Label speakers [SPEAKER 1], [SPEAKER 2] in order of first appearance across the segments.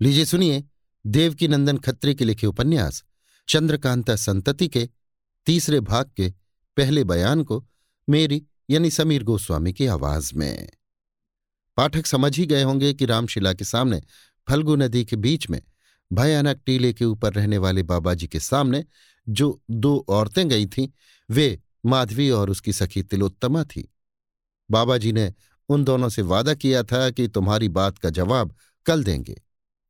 [SPEAKER 1] लीजिए सुनिए देवकी नंदन खत्री के लिखे उपन्यास, चंद्रकांता संतति के तीसरे भाग के पहले बयान को मेरी यानी समीर गोस्वामी की आवाज़ में। पाठक समझ ही गए होंगे कि रामशिला के सामने फल्गु नदी के बीच में भयानक टीले के ऊपर रहने वाले बाबा जी के सामने जो दो औरतें गई थीं, वे माधवी और उसकी सखी तिलोत्तमा थी। बाबा जी ने उन दोनों से वादा किया था कि तुम्हारी बात का जवाब कल देंगे।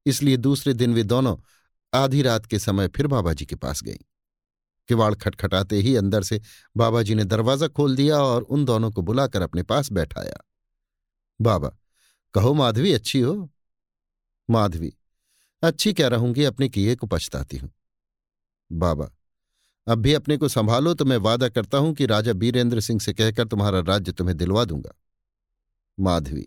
[SPEAKER 1] इसलिए दूसरे दिन वे दोनों आधी रात के समय फिर बाबा जी के पास गईं। किवाड़ खटखटाते ही अंदर से बाबा जी ने दरवाज़ा खोल दिया और उन दोनों को बुलाकर अपने पास बैठाया। बाबा, कहो माधवी, अच्छी हो? माधवी, अच्छी क्या रहूँगी, अपने किए को पछताती हूँ। बाबा, अब भी अपने को संभालो तो मैं वादा करता हूँ कि राजा बीरेंद्र सिंह से कहकर तुम्हारा राज्य तुम्हें दिलवा दूँगा। माधवी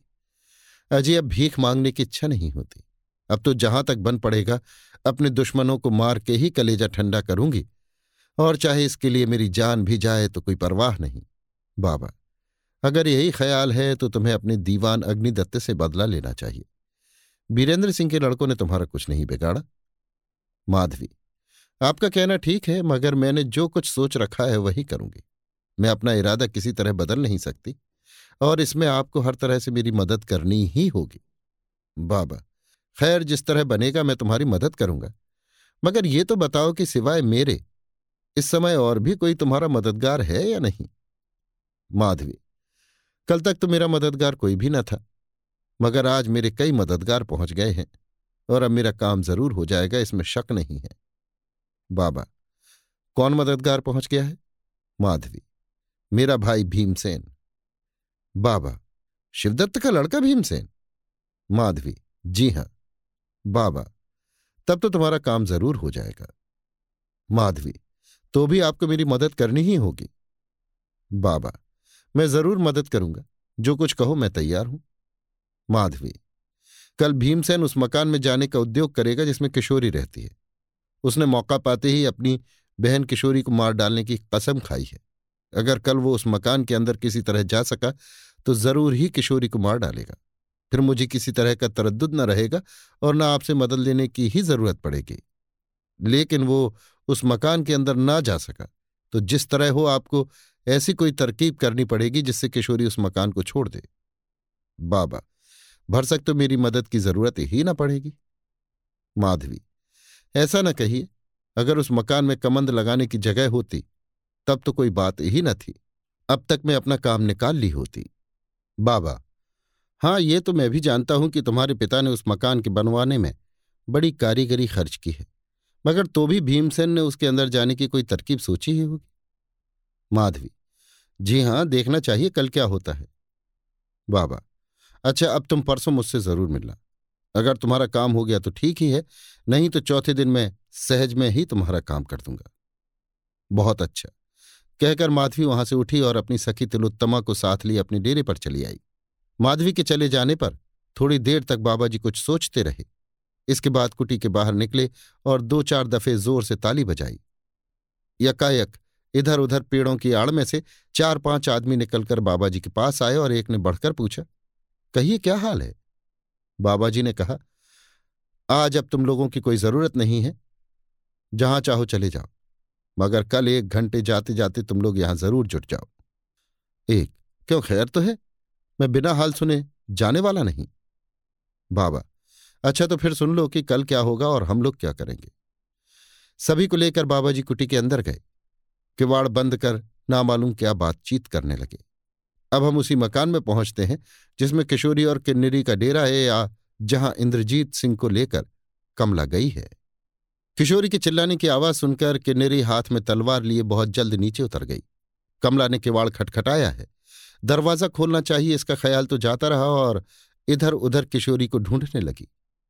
[SPEAKER 1] अजय अब भीख मांगने की इच्छा नहीं होती। अब तो जहाँ तक बन पड़ेगा, अपने दुश्मनों को मार के ही कलेजा ठंडा करूँगी। और चाहे इसके लिए मेरी जान भी जाए तो कोई परवाह नहीं। बाबा, अगर यही ख्याल है तो तुम्हें अपने दीवान अग्निदत्त से बदला लेना चाहिए। बीरेंद्र सिंह के लड़कों ने तुम्हारा कुछ नहीं बिगाड़ा। माधवी, आपका कहना ठीक है, मगर मैंने जो कुछ सोच रखा है वही करूँगी। मैं अपना इरादा किसी तरह बदल नहीं सकती, और इसमें आपको हर तरह से मेरी मदद करनी ही होगी। बाबा खैर, जिस तरह बनेगा, मैं तुम्हारी मदद करूँगा। मगर ये तो बताओ कि सिवाय मेरे, इस समय और भी कोई तुम्हारा मददगार है या नहीं? माधवी, कल तक तो मेरा मददगार कोई भी न था, मगर आज मेरे कई मददगार पहुँच गए हैं, और अब मेरा काम ज़रूर हो जाएगा, इसमें शक नहीं है। बाबा, कौन मददगार पहुँच गया है? माधवी, मेरा भाई भीमसेन। बाबा, शिवदत्त का लड़का भीमसेन? माधवी, जी हाँ। बाबा, तब तो तुम्हारा काम ज़रूर हो जाएगा। माधवी तो भी आपको मेरी मदद करनी ही होगी। बाबा, मैं ज़रूर मदद करूँगा। जो कुछ कहो मैं तैयार हूँ। माधवी, कल भीमसेन उस मकान में जाने का उद्योग करेगा जिसमें किशोरी रहती है। उसने मौका पाते ही अपनी बहन किशोरी को मार डालने की कसम खाई है। अगर कल वो उस मकान के अंदर किसी तरह जा सका तो ज़रूर ही किशोरी को मार डालेगा। फिर मुझे किसी तरह का तरद न रहेगा और न आपसे मदद लेने की ही ज़रूरत पड़ेगी। लेकिन वो उस मकान के अंदर ना जा सका तो जिस तरह हो आपको ऐसी कोई तरकीब करनी पड़ेगी जिससे किशोरी उस मकान को छोड़ दे। बाबा, भरसक तो मेरी मदद की ज़रूरत ही ना पड़ेगी। माधवी, ऐसा न कहिए, अगर उस मकान में कमंद लगाने की जगह होती, तब तो कोई बात ही न थी। अब तक मैं अपना काम निकाल ली होती। बाबा हाँ ये तो मैं भी जानता हूँ कि तुम्हारे पिता ने उस मकान के बनवाने में बड़ी कारीगरी खर्च की है। मगर तो भी भीमसेन ने उसके अंदर जाने की कोई तरकीब सोची ही होगी? माधवी, जी हाँ, देखना चाहिए कल क्या होता है। बाबा अच्छा अब तुम परसों मुझसे ज़रूर मिलना। अगर तुम्हारा काम हो गया तो ठीक ही है, नहीं तो चौथे दिन मैं सहज में ही तुम्हारा काम कर दूँगा। बहुत अच्छा। कहकर माधवी वहाँ से उठी और अपनी सखी तिलोत्तमा को साथ लिए अपने डेरे पर चली आई। माधवी के चले जाने पर थोड़ी देर तक बाबा जी कुछ सोचते रहे। इसके बाद कुटी के बाहर निकले और दो चार दफे ज़ोर से ताली बजाई। यकायक इधर उधर पेड़ों की आड़ में से चार पाँच आदमी निकलकर बाबा जी के पास आए और एक ने बढ़कर पूछा, कहिए, क्या हाल है? बाबा जी ने कहा, आज अब तुम लोगों की कोई ज़रूरत नहीं है। जहाँ चाहो चले जाओ, मगर कल एक घंटे जाते जाते तुम लोग यहाँ ज़रूर जुट जाओ। एक, क्यों खैर तो है? मैं बिना हाल सुने जाने वाला नहीं। बाबा अच्छा तो फिर सुन लो कि कल क्या होगा और हम लोग क्या करेंगे। सभी को लेकर बाबा जी कुटी के अंदर गए। किवाड़ बंद कर ना मालूम क्या बातचीत करने लगे। अब हम उसी मकान में पहुँचते हैं, जिसमें किशोरी और किन्नरी का डेरा है या जहाँ इंद्रजीत सिंह को लेकर कमला गई है। किशोरी के चिल्लाने की आवाज़ सुनकर किन्नरी हाथ में तलवार लिए बहुत जल्द नीचे उतर गई। कमला ने किवाड़ खटखटाया है। दरवाज़ा खोलना चाहिए, इसका ख्याल तो जाता रहा और इधर उधर किशोरी को ढूँढने लगी,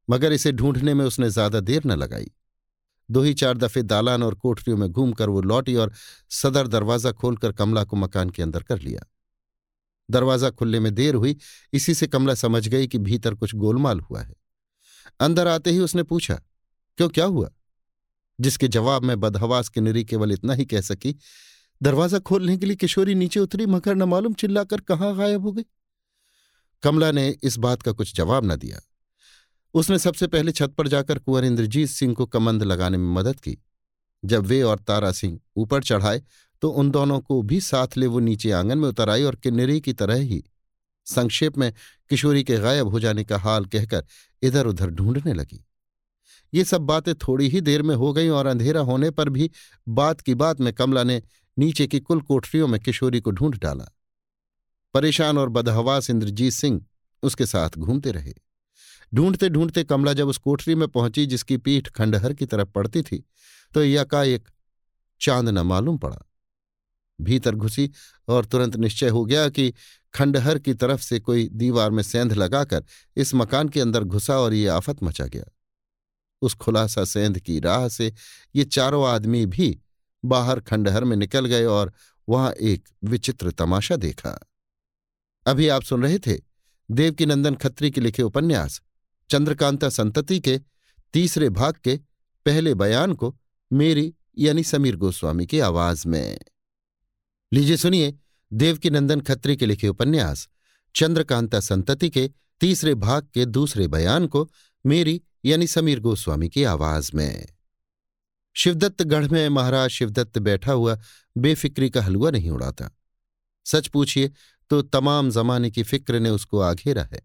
[SPEAKER 1] मगर इसे ढूँढने में उसने ज़्यादा देर न लगाई। दो ही चार दफे दालान और कोठरियों में घूमकर वो लौटी और सदर दरवाज़ा खोलकर कमला को मकान के अंदर कर लिया। दरवाज़ा खुलने में देर हुई, इसी से कमला समझ गई कि भीतर कुछ गोलमाल हुआ है। अंदर आते ही उसने पूछा, क्यों, क्या हुआ? जिसके जवाब में बदहवास की निरी केवल इतना ही कह सकी दरवाज़ा खोलने के लिए किशोरी नीचे उतरी, मगर न मालूम चिल्लाकर कहाँ गायब हो गई। कमला ने इस बात का कुछ जवाब न दिया। उसने सबसे पहले छत पर जाकर कुंवर इंद्रजीत सिंह को कमंद लगाने में मदद की। जब वे और तारा सिंह ऊपर चढ़ाए तो उन दोनों को भी साथ ले वो नीचे आँगन में उतर आई और किन्नरी की तरह ही। संक्षेप में, किशोरी के गायब हो जाने का हाल कहकर इधर उधर ढूँढने लगी। ये सब बातें थोड़ी ही देर में हो गईं और अंधेरा होने पर भी बात की बात में कमला ने नीचे की कुल कोठरियों में किशोरी को ढूंढ डाला। परेशान और बदहवास इंद्रजीत सिंह उसके साथ घूमते रहे। ढूंढते ढूंढते कमला जब उस कोठरी में पहुँची जिसकी पीठ खंडहर की तरफ़ पड़ती थी तो यकाएक चाँद न मालूम पड़ा। भीतर घुसी और तुरंत निश्चय हो गया कि खंडहर की तरफ़ से कोई दीवार में सेंध लगाकर इस मकान के अंदर घुसा और ये आफत मचा गया। उस खुलासा सेंध की राह से ये चारों आदमी भी बाहर खंडहर में निकल गए और वहाँ एक विचित्र तमाशा देखा। अभी आप सुन रहे थे देवकीनंदन खत्री के लिखे उपन्यास, चंद्रकांता संतति के तीसरे भाग के पहले बयान को मेरी यानी समीर गोस्वामी की आवाज़ में। लीजिए सुनिए देवकीनंदन खत्री के लिखे उपन्यास, चंद्रकांता संतति के तीसरे भाग के दूसरे बयान को मेरी यानी समीर गोस्वामी की आवाज़ में। शिवदत्त गढ़ में महाराज शिवदत्त बैठा हुआ बेफिक्री का हलवा नहीं उड़ाता। सच पूछिए तो तमाम जमाने की फ़िक्र ने उसको आघेरा है।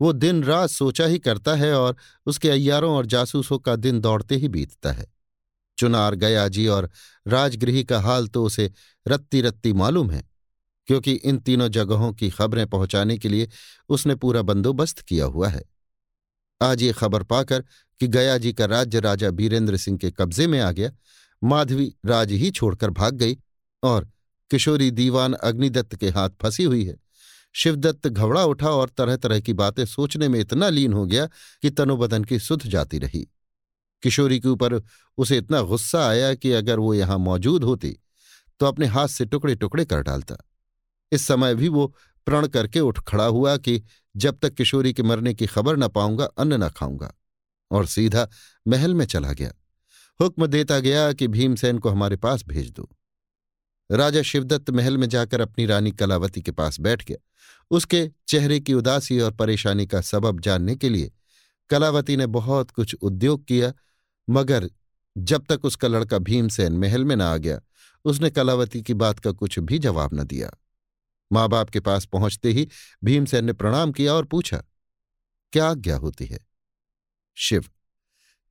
[SPEAKER 1] वो दिन रात सोचा ही करता है और उसके अय्यारों और जासूसों का दिन दौड़ते ही बीतता है। चुनार गयाजी और राजगृही का हाल तो उसे रत्ती रत्ती मालूम है, क्योंकि इन तीनों जगहों की खबरें पहुँचाने के लिए उसने पूरा बंदोबस्त किया हुआ है। आज ये खबर पाकर कि गया जी का राज्य राजा बीरेंद्र सिंह के कब्जे में आ गया। माधवी राज ही छोड़कर भाग गई और किशोरी दीवान अग्निदत्त के हाथ फंसी हुई है। शिवदत्त घबरा उठा और तरह तरह की बातें सोचने में इतना लीन हो गया कि तनुबदन की सुध जाती रही। किशोरी के ऊपर उसे इतना गुस्सा आया कि अगर वो यहाँ मौजूद होती तो अपने हाथ से टुकड़े टुकड़े कर डालता। इस समय भी वो प्रण करके उठ खड़ा हुआ कि जब तक किशोरी के मरने की खबर न पाऊँगा, अन्न न खाऊँगा। और सीधा महल में चला गया। हुक्म देता गया कि भीमसेन को हमारे पास भेज दो। राजा शिवदत्त महल में जाकर अपनी रानी कलावती के पास बैठ गया। उसके चेहरे की उदासी और परेशानी का सबब जानने के लिए कलावती ने बहुत कुछ उद्योग किया, मगर जब तक उसका लड़का भीमसेन महल में न आ गया, उसने कलावती की बात का कुछ भी जवाब न दिया। माँ बाप के पास पहुँचते ही भीमसेन ने प्रणाम किया और पूछा, क्या आज्ञा होती है? शिव,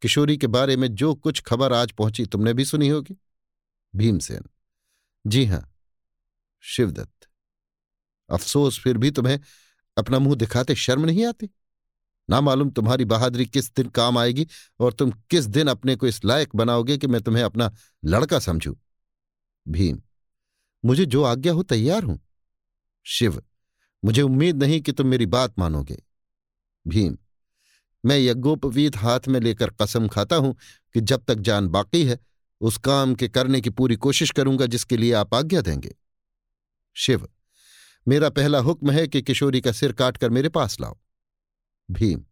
[SPEAKER 1] किशोरी के बारे में जो कुछ खबर आज पहुँची तुमने भी सुनी होगी? भीमसेन? जी हाँ, शिवदत्त। अफसोस, फिर भी तुम्हें अपना मुँह दिखाते शर्म नहीं आती? ना मालूम तुम्हारी बहादुरी किस दिन काम आएगी और तुम किस दिन अपने को इस लायक बनाओगे कि मैं तुम्हें अपना लड़का समझू। भीम, मुझे जो आज्ञा हो तैयार हूँ। शिव, मुझे उम्मीद नहीं कि तुम मेरी बात मानोगे। भीम, मैं यज्ञोपवीत हाथ में लेकर कसम खाता हूँ कि जब तक जान बाकी है, उस काम के करने की पूरी कोशिश करूँगा जिसके लिए आप आज्ञा देंगे। शिव, मेरा पहला हुक्म है कि किशोरी का सिर काटकर मेरे पास लाओ। भीम,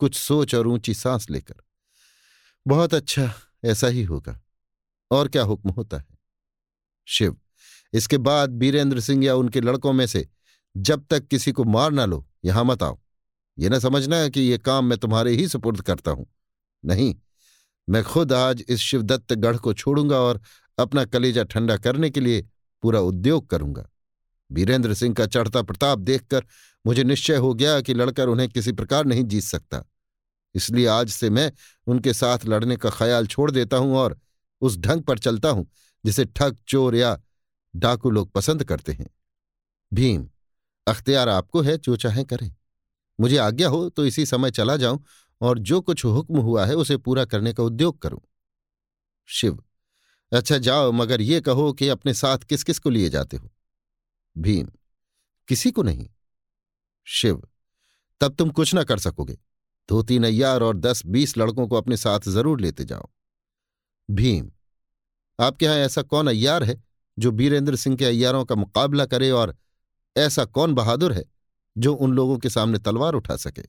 [SPEAKER 1] कुछ सोच और ऊँची सांस लेकर, बहुत अच्छा ऐसा ही होगा। और क्या हुक्म होता है? शिव इसके बाद बीरेंद्र सिंह या उनके लड़कों में से, जब तक किसी को मार ना लो, यहाँ मत आओ। ये न समझना कि ये काम मैं तुम्हारे ही सुपुर्द करता हूँ। नहीं, मैं खुद आज इस शिवदत्त गढ़ को छोड़ूँगा और अपना कलेजा ठंडा करने के लिए पूरा उद्योग करूँगा। बीरेंद्र सिंह का चढ़ता प्रताप देखकर मुझे निश्चय हो गया कि लड़कर उन्हें किसी प्रकार नहीं जीत सकता। इसलिए आज से मैं उनके साथ लड़ने का ख्याल छोड़ देता हूँ और उस ढंग पर चलता हूँ, जिसे ठग, चोर या डाकू लोग पसंद करते हैं। भीम, अख्तियार आपको है, जो चाहे करें। मुझे आज्ञा हो तो इसी समय चला जाऊँ और जो कुछ हुक्म हुआ है उसे पूरा करने का उद्योग करूँ। शिव अच्छा जाओ, मगर ये कहो कि अपने साथ किस किस को लिए जाते हो? भीम, किसी को नहीं। शिव, तब तुम कुछ ना कर सकोगे। दो तीन अय्यार और दस बीस लड़कों को अपने साथ ज़रूर लेते जाओ। भीम, आपके यहाँ ऐसा कौन अय्यार है? जो बीरेंद्र सिंह के अय्यारों का मुकाबला करे और ऐसा कौन बहादुर है जो उन लोगों के सामने तलवार उठा सके?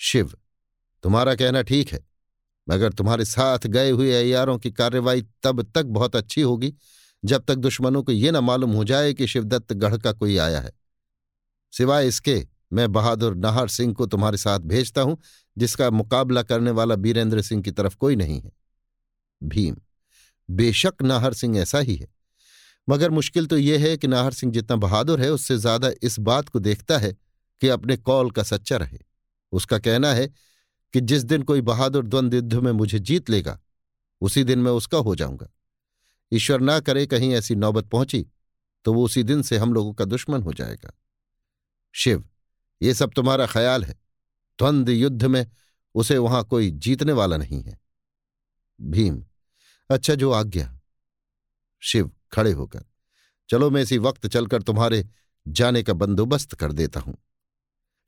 [SPEAKER 1] शिव, तुम्हारा कहना ठीक है, मगर तुम्हारे साथ गए हुए अय्यारों की कार्रवाई तब तक बहुत अच्छी होगी जब तक दुश्मनों को ये न मालूम हो जाए कि शिवदत्त गढ़ का कोई आया है। सिवाय इसके, मैं बहादुर नाहर सिंह को तुम्हारे साथ भेजता हूँ, जिसका मुकाबला करने वाला बीरेंद्र सिंह की तरफ़ कोई नहीं है। भीम, बेशक नाहर सिंह ऐसा ही है। मगर मुश्किल तो यह है कि नाहर सिंह जितना बहादुर है, उससे ज़्यादा इस बात को देखता है कि अपने कौल का सच्चा रहे। उसका कहना है कि जिस दिन कोई बहादुर द्वंद युद्ध में मुझे जीत लेगा, उसी दिन मैं उसका हो जाऊँगा। ईश्वर ना करे कहीं ऐसी नौबत पहुँची तो वो उसी दिन से हम लोगों का दुश्मन हो जाएगा। शिव, ये सब तुम्हारा ख्याल है। द्वंद्व युद्ध में उसे वहाँ कोई जीतने वाला नहीं है। भीम अच्छा जो आज्ञा। शिव खड़े होकर, चलो मैं इसी वक्त चलकर तुम्हारे जाने का बंदोबस्त कर देता हूँ।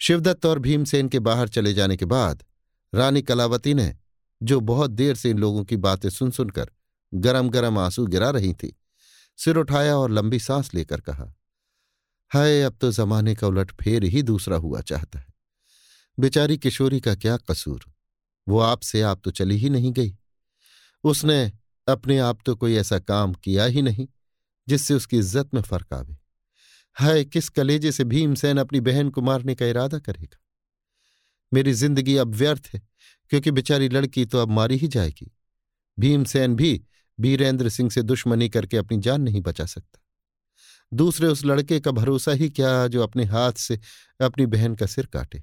[SPEAKER 1] शिवदत्त और भीमसेन के बाहर चले जाने के बाद, रानी कलावती ने, जो बहुत देर से इन लोगों की बातें सुन सुनकर गरम गरम आँसू गिरा रही थी, सिर उठाया और लंबी सांस लेकर कहा, हाय, अब तो जमाने का उलट फेर ही दूसरा हुआ चाहता है। बेचारी किशोरी का क्या कसूर? वो आपसे आप तो चली ही नहीं गई। उसने अपने आप तो कोई ऐसा काम किया ही नहीं जिससे उसकी इज़्ज़त में फ़र्क आवे। हाय, किस कलेजे से भीमसेन अपनी बहन को मारने का इरादा करेगा? मेरी ज़िंदगी अब व्यर्थ है, क्योंकि बेचारी लड़की तो अब मारी ही जाएगी। भीमसेन भी बीरेंद्र सिंह से दुश्मनी करके अपनी जान नहीं बचा सकता। दूसरे उस लड़के का भरोसा ही क्या जो अपने हाथ से अपनी बहन का सिर काटे?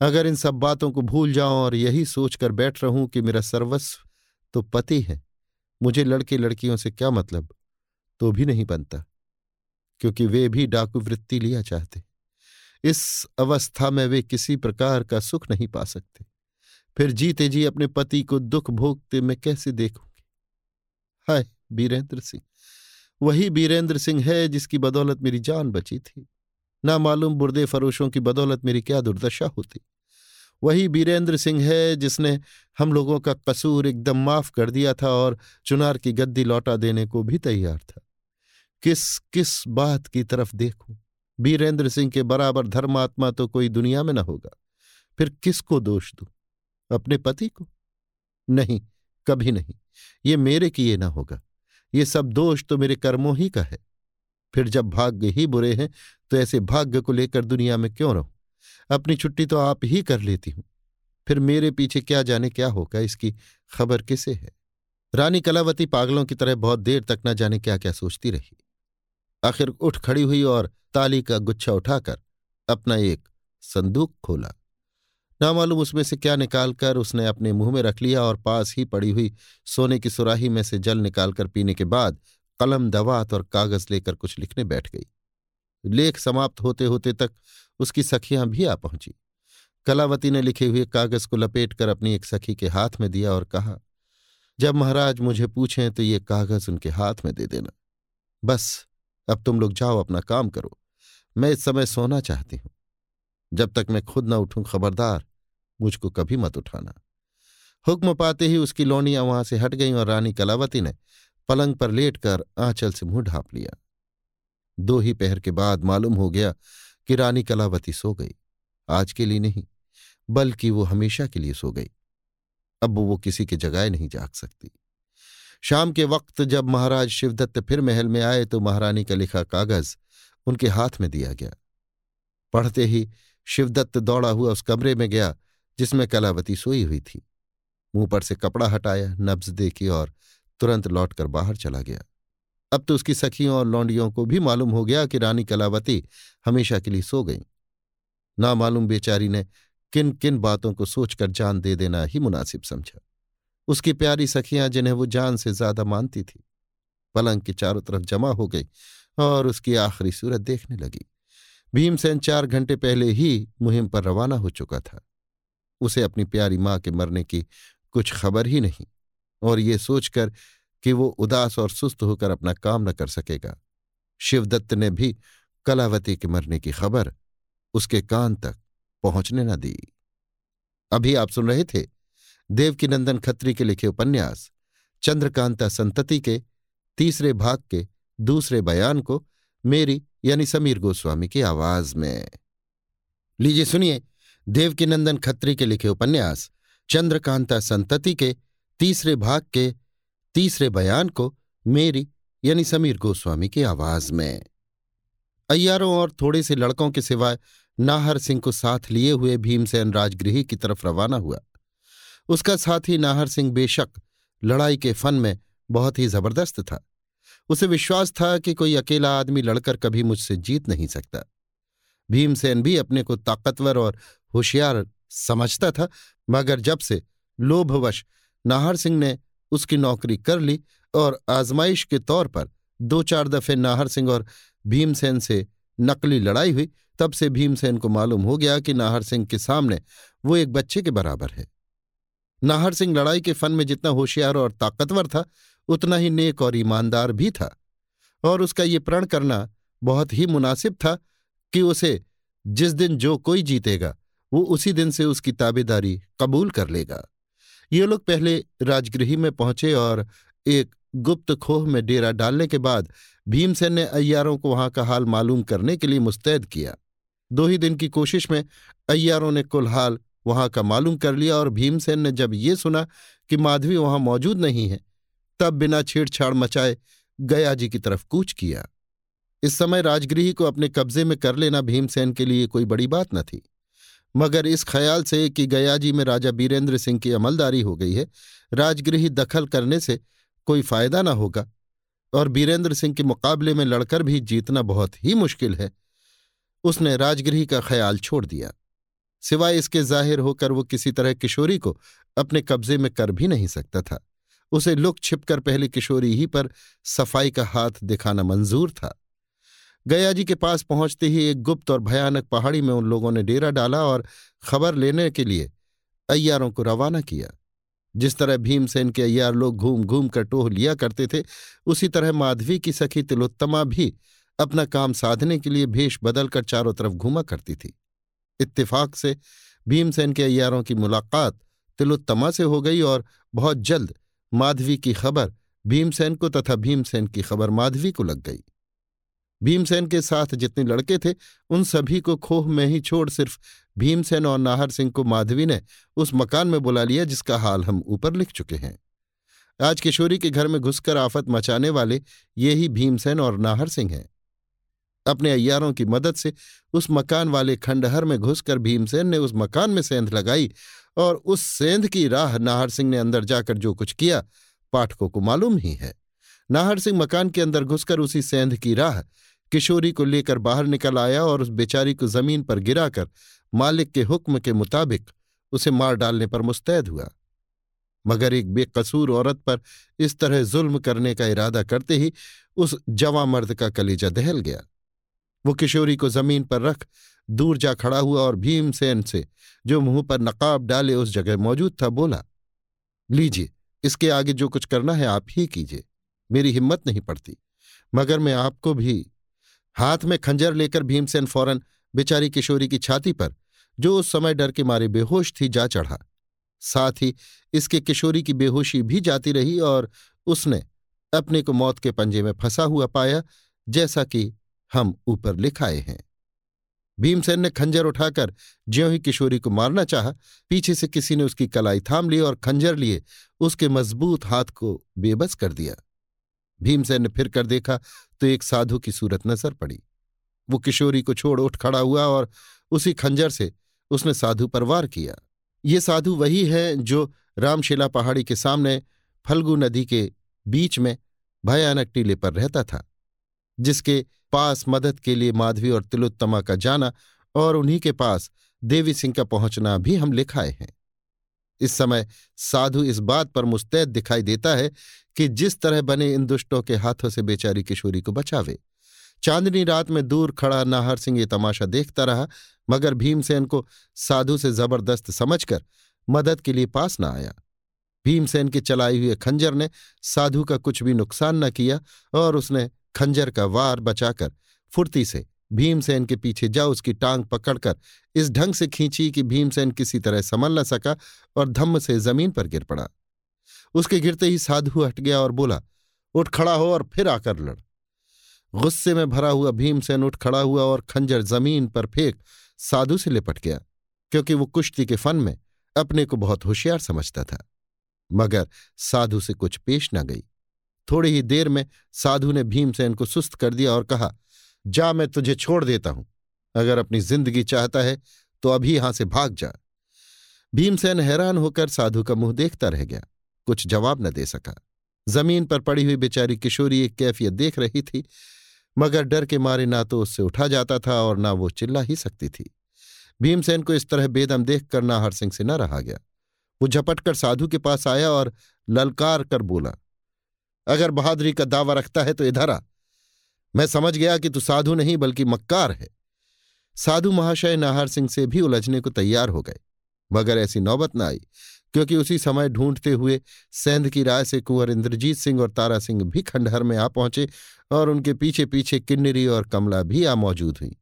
[SPEAKER 1] अगर इन सब बातों को भूल जाऊँ और यही सोचकर बैठ रहूँ कि मेरा सर्वस्व तो पति है मुझे लड़के लड़कियों से क्या मतलब? तो भी नहीं बनता, क्योंकि वे भी डाकू वृत्ति लिया चाहते। इस अवस्था में वे किसी प्रकार का सुख नहीं पा सकते। फिर जीते जी अपने पति को दुख भोगते मैं कैसे देखूँगी? हाय, बीरेंद्र सिंह। वही बीरेंद्र सिंह है जिसकी बदौलत मेरी जान बची थी। ना मालूम बुर्दे फरोशों की बदौलत मेरी क्या दुर्दशा होती। वही बीरेंद्र सिंह है जिसने हम लोगों का कसूर एकदम माफ़ कर दिया था और चुनार की गद्दी लौटा देने को भी तैयार था। किस किस बात की तरफ़ देखूँ? बीरेंद्र सिंह के बराबर धर्मात्मा तो कोई दुनिया में न होगा। फिर किसको दोष दूँ? अपने पति को? नहीं, कभी नहीं। ये मेरे किए ना होगा। ये सब दोष तो मेरे कर्मों ही का है। फिर जब भाग्य ही बुरे हैं तो ऐसे भाग्य को लेकर दुनिया में क्यों रहूँ? अपनी छुट्टी तो आप ही कर लेती हूँ। फिर मेरे पीछे क्या जाने क्या होगा, इसकी खबर किसे है? रानी कलावती पागलों की तरह बहुत देर तक न जाने क्या क्या सोचती रही। आखिर उठ खड़ी हुई और ताली का गुच्छा उठाकर अपना एक संदूक खोला। नामालूम उसमें से क्या निकालकर उसने अपने मुँह में रख लिया और पास ही पड़ी हुई सोने की सुराही में से जल निकालकर पीने के बाद कलम, दवात और कागज़ लेकर कुछ लिखने बैठ गई। लेख समाप्त होते होते तक उसकी सखियाँ भी आ पहुँची। कलावती ने लिखे हुए कागज़ को लपेट कर अपनी एक सखी के हाथ में दिया और कहा, जब महाराज मुझे पूछें तो ये कागज़ उनके हाथ में दे देना। बस, अब तुम लोग जाओ अपना काम करो। मैं इस समय सोना चाहती हूँ। जब तक मैं खुद न उठूं, खबरदार, मुझको कभी मत उठाना। हुक्म पाते ही उसकी लोनियाँ वहाँ से हट गईं और रानी कलावती ने पलंग पर लेटकर आंचल से मुँह ढांप लिया। दो ही पहर के बाद मालूम हो गया कि रानी कलावती सो गई। आज के लिए नहीं, बल्कि वो हमेशा के लिए सो गई। अब वो किसी के जगाए नहीं जाग सकती। शाम के वक्त जब महाराज शिवदत्त फिर महल में आए तो महारानी का लिखा कागज़ उनके हाथ में दिया गया। पढ़ते ही शिवदत्त दौड़ा हुआ उस कमरे में गया, जिसमें कलावती सोई हुई थी। मुँह पर से कपड़ा हटाया, नब्ज देखी और तुरंत लौटकर बाहर चला गया। अब तो उसकी सखियों और लौंडियों को भी मालूम हो गया कि रानी कलावती हमेशा के लिए सो गई। नामालूम बेचारी ने किन किन बातों को सोचकर जान दे देना ही मुनासिब समझा। उसकी प्यारी सखियाँ जिन्हें वो जान से ज़्यादा मानती थी। पलंग के चारों तरफ़ जमा हो गई और उसकी आखिरी सूरत देखने लगी। भीमसेन चार घंटे पहले ही मुहिम पर रवाना हो चुका था। उसे अपनी प्यारी माँ के मरने की कुछ खबर ही नहीं और ये सोचकर कि वो उदास और सुस्त होकर अपना काम न कर सकेगा। शिवदत्त ने भी कलावती के मरने की खबर उसके कान तक पहुँचने न दी। अभी आप सुन रहे थे देवकीनंदन खत्री के लिखे उपन्यास, चंद्रकांता संतति के तीसरे भाग के दूसरे बयान को मेरी यानी समीर गोस्वामी की आवाज़ में। लीजिए सुनिए देवकीनंदन खत्री के लिखे उपन्यास, चंद्रकांता संतति के तीसरे भाग के तीसरे बयान को मेरी यानी समीर गोस्वामी की आवाज़ में। अय्यारों और थोड़े से लड़कों के सिवाय नाहर सिंह को साथ लिए हुए भीमसेन राजगृह की तरफ़ रवाना हुआ। उसका साथी नाहर सिंह बेशक लड़ाई के फन में बहुत ही ज़बरदस्त था। उसे विश्वास था कि कोई अकेला आदमी लड़कर कभी मुझसे जीत नहीं सकता। भीमसेन भी अपने को ताकतवर और होशियार समझता था, मगर जब से लोभवश नाहर सिंह ने उसकी नौकरी कर ली और आजमाइश के तौर पर दो चार दफे नाहर सिंह और भीमसेन से नकली लड़ाई हुई। तब से भीमसेन को मालूम हो गया कि नाहर सिंह के सामने वो एक बच्चे के बराबर है। नाहर सिंह लड़ाई के फन में जितना होशियार और ताकतवर था, उतना ही नेक और ईमानदार भी था। और उसका ये प्रण करना बहुत ही मुनासिब था कि उसे जिस दिन जो कोई जीतेगा, वो उसी दिन से उसकी ताबेदारी कबूल कर लेगा। ये लोग पहले राजगृह में पहुँचे और एक गुप्त खोह में डेरा डालने के बाद भीमसेन ने अय्यारों को वहाँ का हाल मालूम करने के लिए मुस्तैद किया। दो ही दिन की कोशिश में अय्यारों ने कुल हाल वहाँ का मालूम कर लिया और भीमसेन ने जब ये सुना कि माधवी वहाँ मौजूद नहीं है, तब बिना छेड़छाड़ मचाए गया जी की तरफ़ कूच किया। इस समय राजगृह को अपने कब्जे में कर लेना भीमसेन के लिए कोई बड़ी बात न थी। मगर इस ख्याल से कि गयाजी में राजा बीरेंद्र सिंह की अमलदारी हो गई है, राजगृह दखल करने से कोई फ़ायदा न होगा और बीरेंद्र सिंह के मुकाबले में लड़कर भी जीतना बहुत ही मुश्किल है। उसने राजगृह का ख्याल छोड़ दिया। सिवाय इसके ज़ाहिर होकर वो किसी तरह किशोरी को अपने कब्जे में कर भी नहीं सकता था। उसे लुक छिपकर पहले किशोरी ही पर सफ़ाई का हाथ दिखाना मंजूर था। गया जी के पास पहुँचते ही एक गुप्त और भयानक पहाड़ी में उन लोगों ने डेरा डाला और खबर लेने के लिए अय्यारों को रवाना किया। जिस तरह भीमसेन के अय्यार लोग घूम घूम कर टोह लिया करते थे, उसी तरह माधवी की सखी तिलोत्तमा भी अपना काम साधने के लिए भेष बदलकर चारों तरफ़ घूमा करती थी। इत्तेफाक से भीमसेन के अय्यारों की मुलाकात तिलोत्तमा से हो गई और बहुत जल्द माधवी की खबर भीमसेन को तथा भीमसेन की खबर माधवी को लग गई। भीमसेन के साथ जितने लड़के थे, उन सभी को खोह में ही छोड़ सिर्फ़ भीमसेन और नाहर सिंह को माधवी ने उस मकान में बुला लिया जिसका हाल हम ऊपर लिख चुके हैं। आज किशोरी के घर में घुसकर आफत मचाने वाले ये ही भीमसेन और नाहर सिंह हैं। अपने अय्यारों की मदद से उस मकान वाले खंडहर में घुसकर भीमसेन ने उस मकान में सेंध लगाई और उस सेंध की राह नाहर सिंह ने अंदर जाकर जो कुछ किया, पाठकों को मालूम ही है। नाहर सिंह मकान के अंदर घुसकर उसी सेंध की राह किशोरी को लेकर बाहर निकल आया और उस बेचारी को ज़मीन पर गिराकर मालिक के हुक्म के मुताबिक उसे मार डालने पर मुस्तैद हुआ। मगर एक बेकसूर औरत पर इस तरह जुल्म करने का इरादा करते ही उस जवा मर्द का कलेजा दहल गया। वो किशोरी को ज़मीन पर रख दूर जा खड़ा हुआ और भीमसेन से जो मुँह पर नकाब डाले उस जगह मौजूद था बोला, लीजिए, इसके आगे जो कुछ करना है आप ही कीजिए, मेरी हिम्मत नहीं पड़ती, मगर मैं आपको भी हाथ में खंजर लेकर भीमसेन फ़ौरन बेचारी किशोरी की छाती पर, जो उस समय डर के मारे बेहोश थी, जा चढ़ा। साथ ही इसके किशोरी की बेहोशी भी जाती रही और उसने अपने को मौत के पंजे में फंसा हुआ पाया, जैसा कि हम ऊपर लिखाए हैं। भीमसेन ने खंजर उठाकर ज्यों ही किशोरी को मारना चाहा, पीछे से किसी ने उसकी कलाई थाम ली और खंजर लिए उसके मज़बूत हाथ को बेबस कर दिया। भीमसेन ने फिर कर देखा तो एक साधु की सूरत नज़र पड़ी। वो किशोरी को छोड़ उठ खड़ा हुआ और उसी खंजर से उसने साधु पर वार किया। ये साधु वही है जो रामशिला पहाड़ी के सामने फल्गु नदी के बीच में भयानक टीले पर रहता था, जिसके पास मदद के लिए माधवी और तिलोत्तमा का जाना और उन्हीं के पास देवी सिंह का पहुँचना भी हम लिखाए हैं। इस समय साधु इस बात पर मुस्तैद दिखाई देता है कि जिस तरह बने इन दुष्टों के हाथों से बेचारी किशोरी को बचावे। चांदनी रात में दूर खड़ा नाहर सिंह ये तमाशा देखता रहा, मगर भीमसेन को साधु से ज़बरदस्त समझकर मदद के लिए पास न आया। भीमसेन के चलाए हुए खंजर ने साधु का कुछ भी नुकसान न किया और उसने खंजर का वार बचाकर फुर्ती से भीमसेन के पीछे जा उसकी टांग पकड़कर इस ढंग से खींची कि भीमसेन किसी तरह संभल न सका और धम्म से ज़मीन पर गिर पड़ा। उसके गिरते ही साधु हट गया और बोला, उठ खड़ा हो और फिर आकर लड़। गुस्से में भरा हुआ भीमसेन उठ खड़ा हुआ और खंजर ज़मीन पर फेंक साधु से लिपट गया, क्योंकि वो कुश्ती के फन में अपने को बहुत होशियार समझता था। मगर साधु से कुछ पेश न गई। थोड़ी ही देर में साधु ने भीमसेन को सुस्त कर दिया और कहा, जा, मैं तुझे छोड़ देता हूँ। अगर अपनी ज़िंदगी चाहता है तो अभी यहाँ से भाग जा। भीमसेन हैरान होकर साधु का मुँह देखता रह गया। कुछ जवाब न दे सका। ज़मीन पर पड़ी हुई बेचारी किशोरी एक कैफियत देख रही थी, मगर डर के मारे ना तो उससे उठा जाता था और ना वो चिल्ला ही सकती थी। भीमसेन को इस तरह बेदम देखकर नाहर सिंह से न रहा गया। वो झपट कर साधु के पास आया और ललकार कर बोला, अगर बहादुरी का दावा रखता है तो इधर आ। मैं समझ गया कि तू साधु नहीं बल्कि मक्कार है। साधु महाशय नाहर सिंह से भी उलझने को तैयार हो गए, मगर ऐसी नौबत न आई। क्योंकि उसी समय ढूंढते हुए सेंध की राय से कुंवर इंद्रजीत सिंह और तारा सिंह भी खंडहर में आ पहुँचे और उनके पीछे पीछे किन्नरी और कमला भी आ मौजूद हुई।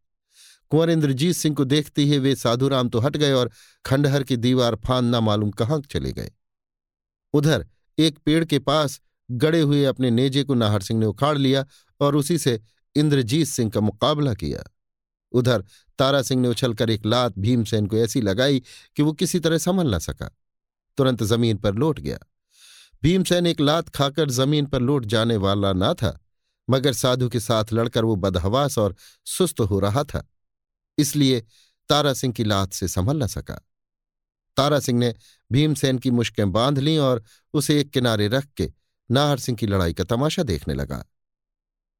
[SPEAKER 1] कुंवर इंद्रजीत सिंह को देखते ही वे साधुराम तो हट गए और खंडहर की दीवार फान ना मालूम कहाँ चले गए। उधर एक पेड़ के पास गड़े हुए अपने नेजे को नाहर सिंह ने उखाड़ लिया और उसी से इंद्रजीत सिंह का मुकाबला किया। उधर तारा सिंह ने उछलकर एक लात भीमसेन को ऐसी लगाई कि वो किसी तरह संभल ना सका। तुरंत ज़मीन पर लौट गया। भीमसेन एक लात खाकर ज़मीन पर लौट जाने वाला ना था, मगर साधु के साथ लड़कर वो बदहवास और सुस्त हो रहा था, इसलिए तारा सिंह की लात से संभल न सका। तारा सिंह ने भीमसेन की मुश्कें बाँध लीं और उसे एक किनारे रख के नाहर सिंह की लड़ाई का तमाशा देखने लगा।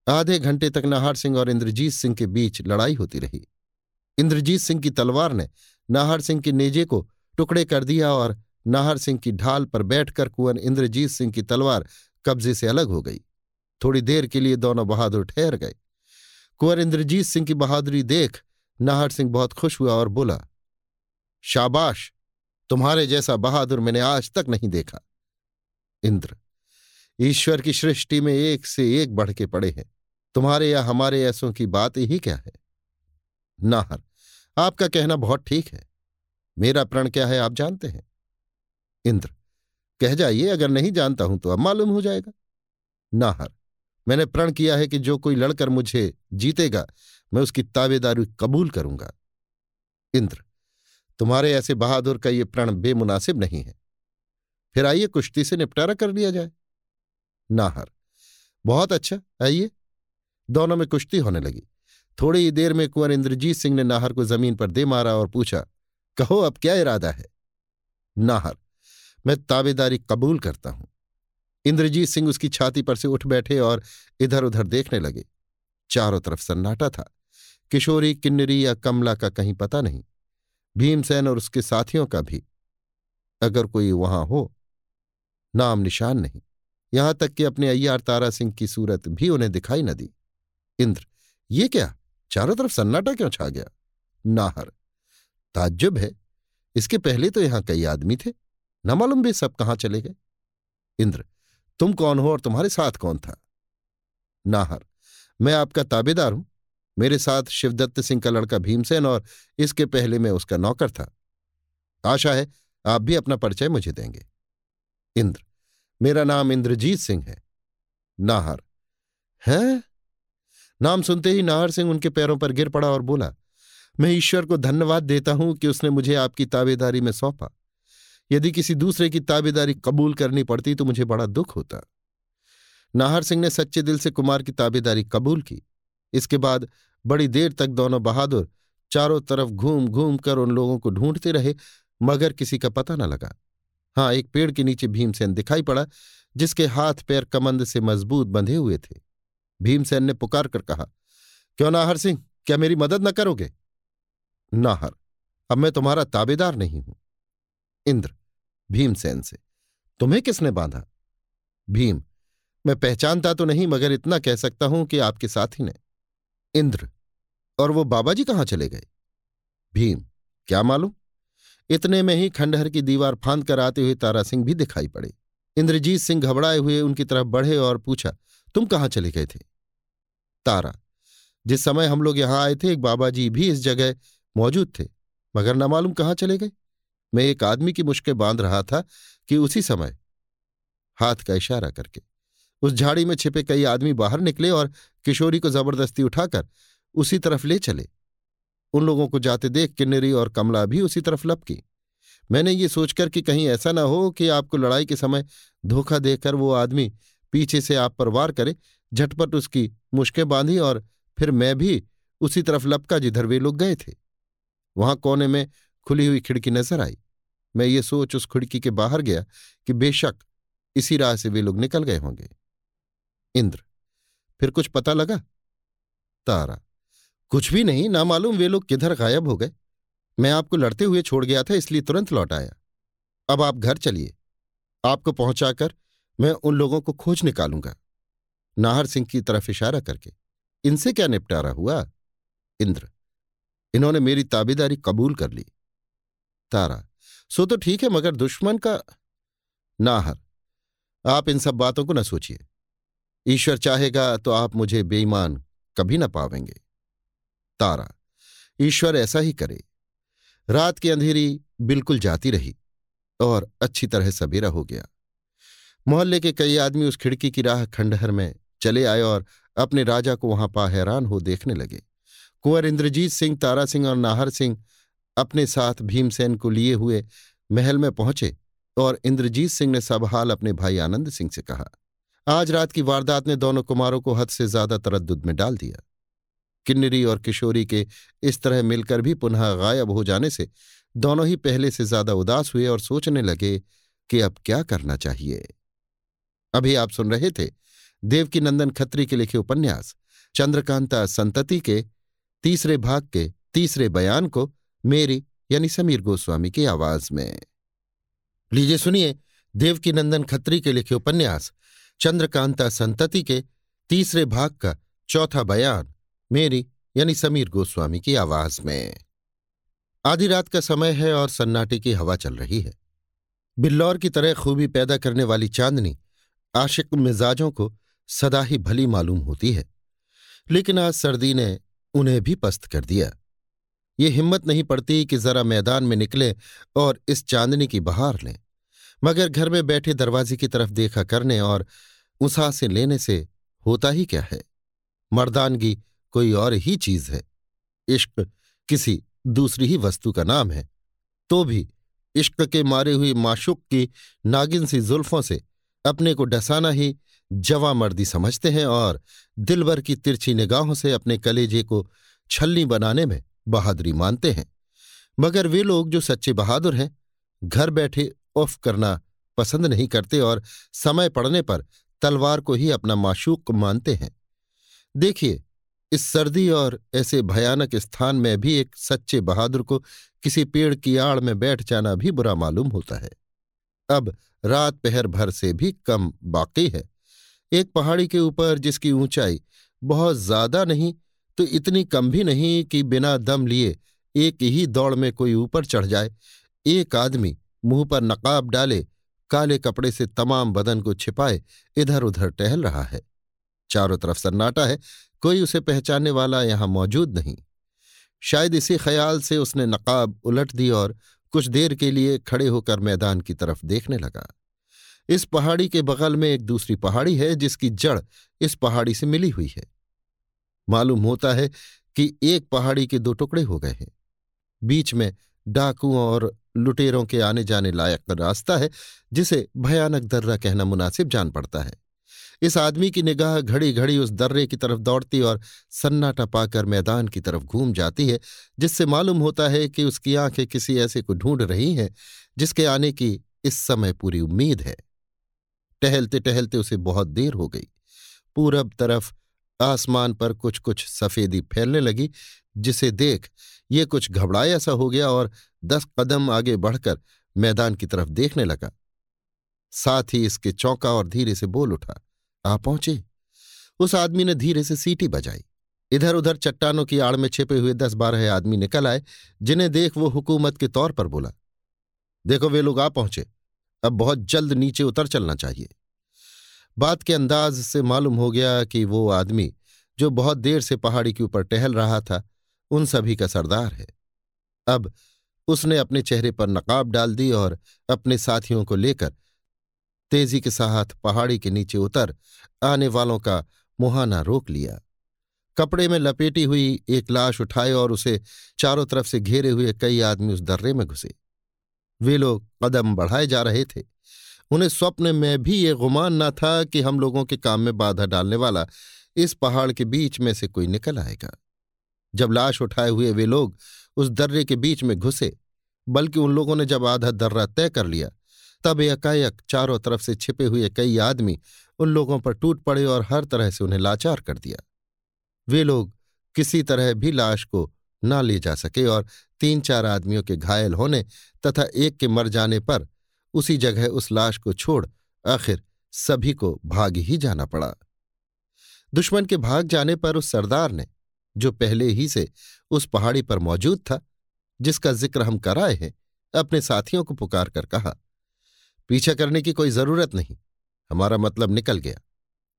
[SPEAKER 1] आधे घंटे तक नाहर सिंह और इंद्रजीत सिंह के बीच लड़ाई होती रही। इंद्रजीत सिंह की तलवार ने नाहर सिंह के नेजे को टुकड़े कर दिया और नाहर सिंह की ढाल पर बैठकर कुंवर इंद्रजीत सिंह की तलवार कब्जे से अलग हो गई। थोड़ी देर के लिए दोनों बहादुर ठहर गए। कुंवर इंद्रजीत सिंह की बहादुरी देख नाहर सिंह बहुत खुश हुआ और बोला, शाबाश! तुम्हारे जैसा बहादुर मैंने आज तक नहीं देखा। इंद्र, ईश्वर की सृष्टि में एक से एक बढ़ के पड़े हैं। तुम्हारे या हमारे ऐसों की बात ही क्या है? नाहर, आपका कहना बहुत ठीक है। मेरा प्रण क्या है आप जानते हैं? इंद्र, कह जाइए, अगर नहीं जानता हूँ तो अब मालूम हो जाएगा। नाहर मैंने प्रण किया है कि जो कोई लड़कर मुझे जीतेगा, मैं उसकी ताबेदारी कबूल करूँगा। इंद्र, तुम्हारे ऐसे बहादुर का ये प्रण बेमुनासिब नहीं है। फिर आइए, कुश्ती से निपटारा कर लिया जाए। नाहर बहुत अच्छा आइए। दोनों में कुश्ती होने लगी। थोड़ी ही देर में कुंवर इंद्रजीत सिंह ने नाहर को ज़मीन पर दे मारा और पूछा, कहो, अब क्या इरादा है? नाहर मैं ताबेदारी कबूल करता हूँ। इंद्रजीत सिंह उसकी छाती पर से उठ बैठे और इधर उधर देखने लगे। चारों तरफ़ सन्नाटा था। किशोरी, किन्नरी या कमला का कहीं पता नहीं। भीमसेन और उसके साथियों का भी। अगर कोई वहाँ हो, नाम निशान नहीं। यहाँ तक कि अपने अय्यार तारा सिंह की सूरत भी उन्हें दिखाई न दी। इंद्र, ये क्या? चारों तरफ़ सन्नाटा क्यों छा गया? नाहर, ताज्जुब है। इसके पहले तो यहाँ कई आदमी थे। न मालूम भी सब कहाँ चले गए। इंद्र, तुम कौन हो और तुम्हारे साथ कौन था? नाहर, मैं आपका ताबेदार हूँ। मेरे साथ शिवदत्त सिंह का लड़का भीमसेन और इसके पहले मैं उसका नौकर था। आशा है आप भी अपना परिचय मुझे देंगे। इंद्र, मेरा नाम इंद्रजीत सिंह है। नाहर, है? नाम सुनते ही नाहर सिंह उनके पैरों पर गिर पड़ा और बोला, मैं ईश्वर को धन्यवाद देता हूँ कि उसने मुझे आपकी ताबेदारी में सौंपा। यदि किसी दूसरे की ताबेदारी कबूल करनी पड़ती तो मुझे बड़ा दुख होता। नाहर सिंह ने सच्चे दिल से कुमार की ताबेदारी कबूल की। इसके बाद बड़ी देर तक दोनों बहादुर चारों तरफ़ घूम घूम कर उन लोगों को ढूंढते रहे, मगर किसी का पता न लगा। हाँ एक पेड़ के नीचे भीमसेन दिखाई पड़ा, जिसके हाथ पैर कमंद से मज़बूत बंधे हुए थे। भीमसेन ने पुकार कर कहा, क्यों नाहर सिंह? क्या मेरी मदद न करोगे? नाहर, अब मैं तुम्हारा ताबेदार नहीं हूँ। इंद्र भीमसेन से। तुम्हें किसने बांधा? भीम, मैं पहचानता तो नहीं, मगर इतना कह सकता हूँ कि आपके साथी ने। इंद्र, और वो बाबा जी कहाँ चले गए? भीम, क्या मालूम? इतने में ही खंडहर की दीवार फांद कर आते हुए तारा सिंह भी दिखाई पड़े। इंद्रजीत सिंह घबराए हुए उनकी तरफ़ बढ़े और पूछा, तुम कहाँ चले गए थे? तारा, जिस समय हम लोग यहाँ आए थे, एक बाबा जी भी इस जगह मौजूद थे, मगर न मालूम कहाँ चले गए। मैं एक आदमी की मुश्कें बाँध रहा था कि उसी समय हाथ का इशारा करके उस झाड़ी में छिपे कई आदमी बाहर निकले और किशोरी को ज़बरदस्ती उठाकर उसी तरफ़ ले चले। उन लोगों को जाते देख किन्नरी और कमला भी उसी तरफ़ लपकी। मैंने ये सोचकर कि कहीं ऐसा ना हो कि आपको लड़ाई के समय धोखा देकर वो आदमी पीछे से आप पर वार करे, झटपट उसकी मुश्कें बांधी और फिर मैं भी उसी तरफ़ लपका जिधर वे लोग गए थे। वहाँ कोने में खुली हुई खिड़की नज़र आई। मैं ये सोच उस खिड़की के बाहर गया कि बेशक इसी राह से वे लोग निकल गए होंगे। इंद्र, फिर कुछ पता लगा? तारा, कुछ भी नहीं ना मालूम वे लोग किधर गायब हो गए। मैं आपको लड़ते हुए छोड़ गया था, इसलिए तुरंत लौट आया। अब आप घर चलिए। आपको पहुंचाकर मैं उन लोगों को खोज निकालूँगा। नाहर सिंह की तरफ़ इशारा करके। इनसे क्या निपटारा हुआ? इंद्र, इन्होंने मेरी ताबेदारी कबूल कर ली। तारा। सो तो ठीक है, मगर दुश्मन का नाहर। आप इन सब बातों को न सोचिए। ईश्वर चाहेगा तो आप मुझे बेईमान कभी न पावेंगे। तारा, ईश्वर ऐसा ही करे। रात की अंधेरी बिल्कुल जाती रही और अच्छी तरह सवेरा हो गया। मोहल्ले के कई आदमी उस खिड़की की राह खंडहर में चले आए और अपने राजा को वहाँ पा हैरान हो देखने लगे। कुंवर इंद्रजीत सिंह, तारा सिंह और नाहर सिंह अपने साथ भीमसेन को लिए हुए महल में पहुँचे और इंद्रजीत सिंह ने सब हाल अपने भाई आनंद सिंह से कहा। आज रात की वारदात ने दोनों कुमारों को हद से ज़्यादा तरद्दुद में डाल दिया। किन्नरी और किशोरी के इस तरह मिलकर भी पुनः गायब हो जाने से दोनों ही पहले से ज़्यादा उदास हुए और सोचने लगे कि अब क्या करना चाहिए। अभी आप सुन रहे थे देवकी नंदन खत्री के लिखे उपन्यास, चंद्रकांता संतति के, तीसरे भाग के, तीसरे बयान को मेरी यानी समीर गोस्वामी की आवाज़ में। लीजिए सुनिए देवकी नंदन खत्री के लिखे उपन्यास, चंद्रकांता संतति के तीसरे भाग का चौथा बयान, मेरी यानी समीर गोस्वामी की आवाज़ में। आधी रात का समय है और सन्नाटे की हवा चल रही है। बिल्लौर की तरह खूबी पैदा करने वाली चांदनी आशिक मिजाजों को सदा ही भली मालूम होती है, लेकिन आज सर्दी ने उन्हें भी पस्त कर दिया। ये हिम्मत नहीं पड़ती कि जरा मैदान में निकले और इस चांदनी की बहार लें। मगर घर में बैठे दरवाजे की तरफ़ देखा करने और से लेने से होता ही क्या है? मर्दानगी कोई और ही चीज़ है। इश्क किसी दूसरी ही वस्तु का नाम है। तो भी इश्क के मारे हुए माशुक की नागिन सी जुल्फों से अपने को डसाना ही जवा मर्दी समझते हैं और दिलबर की तिरछी निगाहों से अपने कलेजे को छलनी बनाने में बहादुरी मानते हैं। मगर वे लोग जो सच्चे बहादुर हैं, घर बैठे उफ करना पसंद नहीं करते और समय पड़ने पर तलवार को ही अपना माशूक मानते हैं। देखिए, इस सर्दी और ऐसे भयानक स्थान में भी एक सच्चे बहादुर को किसी पेड़ की आड़ में बैठ जाना भी बुरा मालूम होता है। अब रात पहर भर से भी कम बाकी है। एक पहाड़ी के ऊपर जिसकी ऊंचाई बहुत ज़्यादा नहीं तो इतनी कम भी नहीं कि बिना दम लिए एक ही दौड़ में कोई ऊपर चढ़ जाए। एक आदमी मुँह पर नकाब डाले, काले कपड़े से तमाम बदन को छिपाए इधर उधर टहल रहा है। चारों तरफ़ सन्नाटा है, कोई उसे पहचानने वाला यहाँ मौजूद नहीं। शायद इसी ख्याल से उसने नकाब उलट दी और कुछ देर के लिए खड़े होकर मैदान की तरफ़ देखने लगा। इस पहाड़ी के बगल में एक दूसरी पहाड़ी है, जिसकी जड़ इस पहाड़ी से मिली हुई है। मालूम होता है कि एक पहाड़ी के दो टुकड़े हो गए हैं। बीच में डाकुओं और लुटेरों के आने जाने लायक रास्ता है, जिसे भयानक दर्रा कहना मुनासिब जान पड़ता है। इस आदमी की निगाह घड़ी घड़ी उस दर्रे की तरफ़ दौड़ती और सन्नाटा पाकर मैदान की तरफ़ घूम जाती है, जिससे मालूम होता है कि उसकी आँखें किसी ऐसे को ढूंढ रही हैं, जिसके आने की इस समय पूरी उम्मीद है। टहलते टहलते उसे बहुत देर हो गई। पूरब तरफ़ आसमान पर कुछ कुछ सफेदी फैलने लगी, जिसे देख ये कुछ घबराया सा हो गया और दस कदम आगे बढ़कर मैदान की तरफ़ देखने लगा। साथ ही इसके चौंका और धीरे से बोल उठा, आ पहुँचे। उस आदमी ने धीरे से सीटी बजाई। इधर उधर चट्टानों की आड़ में छिपे हुए दस बारह आदमी निकल आए, जिन्हें देख वो हुकूमत के तौर पर बोला, देखो वे लोग आ पहुँचे। अब बहुत जल्द नीचे उतर चलना चाहिए। बात के अंदाज से मालूम हो गया कि वो आदमी, जो बहुत देर से पहाड़ी के ऊपर टहल रहा था, उन सभी का सरदार है। अब उसने अपने चेहरे पर नकाब डाल दी और अपने साथियों को लेकर तेज़ी के साथ पहाड़ी के नीचे उतर आने वालों का मुहाना रोक लिया। कपड़े में लपेटी हुई एक लाश उठाए और उसे चारों तरफ़ से घेरे हुए कई आदमी उस दर्रे में घुसे। वे लोग कदम बढ़ाए जा रहे थे। उन्हें स्वप्न में भी ये गुमान न था कि हम लोगों के काम में बाधा डालने वाला इस पहाड़ के बीच में से कोई निकल आएगा। जब लाश उठाए हुए वे लोग उस दर्रे के बीच में घुसे, बल्कि उन लोगों ने जब आधा दर्रा तय कर लिया, तब एकाएक चारों तरफ़ से छिपे हुए कई आदमी उन लोगों पर टूट पड़े और हर तरह से उन्हें लाचार कर दिया। वे लोग किसी तरह भी लाश को ना ले जा सके और तीन चार आदमियों के घायल होने तथा एक के मर जाने पर उसी जगह उस लाश को छोड़ आखिर सभी को भाग ही जाना पड़ा। दुश्मन के भाग जाने पर उस सरदार ने, जो पहले ही से उस पहाड़ी पर मौजूद था, जिसका ज़िक्र हम कराए हैं, अपने साथियों को पुकार कर कहा, पीछा करने की कोई ज़रूरत नहीं, हमारा मतलब निकल गया।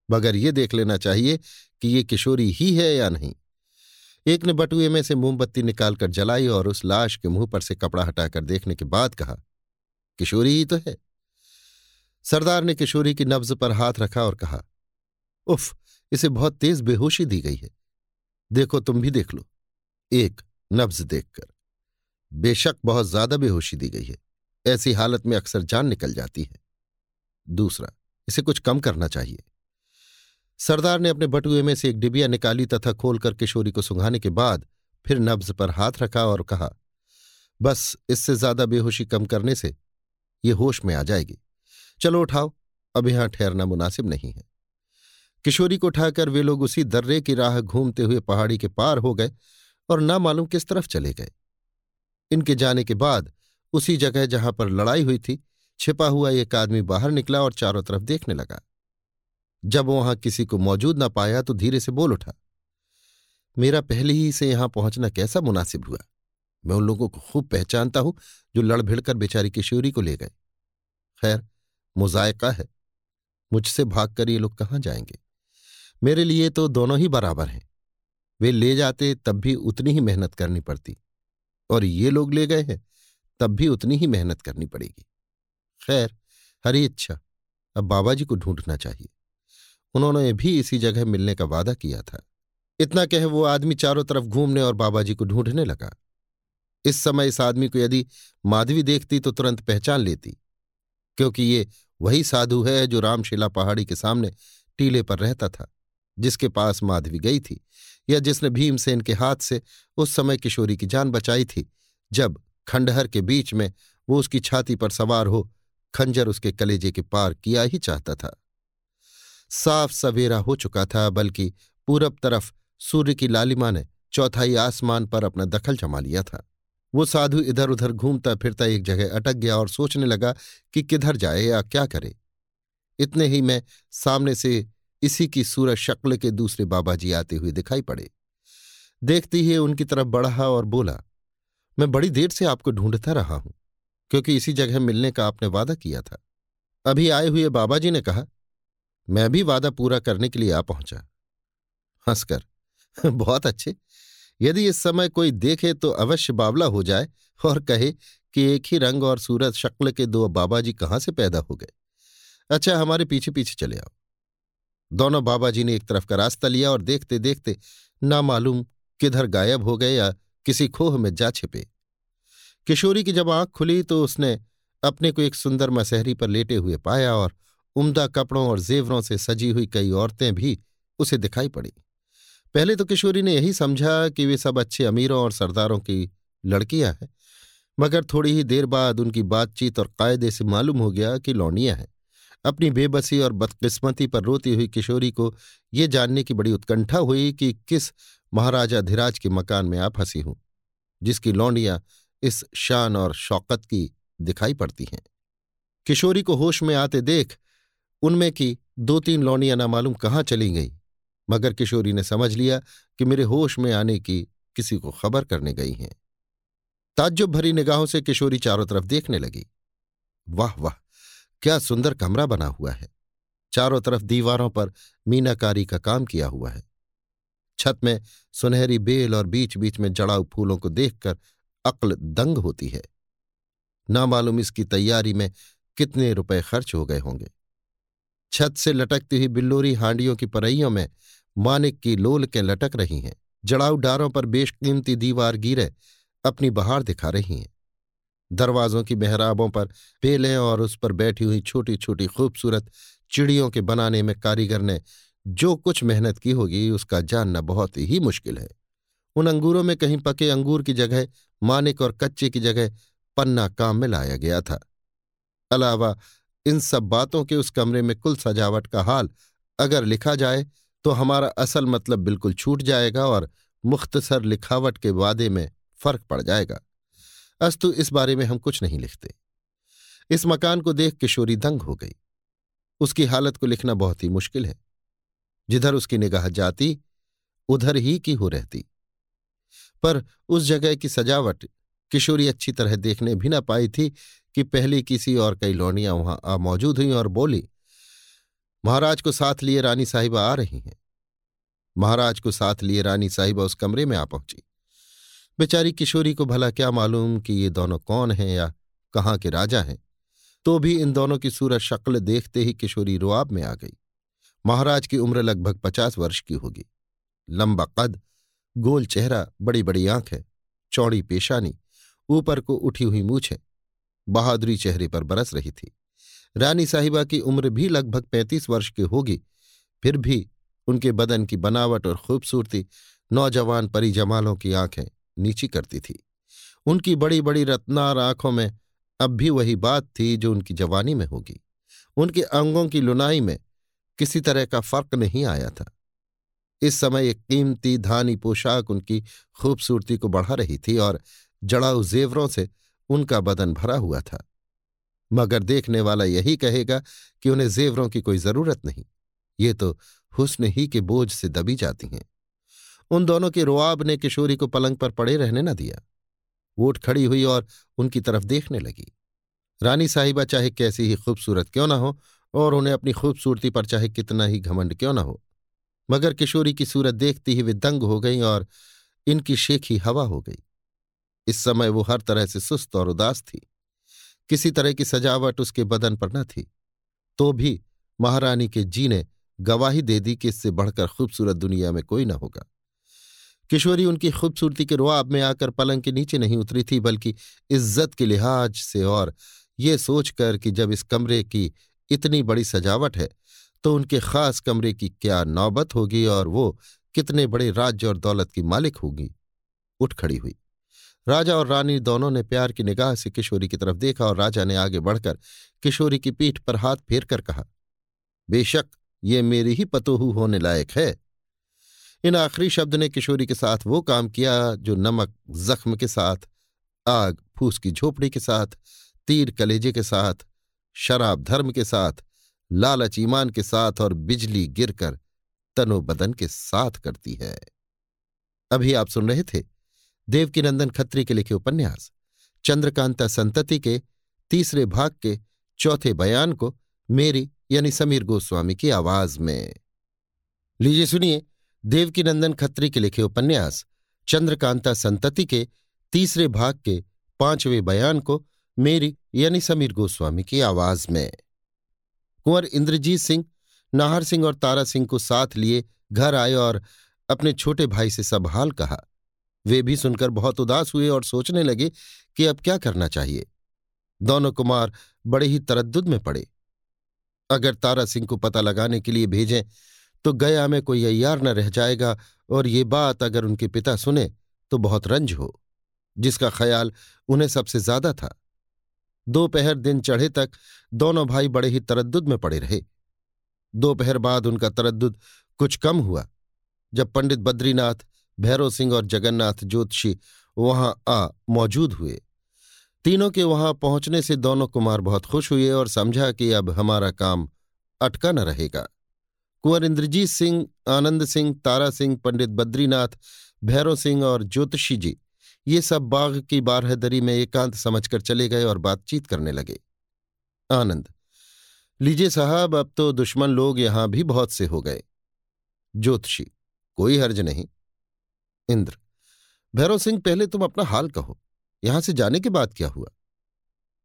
[SPEAKER 1] मगर ये देख लेना चाहिए कि ये किशोरी ही है या नहीं। एक ने बटुए में से मोमबत्ती निकालकर जलाई और उस लाश के मुँह पर से कपड़ा हटाकर देखने के बाद कहा किशोरी ही तो है। सरदार ने किशोरी की नब्ज पर हाथ रखा और कहा, उफ, इसे बहुत तेज बेहोशी दी गई है। देखो, तुम भी देख लो। एक, नब्ज देखकर। बेशक बहुत ज़्यादा बेहोशी दी गई है। ऐसी हालत में अक्सर जान निकल जाती है। दूसरा, इसे कुछ कम करना चाहिए। सरदार ने अपने बटुए में से एक डिबिया निकाली तथा खोलकर किशोरी को सुंघाने के बाद फिर नब्ज पर हाथ रखा और कहा, बस, इससे ज़्यादा बेहोशी कम करने से ये होश में आ जाएगी। चलो उठाओ, अब यहाँ ठहरना मुनासिब नहीं है। किशोरी को उठाकर वे लोग उसी दर्रे की राह घूमते हुए पहाड़ी के पार हो गए और ना मालूम किस तरफ़ चले गए। इनके जाने के बाद उसी जगह जहाँ पर लड़ाई हुई थी, छिपा हुआ एक आदमी बाहर निकला और चारों तरफ़ देखने लगा। जब वहाँ किसी को मौजूद न पाया तो धीरे से बोल उठा, मेरा पहले ही से यहाँ पहुँचना कैसा मुनासिब हुआ? मैं उन लोगों को खूब पहचानता हूँ, जो लड़ भिड़कर बेचारी किशोरी को ले गए। खैर, मुजायका है। मुझसे भागकर ये लोग कहाँ जाएँगे? मेरे लिए तो दोनों ही बराबर हैं। वे ले जाते तब भी उतनी ही मेहनत करनी पड़ती। और ये लोग ले गए हैं, तब भी उतनी ही मेहनत करनी पड़ेगी। खैर, हरी इच्छा। अब बाबा जी को ढूंढना चाहिए। उन्होंने भी इसी जगह मिलने का वादा किया था। इतना कह वो आदमी चारों तरफ़ घूमने और बाबा जी को ढूँढने लगा। इस समय इस आदमी को यदि माधवी देखती तो तुरंत पहचान लेती, क्योंकि ये वही साधु है जो रामशिला पहाड़ी के सामने टीले पर रहता था, जिसके पास माधवी गई थी, या जिसने भीमसेन के हाथ से उस समय किशोरी की जान बचाई थी, जब खंडहर के बीच में वो उसकी छाती पर सवार हो खंजर उसके कलेजे के पार किया ही चाहता था। साफ़ सवेरा हो चुका था, बल्कि पूरब तरफ़ सूर्य की लालिमा ने चौथाई आसमान पर अपना दखल जमा लिया था। वो साधु इधर उधर घूमता फिरता एक जगह अटक गया और सोचने लगा कि किधर जाए या क्या करे। इतने ही में सामने से इसी की सूरज शक्ल के दूसरे बाबा जी आते हुए दिखाई पड़े। देखती ही उनकी तरफ़ बढ़ा और बोला, मैं बड़ी देर से आपको ढूंढता रहा हूँ, क्योंकि इसी जगह मिलने का आपने वादा किया था। अभी आए हुए बाबा जी ने कहा, मैं भी वादा पूरा करने के लिए आ पहुँचा। हंसकर, बहुत अच्छे। यदि इस समय कोई देखे तो अवश्य बावला हो जाए और कहे कि एक ही रंग और सूरत शक्ल के दो बाबा जी कहाँ से पैदा हो गए। अच्छा हमारे पीछे पीछे चले आओ। दोनों बाबा जी ने एक तरफ़ का रास्ता लिया और देखते देखते ना मालूम किधर गायब हो गए या किसी खोह में जा छिपे। किशोरी की जब आँख खुली तो उसने अपने को एक सुंदर मसहरी पर लेटे हुए पाया और उम्दा कपड़ों और जेवरों से सजी हुई कई औरतें भी उसे दिखाई पड़ी। पहले तो किशोरी ने यही समझा कि वे सब अच्छे अमीरों और सरदारों की लड़कियाँ हैं, मगर थोड़ी ही देर बाद उनकी बातचीत और कायदे से मालूम हो गया कि लौनियाँ हैं। अपनी बेबसी और बदकिस्मती पर रोती हुई किशोरी को ये जानने की बड़ी उत्कंठा हुई कि किस महाराजा धीराज के मकान में आप फंसी हूँ, जिसकी लौंडियाँ इस शान और शौकत की दिखाई पड़ती हैं। किशोरी को होश में आते देख उनमें की दो तीन लौंडियाँ ना मालूम कहाँ चली गई। मगर किशोरी ने समझ लिया कि मेरे होश में आने की किसी को खबर करने गई हैं। ताज्जुब भरी निगाहों से किशोरी चारों तरफ़ देखने लगी। वाह वाह, क्या सुंदर कमरा बना हुआ है। चारों तरफ़ दीवारों पर मीनाकारी का काम किया हुआ है। छत में सुनहरी बेल और बीच बीच में जड़ाऊ फूलों को देखकर अक्ल दंग होती है। ना मालूम इसकी तैयारी में कितने रुपए खर्च हो गए होंगे। छत से लटकती हुई बिल्लोरी हांडियों की परइयों में मानिक की लोल के लटक रही हैं। जड़ाऊ डारों पर बेशकीमती दीवार गिरे, अपनी बहार दिखा रही हैं। दरवाजों की मेहराबों पर बेलें और उस पर बैठी हुई छोटी छोटी खूबसूरत चिड़ियों के बनाने में कारीगर ने जो कुछ मेहनत की होगी, उसका जानना बहुत ही मुश्किल है। उन अंगूरों में कहीं पके अंगूर की जगह, मानिक और कच्चे की जगह पन्ना काम में लाया गया था। अलावा इन सब बातों के उस कमरे में कुल सजावट का हाल अगर लिखा जाए तो हमारा असल मतलब बिल्कुल छूट जाएगा और मुख्तसर लिखावट के वादे में फ़र्क पड़ जाएगा। अस्तु, इस बारे में हम कुछ नहीं लिखते। इस मकान को देख किशोरी दंग हो गई। उसकी हालत को लिखना बहुत ही मुश्किल है। जिधर उसकी निगाह जाती, उधर ही की हो रहती। पर उस जगह की सजावट किशोरी अच्छी तरह देखने भी न पाई थी कि पहले किसी और कई लौनियाँ वहाँ आ मौजूद हुई और बोली, महाराज को साथ लिए रानी साहिबा आ रही हैं। महाराज को साथ लिए रानी साहिबा उस कमरे में आ पहुँची। बेचारी किशोरी को भला क्या मालूम कि ये दोनों कौन हैं या कहाँ के राजा हैं? तो भी इन दोनों की सूरत शक्ल देखते ही किशोरी रुआब में आ गई। महाराज की उम्र लगभग पचास वर्ष की होगी। लंबा कद, गोल चेहरा बड़ी बड़ी आँखें, चौड़ी पेशानी ऊपर को उठी हुई मूछें बहादुरी चेहरे पर बरस रही थी। रानी साहिबा की उम्र भी लगभग पैंतीस वर्ष की होगी, फिर भी उनके बदन की बनावट और खूबसूरती नौजवान परिजमालों की आँखें नीची करती थी। उनकी बड़ी बड़ी रत्नार आँखों में अब भी वही बात थी जो उनकी जवानी में होगी। उनके अंगों की लुनाई में किसी तरह का फ़र्क नहीं आया था। इस समय एक कीमती धानी पोशाक उनकी खूबसूरती को बढ़ा रही थी और जड़ाऊ जेवरों से उनका बदन भरा हुआ था। मगर देखने वाला यही कहेगा कि उन्हें जेवरों की कोई ज़रूरत नहीं। ये तो हुस्न ही के बोझ से दबी जाती हैं। उन दोनों के रोआब ने किशोरी को पलंग पर पड़े रहने न दिया। वो उठ खड़ी हुई और उनकी तरफ़ देखने लगी। रानी साहिबा चाहे कैसी ही खूबसूरत क्यों ना हो और उन्हें अपनी खूबसूरती पर चाहे कितना ही घमंड क्यों ना हो, मगर किशोरी की सूरत देखती ही वे दंग हो गई और इनकी शेखी हवा हो गई। इस समय वो हर तरह से सुस्त और उदास थी। किसी तरह की सजावट उसके बदन पर न थी। तो भी महारानी के जी ने गवाही दे दी कि इससे बढ़कर खूबसूरत दुनिया में कोई न होगा। किशोरी उनकी खूबसूरती के रुआब में आकर पलंग के नीचे नहीं उतरी थी, बल्कि इज़्ज़त के लिहाज से और ये सोचकर कि जब इस कमरे की इतनी बड़ी सजावट है तो उनके खास कमरे की क्या नौबत होगी और वो कितने बड़े राज्य और दौलत की मालिक होगी। उठ खड़ी हुई। राजा और रानी दोनों ने प्यार की निगाह से किशोरी की तरफ़ देखा और राजा ने आगे बढ़कर किशोरी की पीठ पर हाथ फेर कर कहा, बेशक ये मेरी ही पतोहू होने लायक है। इन आखिरी शब्द ने किशोरी के साथ वो काम किया जो नमक, जख्म के साथ, आग, फूस की झोपड़ी के साथ, तीर कलेजे के साथ, शराब धर्म के साथ, लालच ईमान के साथ और बिजली गिरकर तनो बदन के साथ करती है। अभी आप सुन रहे थे देवकीनंदन खत्री के लिखे उपन्यास, चंद्रकांता संतति के तीसरे भाग के चौथे बयान को मेरी यानी समीर गोस्वामी की आवाज़ में। लीजिए सुनिए देवकीनंदन खत्री के लिखे उपन्यास, चंद्रकांता संतति के तीसरे भाग के पाँचवें बयान को मेरी यानी समीर गोस्वामी की आवाज़ में। कुंवर इंद्रजीत सिंह, नाहर सिंह और तारा सिंह को साथ लिए घर आए और अपने छोटे भाई से सब हाल कहा। वे भी सुनकर बहुत उदास हुए और सोचने लगे कि अब क्या करना चाहिए। दोनों कुमार बड़े ही तरद्दुद में पड़े। अगर तारा सिंह को पता लगाने के लिए भेजें तो गया में कोई अय्यार न रह जाएगा और ये बात अगर उनके पिता सुने तो बहुत रंज हो, जिसका ख्याल उन्हें सबसे ज़्यादा था। दोपहर दिन चढ़े तक दोनों भाई बड़े ही तरद्दुद में पड़े रहे। दोपहर बाद उनका तरद्दुद कुछ कम हुआ, जब पंडित बद्रीनाथ भैरव सिंह और जगन्नाथ ज्योतिषी वहाँ आ मौजूद हुए। तीनों के वहाँ पहुँचने से दोनों कुमार बहुत खुश हुए और समझा कि अब हमारा काम अटका न रहेगा। कुंवर इंद्रजीत सिंह, आनंद सिंह, तारा सिंह, पंडित बद्रीनाथ, भैरव सिंह और ज्योतिषी जी, ये सब बाघ की बारहदरी में एकांत समझकर चले गए और बातचीत करने लगे। आनंद, लीजिए साहब, अब तो दुश्मन लोग यहाँ भी बहुत से हो गए। ज्योतिषी, कोई हर्ज नहीं। इंद्र, भैरव सिंह, पहले तुम अपना हाल कहो। यहाँ से जाने के बाद क्या हुआ?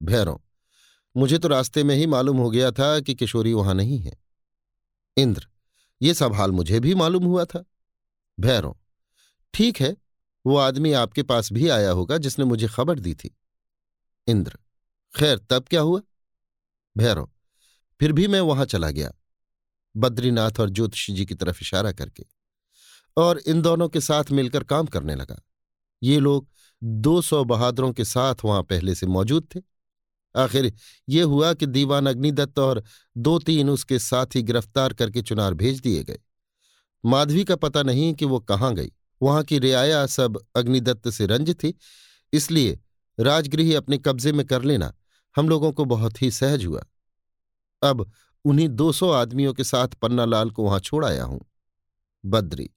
[SPEAKER 1] भैरव, मुझे तो रास्ते में ही मालूम हो गया था कि किशोरी वहाँ नहीं है। इंद्र, ये सब हाल मुझे भी मालूम हुआ था। भैरव, ठीक है, वो आदमी आपके पास भी आया होगा जिसने मुझे खबर दी थी। इंद्र, खैर, तब क्या हुआ? भैरव, फिर भी मैं वहाँ चला गया, बद्रीनाथ और ज्योतिषी जी की तरफ़ इशारा करके। और इन दोनों के साथ मिलकर काम करने लगा। ये लोग दो सौ बहादुरों के साथ वहाँ पहले से मौजूद थे। आखिर ये हुआ कि दीवान अग्निदत्त और दो तीन उसके साथ ही गिरफ़्तार करके चुनार भेज दिए गए। माधवी का पता नहीं कि वो कहाँ गई। वहाँ की रियाया सब अग्निदत्त से रंज थी। इसलिए राजगृह अपने कब्जे में कर लेना हम लोगों को बहुत ही सहज हुआ। अब उन्हीं दो सौ आदमियों के साथ पन्नालाल को वहाँ छोड़ आया हूँ। बद्री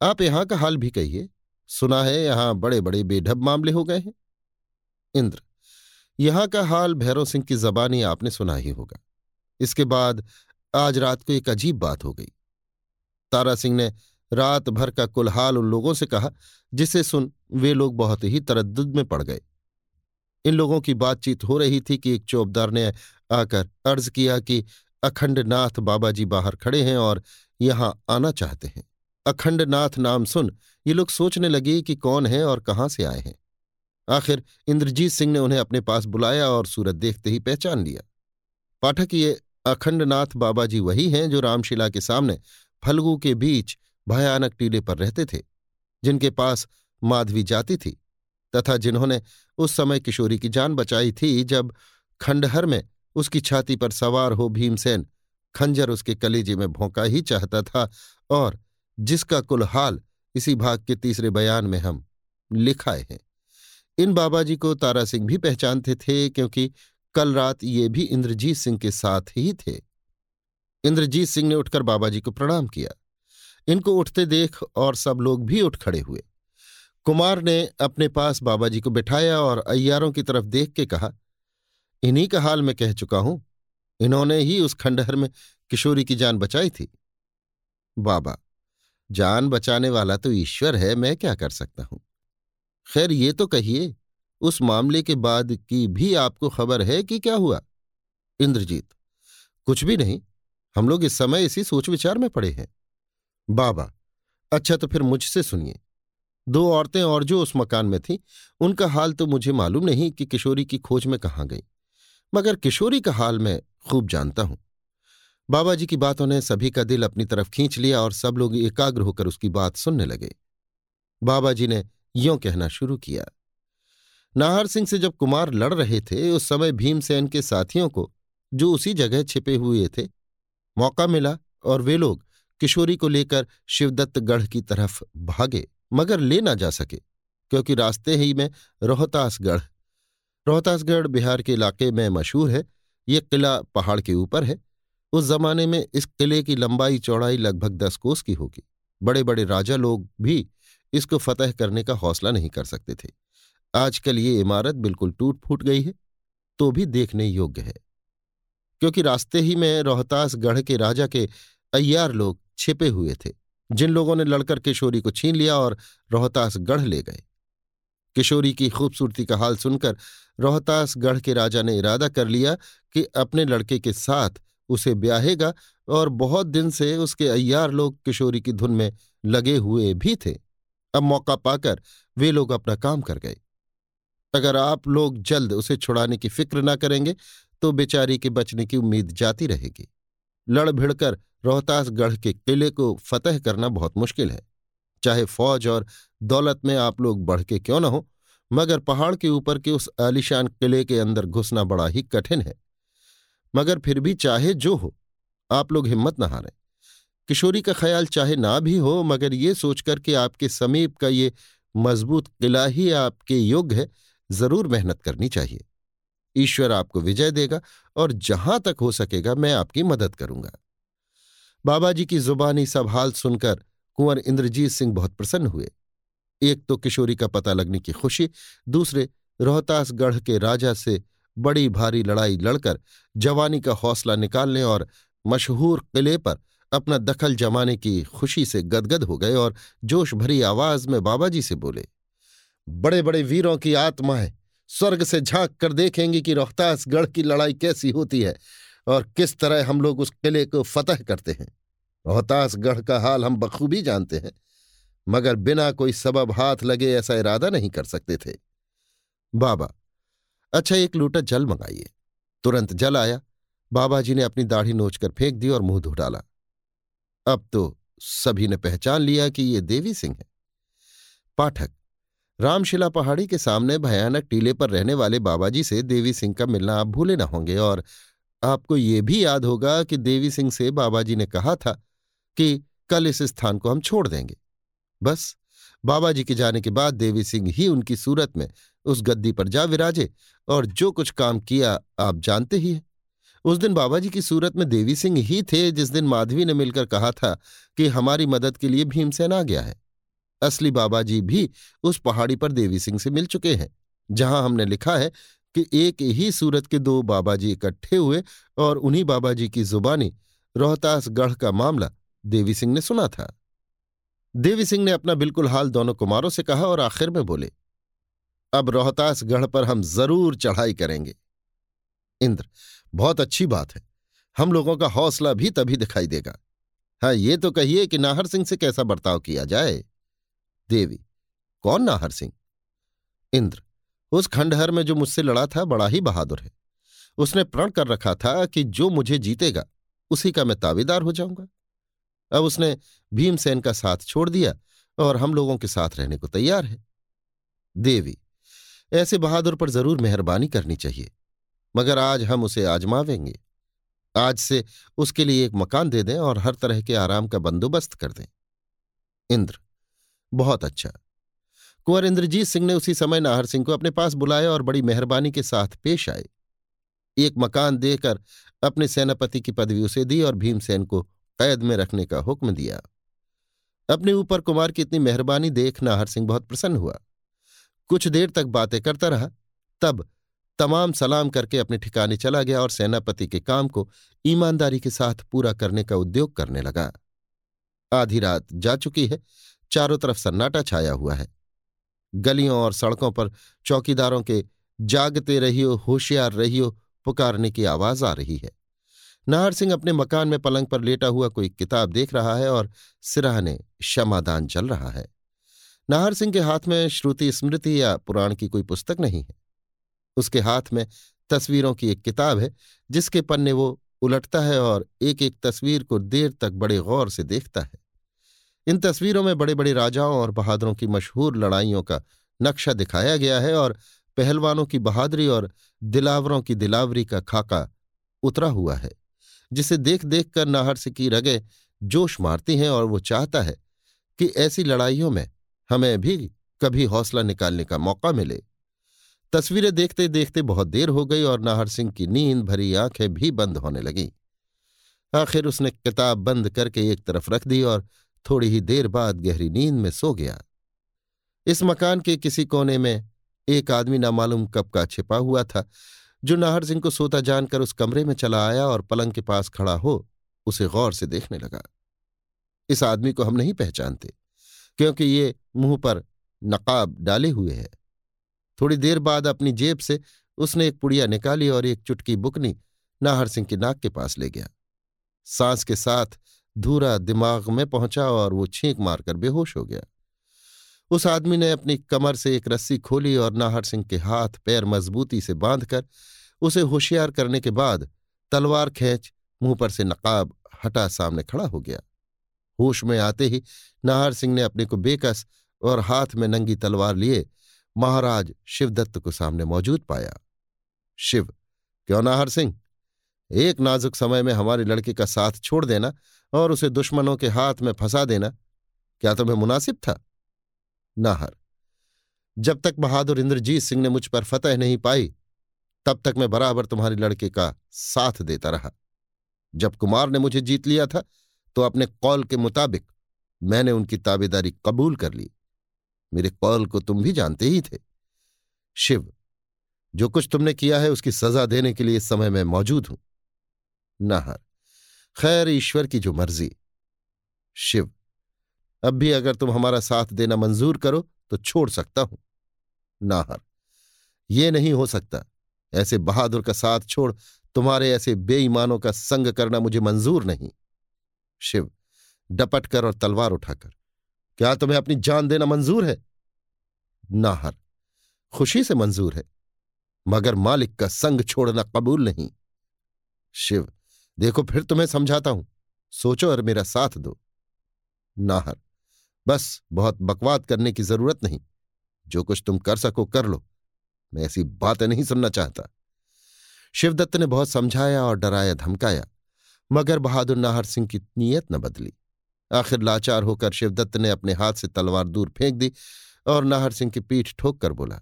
[SPEAKER 1] आप यहाँ का हाल भी कहिए। सुना है यहाँ बड़े बड़े बेढब मामले हो गए हैं। इंद्र, यहाँ का हाल भैरव सिंह की जबानी आपने सुना ही होगा। इसके बाद आज रात को एक अजीब बात हो गई। तारा सिंह ने रात भर का कुलहाल उन लोगों से कहा, जिसे सुन वे लोग बहुत ही तरद में पड़ गए। इन लोगों की बातचीत हो रही थी कि एक चौबदार ने आकर अर्ज़ किया कि अखंडनाथ बाबा जी बाहर खड़े हैं और यहाँ आना चाहते हैं। अखंडनाथ नाम सुन, ये लोग सोचने लगे कि कौन है और कहाँ से आए हैं। आखिर इंद्रजीत सिंह ने उन्हें अपने पास बुलाया और सूरत देखते ही पहचान लिया। पाठक ये अखंडनाथ बाबा जी वही हैं जो रामशिला के सामने फलगू के बीच भयानक टीले पर रहते थे, जिनके पास माधवी जाती थी, तथा जिन्होंने उस समय किशोरी की जान बचाई थी जब खंडहर में उसकी छाती पर सवार हो भीमसेन खंजर उसके कलेजे में भोंका ही चाहता था और जिसका कुल हाल इसी भाग के तीसरे बयान में हम लिखाए हैं। इन बाबाजी को तारा सिंह भी पहचानते थे, क्योंकि कल रात ये भी इंद्रजीत सिंह के साथ ही थे। इंद्रजीत सिंह ने उठकर बाबाजी को प्रणाम किया। इनको उठते देख और सब लोग भी उठ खड़े हुए। कुमार ने अपने पास बाबाजी को बिठाया और अय्यारों की तरफ़ देख के कहा, इन्हीं का हाल मैं कह चुका हूँ। इन्होंने ही उस खंडहर में किशोरी की जान बचाई थी। बाबा जान बचाने वाला तो ईश्वर है, मैं क्या कर सकता हूँ? खैर, ये तो कहिए, उस मामले के बाद की भी आपको खबर है कि क्या हुआ? इंद्रजीत, कुछ भी नहीं, हम लोग इस समय इसी सोच विचार में पड़े हैं। बाबा अच्छा तो फिर मुझसे सुनिए। दो औरतें और जो उस मकान में थीं, उनका हाल तो मुझे मालूम नहीं कि किशोरी की खोज में कहाँ गई। मगर किशोरी का हाल मैं खूब जानता हूँ। बाबा जी की बातों ने सभी का दिल अपनी तरफ़ खींच लिया और सब लोग एकाग्र होकर उसकी बात सुनने लगे। बाबा जी ने यों कहना शुरू किया, नाहर सिंह से जब कुमार लड़ रहे थे, उस समय भीमसेन के साथियों को, जो उसी जगह छिपे हुए थे, मौका मिला और वे लोग किशोरी को लेकर शिवदत्तगढ़ की तरफ़ भागे, मगर ले ना जा सके, क्योंकि रास्ते ही में रोहतासगढ़ रोहतासगढ़ बिहार के इलाके में मशहूर है, ये किला पहाड़ के ऊपर है उस जमाने में इस किले की लंबाई चौड़ाई लगभग दस कोस की होगी। बड़े बड़े राजा लोग भी इसको फतह करने का हौसला नहीं कर सकते थे। आजकल ये इमारत बिल्कुल टूट फूट गई है तो भी देखने योग्य है। क्योंकि रास्ते ही में रोहतासगढ़ के राजा के अय्यार लोग छिपे हुए थे, जिन लोगों ने लड़कर किशोरी को छीन लिया और रोहतासगढ़ ले गए। किशोरी की खूबसूरती का हाल सुनकर रोहतासगढ़ के राजा ने इरादा कर लिया कि अपने लड़के के साथ उसे ब्याहेगा और बहुत दिन से उसके अय्यार लोग किशोरी की धुन में लगे हुए भी थे। अब मौका पाकर वे लोग अपना काम कर गए। अगर आप लोग जल्द उसे छुड़ाने की फ़िक्र न करेंगे तो बेचारी के बचने की उम्मीद जाती रहेगी। लड़ भिड़कर रोहतासगढ़ के किले को फतह करना बहुत मुश्किल है। चाहे फौज और दौलत में आप लोग बढ़ के क्यों न हो, मगर पहाड़ के ऊपर के उस आलिशान किले के अंदर घुसना बड़ा ही कठिन है। मगर फिर भी चाहे जो हो, आप लोग हिम्मत न हारें। किशोरी का ख्याल चाहे ना भी हो, मगर ये सोचकर कि आपके समीप का ये मज़बूत किला ही आपके योग्य है, ज़रूर मेहनत करनी चाहिए। ईश्वर आपको विजय देगा और जहाँ तक हो सकेगा, मैं आपकी मदद करूँगा। बाबा जी की जुबानी सब हाल सुनकर कुंवर इंद्रजीत सिंह बहुत प्रसन्न हुए। एक तो किशोरी का पता लगने की खुशी, दूसरे रोहतासगढ़ के राजा से बड़ी भारी लड़ाई लड़कर जवानी का हौसला निकालने और मशहूर किले पर अपना दखल जमाने की खुशी से गदगद हो गए और जोश भरी आवाज़ में बाबा जी से बोले बड़े बड़े वीरों की आत्माएँ स्वर्ग से झाँक कर देखेंगी कि रोहतासगढ़ की लड़ाई कैसी होती है और किस तरह हम लोग उस किले को फतह करते हैं। रोहतासगढ़ का हाल हम बखूबी जानते हैं, मगर बिना कोई सबब हाथ लगे ऐसा इरादा नहीं कर सकते थे। बाबा अच्छा एक लूटा जल मंगाइए। तुरंत जल आया। बाबा जी ने अपनी दाढ़ी नोचकर फेंक दी और मुँह धो डाला अब तो सभी ने पहचान लिया कि ये देवी सिंह है। पाठक, रामशिला पहाड़ी के सामने भयानक टीले पर रहने वाले बाबाजी से देवी सिंह का मिलना आप भूले ना होंगे और आपको ये भी याद होगा कि देवी सिंह से बाबाजी ने कहा था कि कल इस स्थान को हम छोड़ देंगे। बस बाबा जी के जाने के बाद देवी सिंह ही उनकी सूरत में उस गद्दी पर जा विराजे, और जो कुछ काम किया आप जानते ही हैं। उस दिन बाबा जी की सूरत में देवी सिंह ही थे जिस दिन माधवी ने मिलकर कहा था कि हमारी मदद के लिए भीमसेन आ गया है। असली बाबा जी भी उस पहाड़ी पर देवी सिंह से मिल चुके हैं, जहाँ हमने लिखा है कि एक ही सूरत के दो बाबा जी इकट्ठे हुए और उन्हीं बाबा जी की जुबानी रोहतास गढ़ का मामला, देवी सिंह ने सुना था। देवी सिंह ने अपना बिल्कुल हाल दोनों कुमारों से कहा और आखिर में बोले अब रोहतास गढ़ पर हम ज़रूर चढ़ाई करेंगे। इंद्र, बहुत अच्छी बात है। हम लोगों का हौसला भी तभी दिखाई देगा। हाँ ये तो कहिए कि नाहर सिंह से कैसा बर्ताव किया जाए। देवी, कौन नाहर सिंह? इंद्र, उस खंडहर में जो मुझसे लड़ा था, बड़ा ही बहादुर है। उसने प्रण कर रखा था कि जो मुझे जीतेगा, उसी का मैं तावेदार हो जाऊँगा। अब उसने भीमसेन का साथ छोड़ दिया और हम लोगों के साथ रहने को तैयार है। देवी ऐसे बहादुर पर ज़रूर मेहरबानी करनी चाहिए। मगर आज हम उसे आजमावेंगे। आज से उसके लिए एक मकान दे दें और हर तरह के आराम का बंदोबस्त कर दें। इंद्र, बहुत अच्छा। कुंवर इंद्रजीत सिंह ने उसी समय नाहर सिंह को अपने पास बुलाया और बड़ी मेहरबानी के साथ पेश आए। एक मकान देकर अपने सेनापति की पदवी उसे दी और भीमसेन को कैद में रखने का हुक्म दिया। अपने ऊपर कुमार की इतनी मेहरबानी देख नाहर सिंह बहुत प्रसन्न हुआ। कुछ देर तक बातें करता रहा। तब तमाम सलाम करके अपने ठिकाने चला गया और सेनापति के काम को ईमानदारी के साथ पूरा करने का उद्योग करने लगा। आधी रात जा चुकी है, चारों तरफ़ सन्नाटा छाया हुआ है। गलियों और सड़कों पर चौकीदारों के जागते रहियो, होशियार रहियो, पुकारने की आवाज़ आ रही है। नाहर सिंह अपने मकान में पलंग पर लेटा हुआ कोई किताब देख रहा है और सिराहने क्षमादान चल रहा है। नाहर सिंह के हाथ में श्रुति स्मृति या पुराण की कोई पुस्तक नहीं है। उसके हाथ में तस्वीरों की एक किताब है, जिसके पन्ने वो उलटता है और एक एक तस्वीर को देर तक बड़े गौर से देखता है। इन तस्वीरों में बड़े बड़े राजाओं और बहादुरों की मशहूर लड़ाइयों का नक्शा दिखाया गया है और पहलवानों की बहादुरी और दिलावरों की दिलावरी का खाका उतरा हुआ है, जिसे देख देख कर नाहर से की रगे जोश मारती हैं और वो चाहता है कि ऐसी लड़ाइयों में हमें भी कभी हौसला निकालने का मौका मिले। तस्वीरें देखते देखते बहुत देर हो गई और नाहर सिंह की नींद भरी आँखें भी बंद होने लगीं। आखिर उसने किताब बंद करके एक तरफ़ रख दी और थोड़ी ही देर बाद गहरी नींद में सो गया। इस मकान के किसी कोने में एक आदमी नामालूम कब का छिपा हुआ था, जो नाहर सिंह को सोता जानकर उस कमरे में चला आया और पलंग के पास खड़ा हो उसे गौर से देखने लगा। इस आदमी को हम नहीं पहचानते। क्योंकि ये मुँह पर नकाब डाले हुए है। थोड़ी देर बाद अपनी जेब से उसने एक पुड़िया निकाली और एक चुटकी बुकनी नाहर सिंह की नाक के पास ले गया। सांस के साथ धूरा दिमाग में पहुँचा और वो छींक मारकर बेहोश हो गया। उस आदमी ने अपनी कमर से एक रस्सी खोली और नाहर सिंह के हाथ पैर मजबूती से बांधकर उसे होशियार करने के बाद तलवार खींच मुँह पर से नकाब हटा सामने खड़ा हो गया। होश में आते ही नाहर सिंह ने अपने को बेकस और हाथ में नंगी तलवार लिए महाराज शिवदत्त को सामने मौजूद पाया। शिव, क्यों नाहर सिंह? एक नाजुक समय में हमारे लड़के का साथ छोड़ देना और उसे दुश्मनों के हाथ में फंसा देना, क्या तुम्हें मुनासिब था? नाहर, जब तक बहादुर इंद्रजीत सिंह ने मुझ पर फतह नहीं पाई, तब तक मैं बराबर तुम्हारे लड़के का साथ देता रहा। जब कुमार ने मुझे जीत लिया था तो अपने कौल के मुताबिक मैंने उनकी ताबेदारी कबूल कर ली। मेरे कौल को तुम भी जानते ही थे। शिव, जो कुछ तुमने किया है उसकी सजा देने के लिए इस समय मैं मौजूद हूँ। नाहर, खैर ईश्वर की जो मर्ज़ी। शिव, अब भी अगर तुम हमारा साथ देना मंजूर करो तो छोड़ सकता हूँ। नाहर, ये नहीं हो सकता। ऐसे बहादुर का साथ छोड़ तुम्हारे ऐसे बेईमानों का संग करना मुझे मंजूर नहीं। शिव डपट कर और तलवार उठाकर, क्या तुम्हें अपनी जान देना मंजूर है? नाहर खुशी से मंजूर है, मगर मालिक का संग छोड़ना कबूल नहीं। शिव, देखो फिर तुम्हें समझाता हूँ, सोचो और मेरा साथ दो। नाहर बस बहुत बकवाद करने की ज़रूरत नहीं, जो कुछ तुम कर सको कर लो, मैं ऐसी बातें नहीं सुनना चाहता। शिवदत्त ने बहुत समझाया और डराया, धमकाया मगर बहादुर नाहर सिंह की नीयत न बदली। आखिर लाचार होकर शिवदत्त ने अपने हाथ से तलवार दूर फेंक दी और नाहर सिंह की पीठ ठोक कर बोला,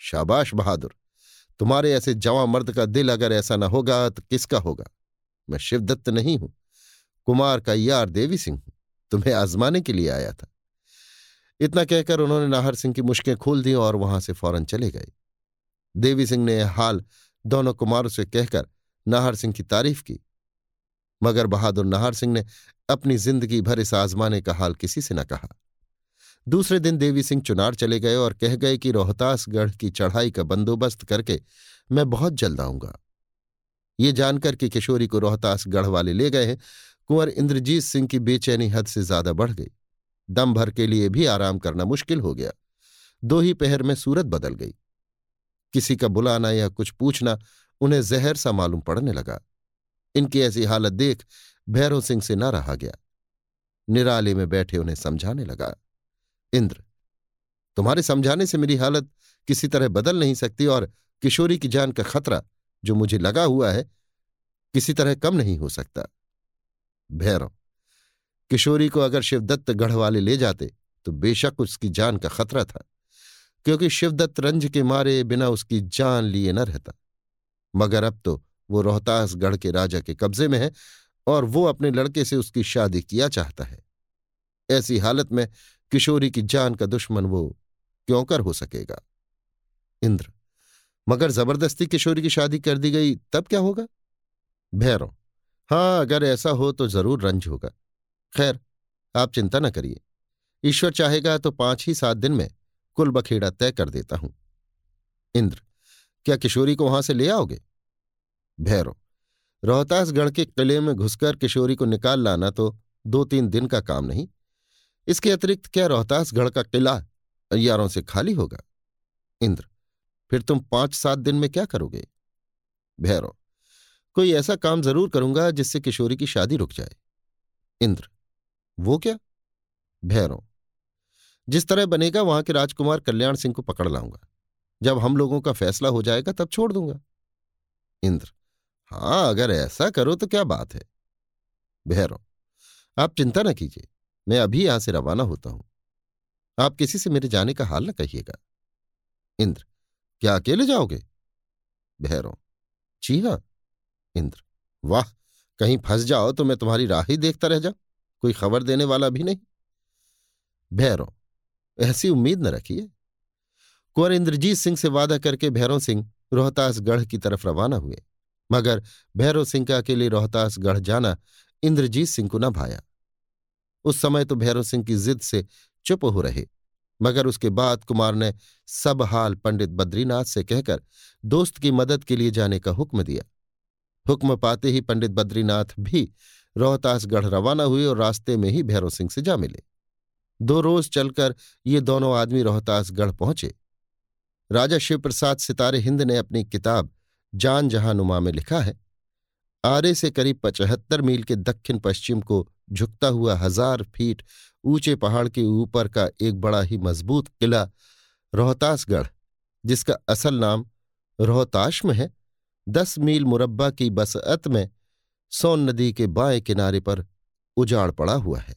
[SPEAKER 1] शाबाश बहादुर, तुम्हारे ऐसे जवां मर्द का दिल अगर ऐसा न होगा तो किसका होगा? मैं शिवदत्त नहीं हूँ, कुमार का यार देवी सिंह हूँ, तुम्हें आजमाने के लिए आया था। इतना कहकर उन्होंने नाहर सिंह की मुश्कें खोल दी और वहाँ से फ़ौरन चले गए। देवी सिंह ने हाल दोनों कुमारों से कहकर नाहर सिंह की तारीफ़ की मगर बहादुर नाहर सिंह ने अपनी ज़िंदगी भर इस आजमाने का हाल किसी से न कहा। दूसरे दिन देवी सिंह चुनार चले गए और कह गए कि रोहतासगढ़ की चढ़ाई का बंदोबस्त करके मैं बहुत जल्द आऊँगा। ये जानकर कि किशोरी को रोहतासगढ़ वाले ले गए हैं, कुंवर इंद्रजीत सिंह की बेचैनी हद से ज़्यादा बढ़ गई। दम भर के लिए भी आराम करना मुश्किल हो गया। दो ही पहर में सूरत बदल गई। किसी का बुलाना या कुछ पूछना उन्हें जहर सा मालूम पड़ने लगा। इनकी ऐसी हालत देख भैरव सिंह से ना रहा गया। निराले में बैठे उन्हें समझाने लगा, इंद्र, तुम्हारे समझाने से मेरी हालत किसी तरह बदल नहीं सकती और किशोरी की जान का खतरा जो मुझे लगा हुआ है किसी तरह कम नहीं हो सकता। भैरव, किशोरी को अगर शिवदत्त गढ़ वाले ले जाते तो बेशक उसकी जान का खतरा था, क्योंकि शिवदत्त रंज के मारे बिना उसकी जान लिए न रहता। मगर अब तो वो रोहतासगढ़ के राजा के कब्जे में है और वो अपने लड़के से उसकी शादी किया चाहता है। ऐसी हालत में किशोरी की जान का दुश्मन वो क्यों कर हो सकेगा? इंद्र, मगर ज़बरदस्ती किशोरी की शादी कर दी गई, तब क्या होगा? भैरव हाँ अगर ऐसा हो तो ज़रूर रंज होगा। खैर, आप चिंता न करिए। ईश्वर चाहेगा तो पाँच ही सात दिन में कुल बखेड़ा तय कर देता हूँ। इंद्र, क्या किशोरी को वहाँ से ले आओगे? भैरव, रोहतासगढ़ के किले में घुसकर किशोरी को निकाल लाना तो दो तीन दिन का काम नहीं। इसके अतिरिक्त क्या रोहतासगढ़ का किला अयारों से खाली होगा? इंद्र, फिर तुम पाँच सात दिन में क्या करोगे? भैरव, कोई ऐसा काम ज़रूर करूँगा जिससे किशोरी की शादी रुक जाए। इंद्र, वो क्या? भैरव, जिस तरह बनेगा वहाँ के राजकुमार कल्याण सिंह को पकड़ लाऊँगा। जब हम लोगों का फैसला हो जाएगा तब छोड़ दूँगा। इंद्र हाँ अगर ऐसा करो तो क्या बात है? भैरव आप चिंता न कीजिए, मैं अभी यहाँ से रवाना होता हूँ। आप किसी से मेरे जाने का हाल न कहिएगा। इंद्र, क्या अकेले जाओगे? भैरव जी हाँ। इंद्र, वाह, कहीं फंस जाओ तो मैं तुम्हारी राह ही देखता रह जाऊँ, कोई खबर देने वाला भी नहीं। भैरव ऐसी उम्मीद न रखिए। कुंवर इंद्रजीत सिंह से वादा करके भैरव सिंह रोहतासगढ़ की तरफ़ रवाना हुए। मगर भैरव सिंह का अकेले रोहतासगढ़ जाना इंद्रजीत सिंह को न भाया। उस समय तो भैरव सिंह की जिद से चुप हो रहे, मगर उसके बाद कुमार ने सब हाल पंडित बद्रीनाथ से कहकर दोस्त की मदद के लिए जाने का हुक्म दिया। हुक्म पाते ही पंडित बद्रीनाथ भी रोहतासगढ़ रवाना हुए और रास्ते में ही भैरव सिंह से जा मिले। दो रोज चलकर ये दोनों आदमी रोहतासगढ़ पहुँचे। राजा शिवप्रसाद सितारे हिंद ने अपनी किताब जान जहानुमा में लिखा है, आरे से करीब पचहत्तर मील के दक्षिण पश्चिम को झुकता हुआ हज़ार फीट ऊँचे पहाड़ के ऊपर का एक बड़ा ही मज़बूत किला रोहतासगढ़, जिसका असल नाम रोहताश है, दस मील मुरब्बा की बसअत में सोन नदी के बाएँ किनारे पर उजाड़ पड़ा हुआ है।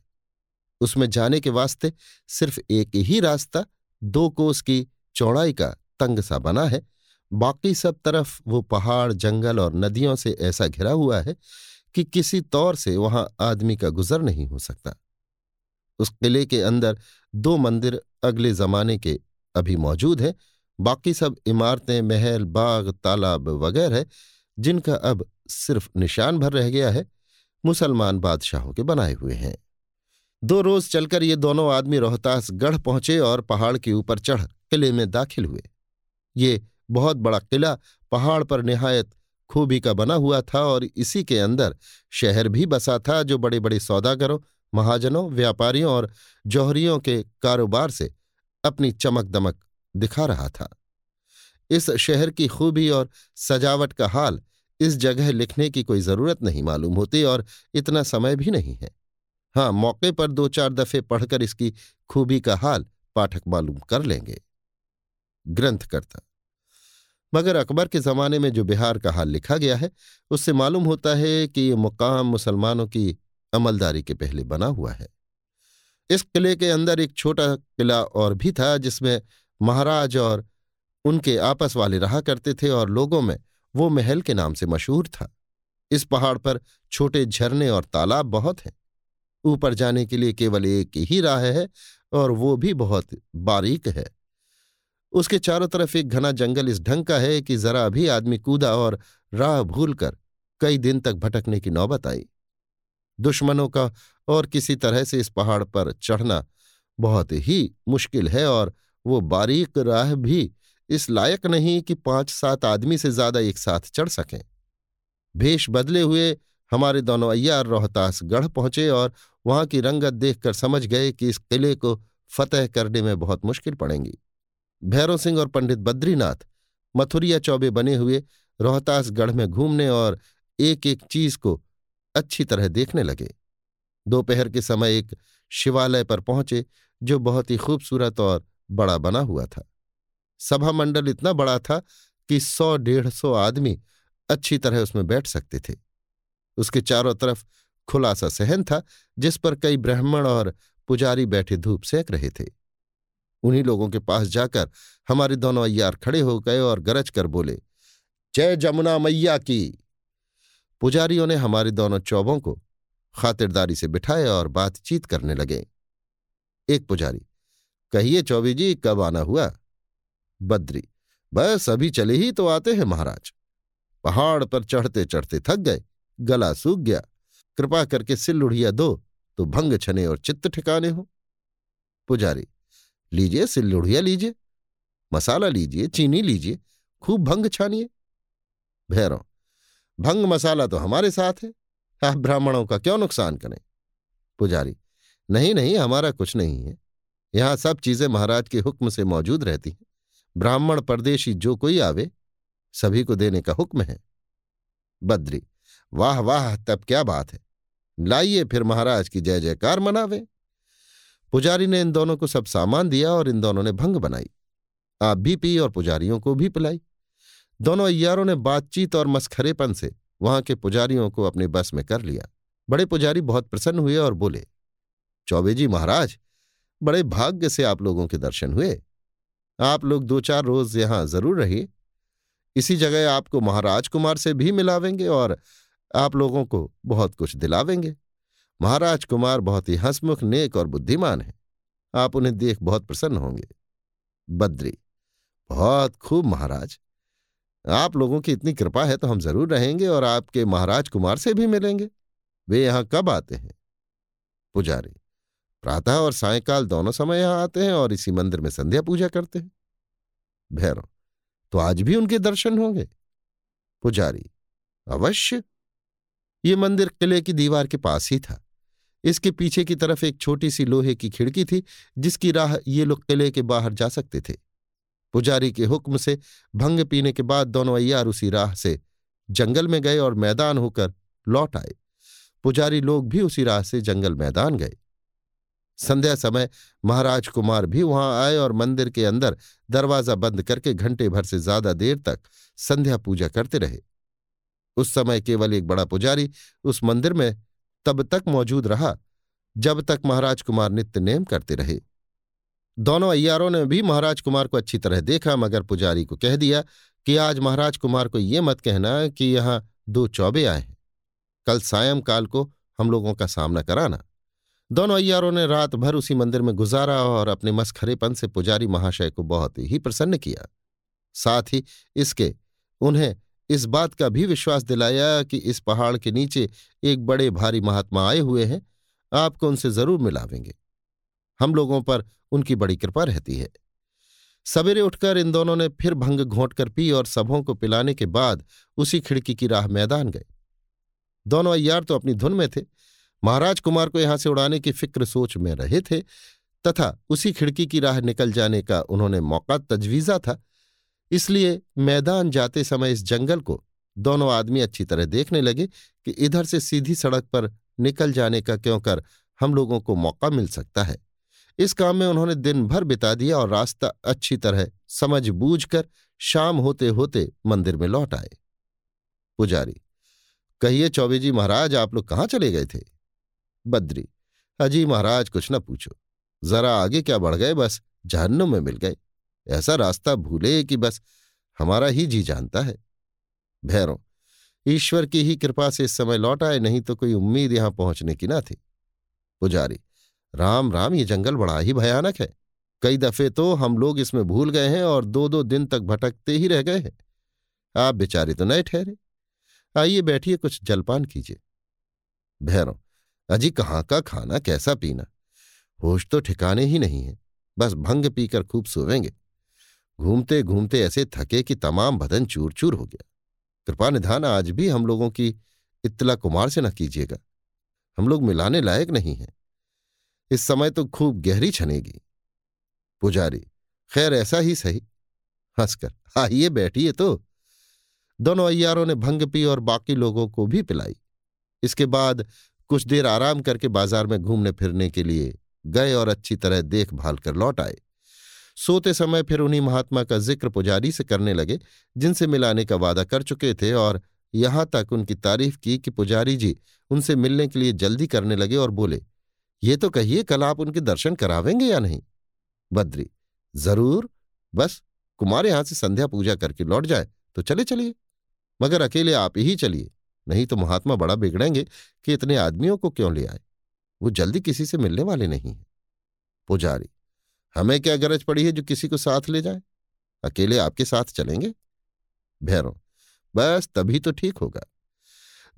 [SPEAKER 1] उसमें जाने के वास्ते सिर्फ़ एक ही रास्ता, दो कोस की चौड़ाई का तंग सा बना है बाकी सब तरफ़ वो पहाड़, जंगल और नदियों से ऐसा घिरा हुआ है कि किसी तौर से वहाँ आदमी का गुजर नहीं हो सकता। उस किले के अंदर दो मंदिर अगले जमाने के अभी मौजूद हैं। बाकी सब इमारतें, महल, बाग, तालाब वगैरह है, जिनका अब सिर्फ़ निशान भर रह गया है। मुसलमान बादशाहों के बनाए हुए हैं। दो रोज चलकर ये दोनों आदमी रोहतास गढ़ पहुँचे और पहाड़ के ऊपर चढ़ किले में दाखिल हुए। ये बहुत बड़ा किला पहाड़ पर निहायत खूबी का बना हुआ था और इसी के अंदर शहर भी बसा था जो बड़े बड़े सौदागरों, महाजनों, व्यापारियों और जौहरियों के कारोबार से अपनी चमक दमक दिखा रहा था। इस शहर की खूबी और सजावट का हाल इस जगह लिखने की कोई ज़रूरत नहीं मालूम होती और इतना समय भी नहीं है। हाँ मौके पर दो चार दफे पढ़कर इसकी खूबी का हाल पाठक मालूम कर लेंगे। ग्रंथकर्ता मगर अकबर के जमाने में जो बिहार का हाल लिखा गया है, उससे मालूम होता है कि ये मुकाम मुसलमानों की अमलदारी के पहले बना हुआ है। इस किले के अंदर एक छोटा किला और भी था, जिसमें महाराज और उनके आपस वाले रहा करते थे और लोगों में वो महल के नाम से मशहूर था। इस पहाड़ पर छोटे झरने और तालाब बहुत हैं। ऊपर जाने के लिए केवल एक ही राह है और वो भी बहुत बारीक है। उसके चारों तरफ़ एक घना जंगल इस ढंग का है कि जरा भी आदमी कूदा और राह भूलकर कई दिन तक भटकने की नौबत आई। दुश्मनों का और किसी तरह से इस पहाड़ पर चढ़ना बहुत ही मुश्किल है और वो बारीक राह भी इस लायक नहीं कि पाँच सात आदमी से ज़्यादा एक साथ चढ़ सकें। भेष बदले हुए हमारे दोनों अय्यार रोहतास गढ़ पहुँचे और वहाँ की रंगत देखकर समझ गए कि इस किले को फतेह करने में बहुत मुश्किल पड़ेंगी। भैरव सिंह और पंडित बद्रीनाथ मथुरिया चौबे बने हुए रोहतासगढ़ में घूमने और एक एक चीज़ को अच्छी तरह देखने लगे। दोपहर के समय एक शिवालय पर पहुँचे, जो बहुत ही खूबसूरत और बड़ा बना हुआ था। सभा मंडल इतना बड़ा था कि सौ डेढ़ सौ आदमी अच्छी तरह उसमें बैठ सकते थे। उसके चारों तरफ़ खुलासा सहन था, जिस पर कई ब्राह्मण और पुजारी बैठे धूप सेक रहे थे। उन्हीं लोगों के पास जाकर हमारे दोनों अय्यार खड़े हो गए और गरज कर बोले, जय जमुना मैया की। पुजारियों ने हमारे दोनों चौबों को खातिरदारी से बिठाया और बातचीत करने लगे। एक पुजारी, कहिए चौबी जी, कब आना हुआ? बद्री, बस अभी चले ही तो आते हैं महाराज। पहाड़ पर चढ़ते चढ़ते थक गए, गला सूख गया। कृपा करके सिल उड़िया दो तो भंग छने और चित्त ठिकाने हो। पुजारी लीजिए, सिल्लुढ़िया लीजिए, मसाला लीजिए, चीनी लीजिए, खूब भंग छानिए। भैरव, भंग मसाला तो हमारे साथ है, आप ब्राह्मणों का क्यों नुकसान करें? पुजारी, नहीं नहीं, हमारा कुछ नहीं है। यहाँ सब चीज़ें महाराज के हुक्म से मौजूद रहती हैं। ब्राह्मण परदेशी जो कोई आवे, सभी को देने का हुक्म है। बद्री, वाह वाह, तब क्या बात है। लाइए फिर महाराज की जय जयकार मनावे। पुजारी ने इन दोनों को सब सामान दिया और इन दोनों ने भंग बनाई। आप भी पी और पुजारियों को भी पिलाई। दोनों अय्यारों ने बातचीत और मस्खरेपन से वहाँ के पुजारियों को अपने बस में कर लिया। बड़े पुजारी बहुत प्रसन्न हुए और बोले, चौबे जी महाराज, बड़े भाग्य से आप लोगों के दर्शन हुए। आप लोग दो चार रोज यहाँ ज़रूर रहिए। इसी जगह आपको महाराज कुमार से भी मिलावेंगे और आप लोगों को बहुत कुछ दिलावेंगे। महाराज कुमार बहुत ही हंसमुख, नेक और बुद्धिमान है। आप उन्हें देख बहुत प्रसन्न होंगे। बद्री, बहुत खूब महाराज। आप लोगों की इतनी कृपा है तो हम ज़रूर रहेंगे और आपके महाराज कुमार से भी मिलेंगे। वे यहाँ कब आते हैं? पुजारी, प्रातः और सायकाल दोनों समय यहाँ आते हैं और इसी मंदिर में संध्या पूजा करते हैं। भैरव तो आज भी उनके दर्शन होंगे? पुजारी, अवश्य। ये मंदिर किले की दीवार के पास ही था। इसके पीछे की तरफ़ एक छोटी सी लोहे की खिड़की थी, जिसकी राह ये लोग किले के बाहर जा सकते थे। पुजारी के हुक्म से भंग पीने के बाद दोनों अय्यार उसी राह से जंगल में गए और मैदान होकर लौट आए। पुजारी लोग भी उसी राह से जंगल मैदान गए। संध्या समय महाराज कुमार भी वहाँ आए और मंदिर के अंदर दरवाज़ा बंद करके घंटे भर से ज़्यादा देर तक संध्या पूजा करते रहे। उस समय केवल एक बड़ा पुजारी उस मंदिर में तब तक मौजूद रहा, जब तक महाराज कुमार नित्य नेम करते रहे। दोनों अय्यारों ने भी महाराज कुमार को अच्छी तरह देखा, मगर पुजारी को कह दिया कि आज महाराज कुमार को ये मत कहना कि यहाँ दो चौबे आए हैं। कल सायंकाल को हम लोगों का सामना कराना। दोनों अय्यारों ने रात भर उसी मंदिर में गुजारा और अपने मस्खरेपन से पुजारी महाशय को बहुत ही प्रसन्न किया। साथ ही इसके उन्हें इस बात का भी विश्वास दिलाया कि इस पहाड़ के नीचे एक बड़े भारी महात्मा आए हुए हैं। आपको उनसे ज़रूर मिलावेंगे। हम लोगों पर उनकी बड़ी कृपा रहती है। सवेरे उठकर इन दोनों ने फिर भंग घोंट कर पी और सबों को पिलाने के बाद उसी खिड़की की राह मैदान गए। दोनों अय्यार तो अपनी धुन में थे। महाराज कुमार को यहाँ से उड़ाने की फ़िक्र सोच में रहे थे तथा उसी खिड़की की राह निकल जाने का उन्होंने मौका तजवीजा था। इसलिए मैदान जाते समय इस जंगल को दोनों आदमी अच्छी तरह देखने लगे कि इधर से सीधी सड़क पर निकल जाने का क्यों कर हम लोगों को मौका मिल सकता है। इस काम में उन्होंने दिन भर बिता दिया और रास्ता अच्छी तरह समझ बूझ कर शाम होते होते मंदिर में लौट आए। पुजारी, कहिए चौबे जी महाराज, आप लोग कहाँ चले गए थे? बद्री, अजी महाराज कुछ न पूछो। जरा आगे क्या बढ़ गए? बस जहन्नुम में मिल गए। ऐसा रास्ता भूले कि बस हमारा ही जी जानता है। भैरों, ईश्वर की ही कृपा से इस समय लौट आए, नहीं तो कोई उम्मीद यहाँ पहुँचने की ना थी। पुजारी, राम राम, ये जंगल बड़ा ही भयानक है। कई दफे तो हम लोग इसमें भूल गए हैं और दो दो दिन तक भटकते ही रह गए हैं। आप बेचारे तो नए ठहरे। आइए बैठिए, कुछ जलपान कीजिए। भैरों, अजी कहाँ का खाना, कैसा पीना? होश तो ठिकाने ही नहीं है। बस भंग पीकर खूब सोवेंगे। घूमते घूमते ऐसे थके कि तमाम बदन चूर चूर हो गया। कृपा निधान, आज भी हम लोगों की इत्तला कुमार से न कीजिएगा। हम लोग मिलाने लायक नहीं हैं। इस समय तो खूब गहरी छनेगी। पुजारी, खैर ऐसा ही सही। हंसकर, आइए बैठिए तो। दोनों अय्यारों ने भंग पी और बाकी लोगों को भी पिलाई। इसके बाद कुछ देर आराम करके बाज़ार में घूमने फिरने के लिए गए और अच्छी तरह देखभाल कर लौट आए। सोते समय फिर उन्हीं महात्मा का ज़िक्र पुजारी से करने लगे, जिनसे मिलाने का वादा कर चुके थे और यहाँ तक उनकी तारीफ़ की कि पुजारी जी उनसे मिलने के लिए जल्दी करने लगे और बोले, ये तो कहिए, कल आप उनके दर्शन करावेंगे या नहीं? बद्री, ज़रूर, बस कुमार यहाँ से संध्या पूजा करके लौट जाए तो चले चलिए। मगर अकेले आप ही चलिए, नहीं तो महात्मा बड़ा बिगड़ेंगे कि इतने आदमियों को क्यों ले आए? वो जल्दी किसी से मिलने वाले नहीं हैं। पुजारी हमें क्या गरज पड़ी है जो किसी को साथ ले जाए? अकेले आपके साथ चलेंगे? भैरों बस तभी तो ठीक होगा।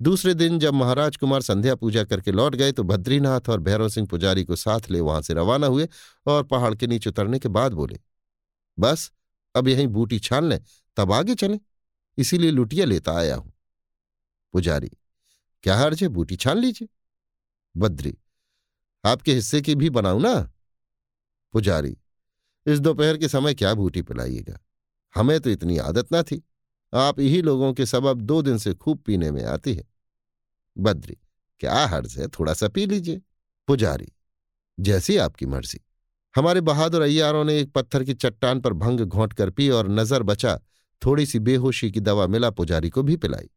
[SPEAKER 1] दूसरे दिन जब महाराज कुमार संध्या पूजा करके लौट गए तो बद्रीनाथ और भैरव सिंह पुजारी को साथ ले वहाँ से रवाना हुए और पहाड़ के नीचे उतरने के बाद बोले, बस, अब यहीं बूटी छान लें, तब आगे चलें। इसीलिए लुटिया लेता आया हूँ। पुजारी, क्या हर्ज है बूटी छान लीजिए? बद्री, आपके हिस्से की भी बनाऊ ना? पुजारी, इस दोपहर के समय क्या बूटी पिलाइएगा? हमें तो इतनी आदत ना थी। आप ही लोगों के सबब दो दिन से खूब पीने में आती है। बद्री, क्या हर्ज है? थोड़ा सा पी लीजिए। पुजारी, जैसी आपकी मर्ज़ी। हमारे बहादुर अय्यारों ने एक पत्थर की चट्टान पर भंग घोंट कर पी और नज़र बचा। थोड़ी सी बेहोशी की दवा मिला, पुजारी को भी पिलाई।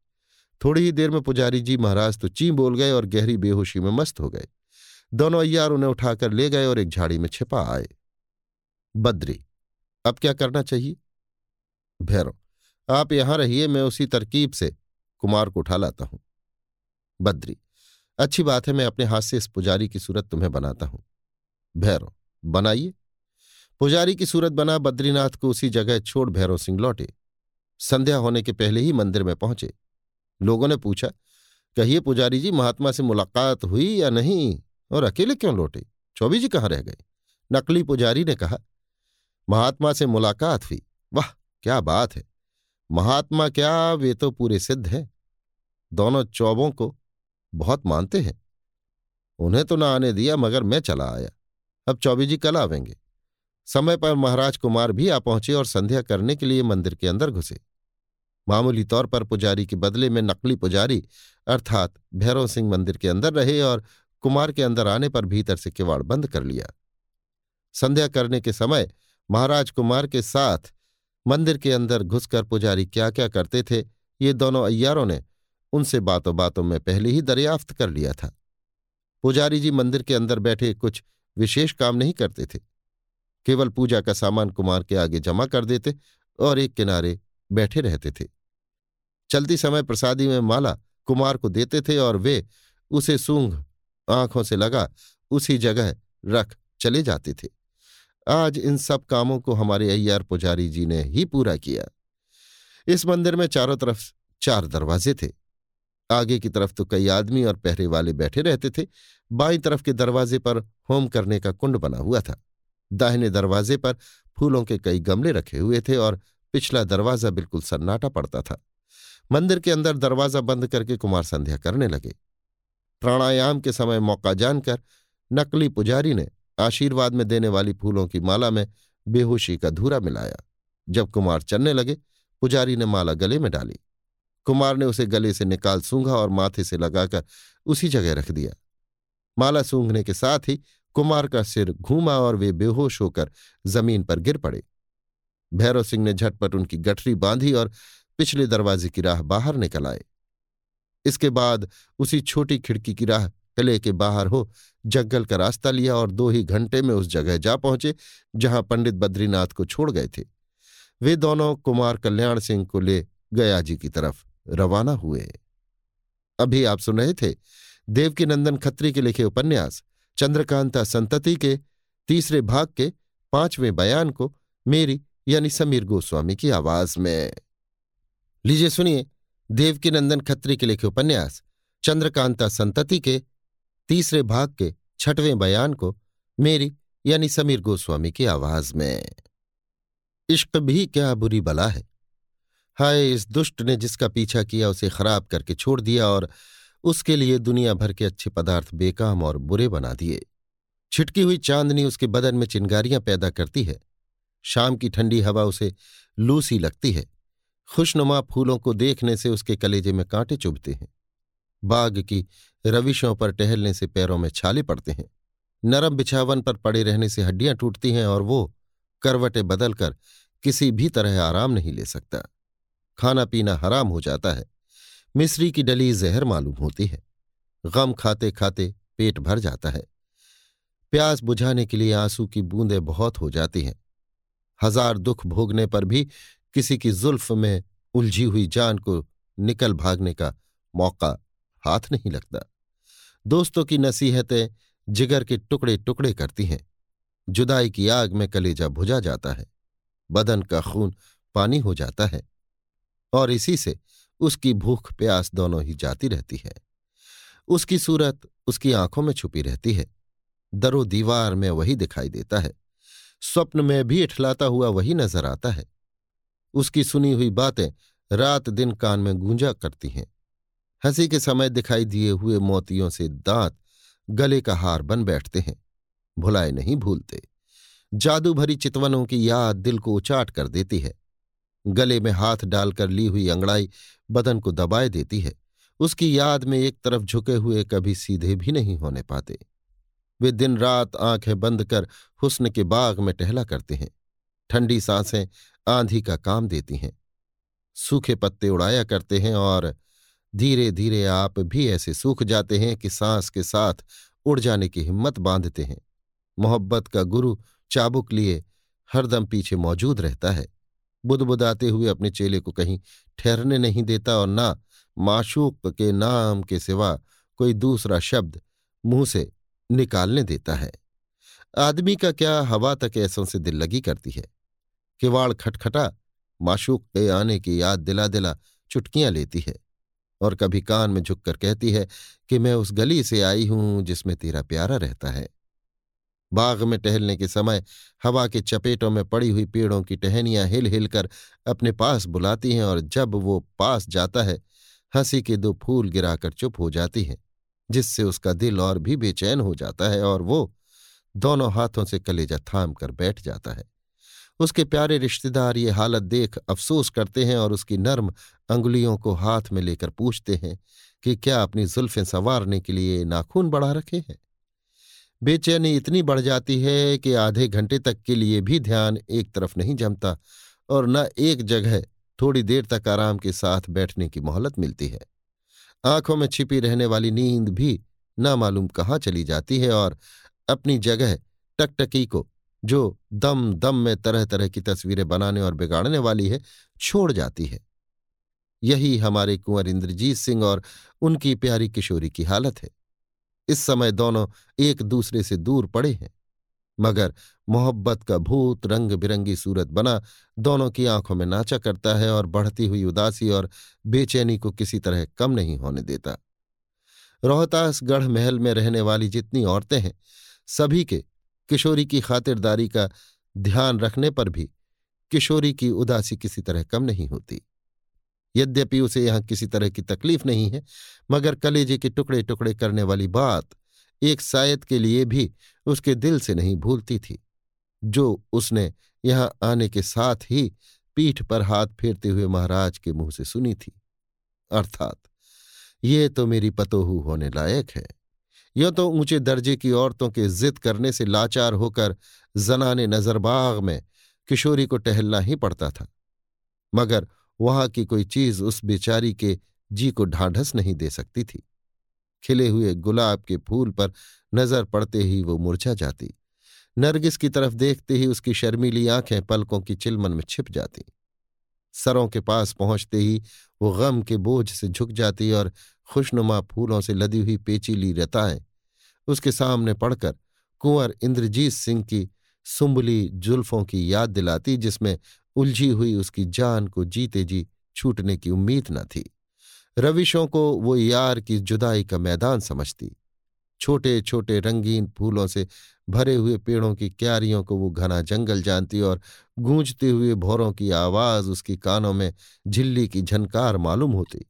[SPEAKER 1] थोड़ी ही देर में पुजारी जी महाराज तो ची बोल गए और गहरी बेहोशी में मस्त हो गए। दोनों अय्यार उन्हें उठाकर ले गए और एक झाड़ी में छिपा आए। बद्री, अब क्या करना चाहिए? भैरव, आप यहाँ रहिए, मैं उसी तरकीब से कुमार को उठा लाता हूँ। बद्री, अच्छी बात है, मैं अपने हाथ से इस पुजारी की सूरत तुम्हें बनाता हूँ। भैरव, बनाइए। पुजारी की सूरत बना, बद्रीनाथ को उसी जगह छोड़ भैरव सिंह लौटे। संध्या होने के पहले ही मंदिर में पहुँचे। लोगों ने पूछा, कहिए पुजारी जी, महात्मा से मुलाकात हुई या नहीं? और अकेले क्यों लौटे? चौबी जी कहाँ रह गए? नकली पुजारी ने कहा, महात्मा से मुलाकात हुई। वाह, क्या बात है। महात्मा क्या? वे तो पूरे सिद्ध हैं। दोनों चौबों को बहुत मानते हैं। उन्हें तो ना आने दिया, मगर मैं चला आया। अब चौबी जी कल आवेंगे। समय पर महाराज कुमार भी आ पहुँचे और संध्या करने के लिए मंदिर के अंदर घुसे। मामूली तौर पर पुजारी के बदले में नकली पुजारी, अर्थात भैरव सिंह मंदिर के अंदर रहे और कुमार के अंदर आने पर भीतर से किवाड़ बंद कर लिया। संध्या करने के समय महाराज कुमार के साथ मंदिर के अंदर घुसकर पुजारी क्या क्या करते थे, ये दोनों अय्यारों ने उनसे बातों बातों में पहले ही दरियाफ्त कर लिया था। पुजारी जी मंदिर के अंदर बैठे कुछ विशेष काम नहीं करते थे। केवल पूजा का सामान कुमार के आगे जमा कर देते और एक किनारे बैठे रहते थे। चलती समय प्रसादी में माला कुमार को देते थे और वे उसे सूंघ आँखों से लगा, उसी जगह रख चले जाते थे। आज इन सब कामों को हमारे अय्यार पुजारी जी ने ही पूरा किया। इस मंदिर में चारों तरफ़ चार दरवाजे थे। आगे की तरफ़ तो कई आदमी और पहरे वाले बैठे रहते थे। बाई तरफ़ के दरवाजे पर होम करने का कुंड बना हुआ था। दाहिने दरवाजे पर फूलों के कई गमले रखे हुए थे और पिछला दरवाज़ा बिल्कुल सन्नाटा पड़ता था। मंदिर के अंदर दरवाज़ा बंद करके कुमार संध्या करने लगे। प्राणायाम के समय मौका जानकर नकली पुजारी ने आशीर्वाद में देने वाली फूलों की माला में बेहोशी का धूरा मिलाया। जब कुमार चलने लगे, पुजारी ने माला गले में डाली। कुमार ने उसे गले से निकाल सूंघा और माथे से लगाकर उसी जगह रख दिया। माला सूंघने के साथ ही कुमार का सिर घूमा और वे बेहोश होकर ज़मीन पर गिर पड़े। भैरव सिंह ने झटपट उनकी गठरी बांधी और पिछले दरवाजे की राह बाहर निकल आए। इसके बाद उसी छोटी खिड़की की राह किले के बाहर हो जंगल का रास्ता लिया और दो ही घंटे में उस जगह जा पहुँचे, जहाँ पंडित बद्रीनाथ को छोड़ गए थे। वे दोनों कुमार कल्याण सिंह को ले गया जी की तरफ़, रवाना हुए। अभी आप सुन रहे थे देवकी नंदन खत्री के लिखे उपन्यास, चंद्रकांता संतति के तीसरे भाग के पाँचवें बयान को मेरी यानी समीर गोस्वामी की आवाज़ में। लीजिए सुनिए। देवकी नंदन खत्री के लिखे उपन्यास, चंद्रकांता संतति के तीसरे भाग के छठवें बयान को मेरी यानी समीर गोस्वामी की आवाज़ में। इश्क भी क्या बुरी बला है? हाय, इस दुष्ट ने जिसका पीछा किया उसे खराब करके छोड़ दिया और उसके लिए दुनिया भर के अच्छे पदार्थ बेकाम और बुरे बना दिए। छिटकी हुई चांदनी उसके बदन में चिंगारियाँ पैदा करती है। शाम की ठंडी हवा उसे लूसी लगती है। खुशनुमा फूलों को देखने से उसके कलेजे में कांटे चुभते हैं। बाग की रविशों पर टहलने से पैरों में छाले पड़ते हैं। नरम बिछावन पर पड़े रहने से हड्डियाँ टूटती हैं और वो करवटें बदलकर किसी भी तरह आराम नहीं ले सकता। खाना पीना हराम हो जाता है। मिश्री की डली जहर मालूम होती है। गम खाते खाते पेट भर जाता है। प्यास बुझाने के लिए आँसू की बूंदें बहुत हो जाती हैं। हज़ार दुख भोगने पर भी किसी की जुल्फ में उलझी हुई जान को निकल भागने का मौका हाथ नहीं लगता। दोस्तों की नसीहतें जिगर के टुकड़े टुकड़े करती हैं। जुदाई की आग में कलेजा भुजा जाता है। बदन का खून पानी हो जाता है। और इसी से उसकी भूख प्यास दोनों ही जाती रहती है। उसकी सूरत उसकी आँखों में छुपी रहती है। दरो दीवार में वही दिखाई देता है। स्वप्न में भी इठलाता हुआ वही नज़र आता है। उसकी सुनी हुई बातें रात दिन कान में गूंजा करती हैं। हँसी के समय दिखाई दिए हुए मोतियों से दांत गले का हार बन बैठते हैं। भुलाए नहीं भूलते। जादू भरी चितवनों की याद दिल को उचाट कर देती है। गले में हाथ डालकर ली हुई अंगड़ाई बदन को दबाए देती है। उसकी याद में एक तरफ़ झुके हुए कभी सीधे भी नहीं होने पाते। वे दिन रात आँखें बंद कर हुस्न के बाग में टहला करते हैं। ठंडी साँसें आंधी का काम देती हैं। सूखे पत्ते उड़ाया करते हैं और धीरे धीरे आप भी ऐसे सूख जाते हैं कि सांस के साथ उड़ जाने की हिम्मत बांधते हैं। मोहब्बत का गुरु चाबुक लिए हरदम पीछे मौजूद रहता है। बुदबुदाते हुए अपने चेले को कहीं ठहरने नहीं देता और ना माशूक के नाम के सिवा कोई दूसरा शब्द मुँह से निकालने देता है। आदमी का क्या हवा तक ऐसों से दिल लगी करती है? किवाड़ खटखटा, माशूक के आने की याद दिला दिला चुटकियाँ लेती है और कभी कान में झुककर कहती है कि मैं उस गली से आई हूँ जिसमें तेरा प्यारा रहता है। बाग में टहलने के समय हवा के चपेटों में पड़ी हुई पेड़ों की टहनियाँ हिल हिल कर अपने पास बुलाती हैं और जब वो पास जाता है, हँसी के दो फूल गिराकर चुप हो जाती हैं, जिससे उसका दिल और भी बेचैन हो जाता है और वो दोनों हाथों से कलेजा थाम कर बैठ जाता है। उसके प्यारे रिश्तेदार ये हालत देख अफसोस करते हैं और उसकी नर्म अंगुलियों को हाथ में लेकर पूछते हैं कि क्या अपनी जुल्फें संवारने के लिए नाखून बढ़ा रखे हैं? बेचैनी इतनी बढ़ जाती है कि आधे घंटे तक के लिए भी ध्यान एक तरफ़ नहीं जमता और न एक जगह थोड़ी देर तक आराम के साथ बैठने की मोहलत मिलती है। आँखों में छिपी रहने वाली नींद भी न मालूम कहाँ चली जाती है और अपनी जगह टकटकी को जो दम दम में तरह तरह की तस्वीरें बनाने और बिगाड़ने वाली है, छोड़ जाती है। यही हमारे कुंवर इंद्रजीत सिंह और उनकी प्यारी किशोरी की हालत है। इस समय दोनों एक दूसरे से दूर पड़े हैं। मगर मोहब्बत का भूत रंग बिरंगी सूरत बना दोनों की आँखों में नाचा करता है और बढ़ती हुई उदासी और बेचैनी को किसी तरह कम नहीं होने देता। रोहतास गढ़ महल में रहने वाली जितनी औरतें हैं, सभी के किशोरी की खातिरदारी का ध्यान रखने पर भी किशोरी की उदासी किसी तरह कम नहीं होती। यद्यपि उसे यहाँ किसी तरह की तकलीफ़ नहीं है, मगर कलेजे के टुकड़े टुकड़े करने वाली बात एक शायद के लिए भी उसके दिल से नहीं भूलती थी, जो उसने यहाँ आने के साथ ही पीठ पर हाथ फेरते हुए महाराज के मुँह से सुनी थी। अर्थात, ये तो मेरी पतोहू होने लायक है। यो तो ऊँचे दर्जे की औरतों के जिद करने से लाचार होकर जनाने नजरबाग में किशोरी को टहलना ही पड़ता था। मगर वहाँ की कोई चीज़ उस बेचारी के जी को ढांढस नहीं दे सकती थी। खिले हुए गुलाब के फूल पर नज़र पड़ते ही वो मुरझा जाती। नरगिस की तरफ़ देखते ही उसकी शर्मीली आँखें पलकों की चिलमन में छिप जाती। सरों के पास पहुँचते ही वो गम के बोझ से झुक जाती और खुशनुमा फूलों से लदी हुई पेचीली रताएँ उसके सामने पड़कर कुंवर इंद्रजीत सिंह की सुंबली जुल्फों की याद दिलाती, जिसमें उलझी हुई उसकी जान को जीते जी छूटने की उम्मीद न थी। रविशों को वो यार की जुदाई का मैदान समझती। छोटे छोटे रंगीन फूलों से भरे हुए पेड़ों की क्यारियों को वो घना जंगल जानती और गूंजते हुए भौरों की आवाज़ उसकी कानों में झिल्ली की झनकार मालूम होती।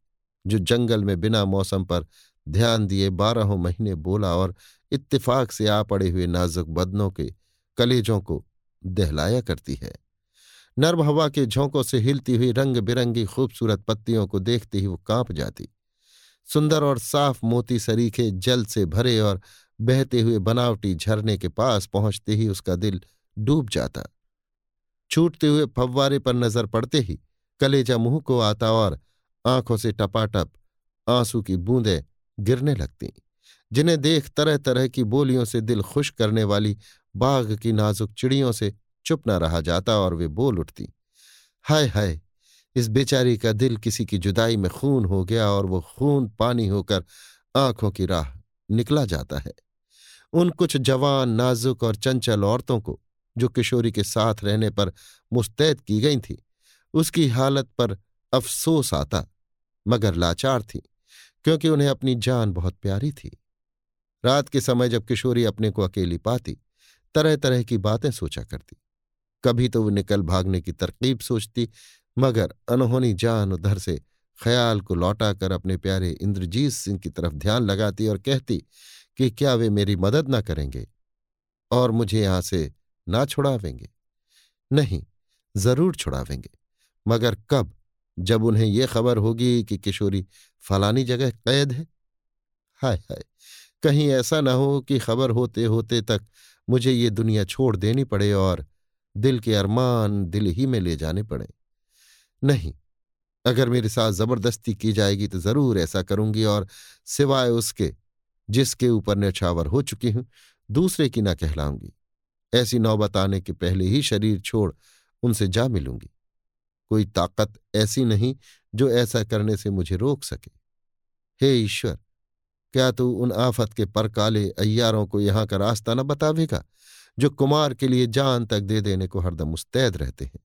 [SPEAKER 1] जो जंगल में बिना मौसम पर ध्यान दिए बारहों महीने बोला और इत्तेफाक से आ पड़े हुए नाजुक बदनों के कलेजों को दहलाया करती है। नर्म हवा के झोंकों से हिलती हुई रंग बिरंगी खूबसूरत पत्तियों को देखते ही वो काँप जाती। सुंदर और साफ़ मोती सरीखे जल से भरे और बहते हुए बनावटी झरने के पास पहुँचते ही उसका दिल डूब जाता। छूटते हुए फव्वारे पर नज़र पड़ते ही कलेजा मुँह को आता और आँखों से टपाटप, आँसू की बूंदें गिरने लगती, जिन्हें देख तरह तरह की बोलियों से दिल खुश करने वाली बाघ की नाजुक चिड़ियों से चुप न रहा जाता और वे बोल उठती, हाय हाय, इस बेचारी का दिल किसी की जुदाई में खून हो गया और वो खून पानी होकर आँखों की राह निकला जाता है। उन कुछ जवान, नाजुक और चंचल औरतों को, जो किशोरी के साथ रहने पर मुस्तैद की गई थी, उसकी हालत पर अफसोस आता मगर लाचार थी, क्योंकि उन्हें अपनी जान बहुत प्यारी थी। रात के समय जब किशोरी अपने को अकेली पाती तरह तरह की बातें सोचा करती। कभी तो वो निकल भागने की तरकीब सोचती, मगर अनहोनी जान उधर से ख्याल को लौटाकर अपने प्यारे इंद्रजीत सिंह की तरफ़ ध्यान लगाती और कहती कि क्या वे मेरी मदद ना करेंगे और मुझे यहाँ से ना छुड़ावेंगे। नहीं, ज़रूर छुड़ावेंगे, मगर कब जब उन्हें यह खबर होगी कि किशोरी फलानी जगह कैद है? हाय हाय, कहीं ऐसा ना हो कि खबर होते होते तक मुझे ये दुनिया छोड़ देनी पड़े और दिल के अरमान दिल ही में ले जाने पड़े। नहीं, अगर मेरे साथ ज़बरदस्ती की जाएगी तो ज़रूर ऐसा करूँगी और सिवाय उसके, जिसके ऊपर नछावर हो चुकी हूँ, दूसरे की ना कहलाऊँगी। ऐसी नौबत आने के पहले ही शरीर छोड़ उनसे जा मिलूँगी। कोई ताकत ऐसी नहीं जो ऐसा करने से मुझे रोक सके। हे ईश्वर, क्या तू उन आफत के परकाले अय्यारों को यहाँ का रास्ता न बतावेगा, जो कुमार के लिए जान तक दे देने को हरदम मुस्तैद रहते हैं?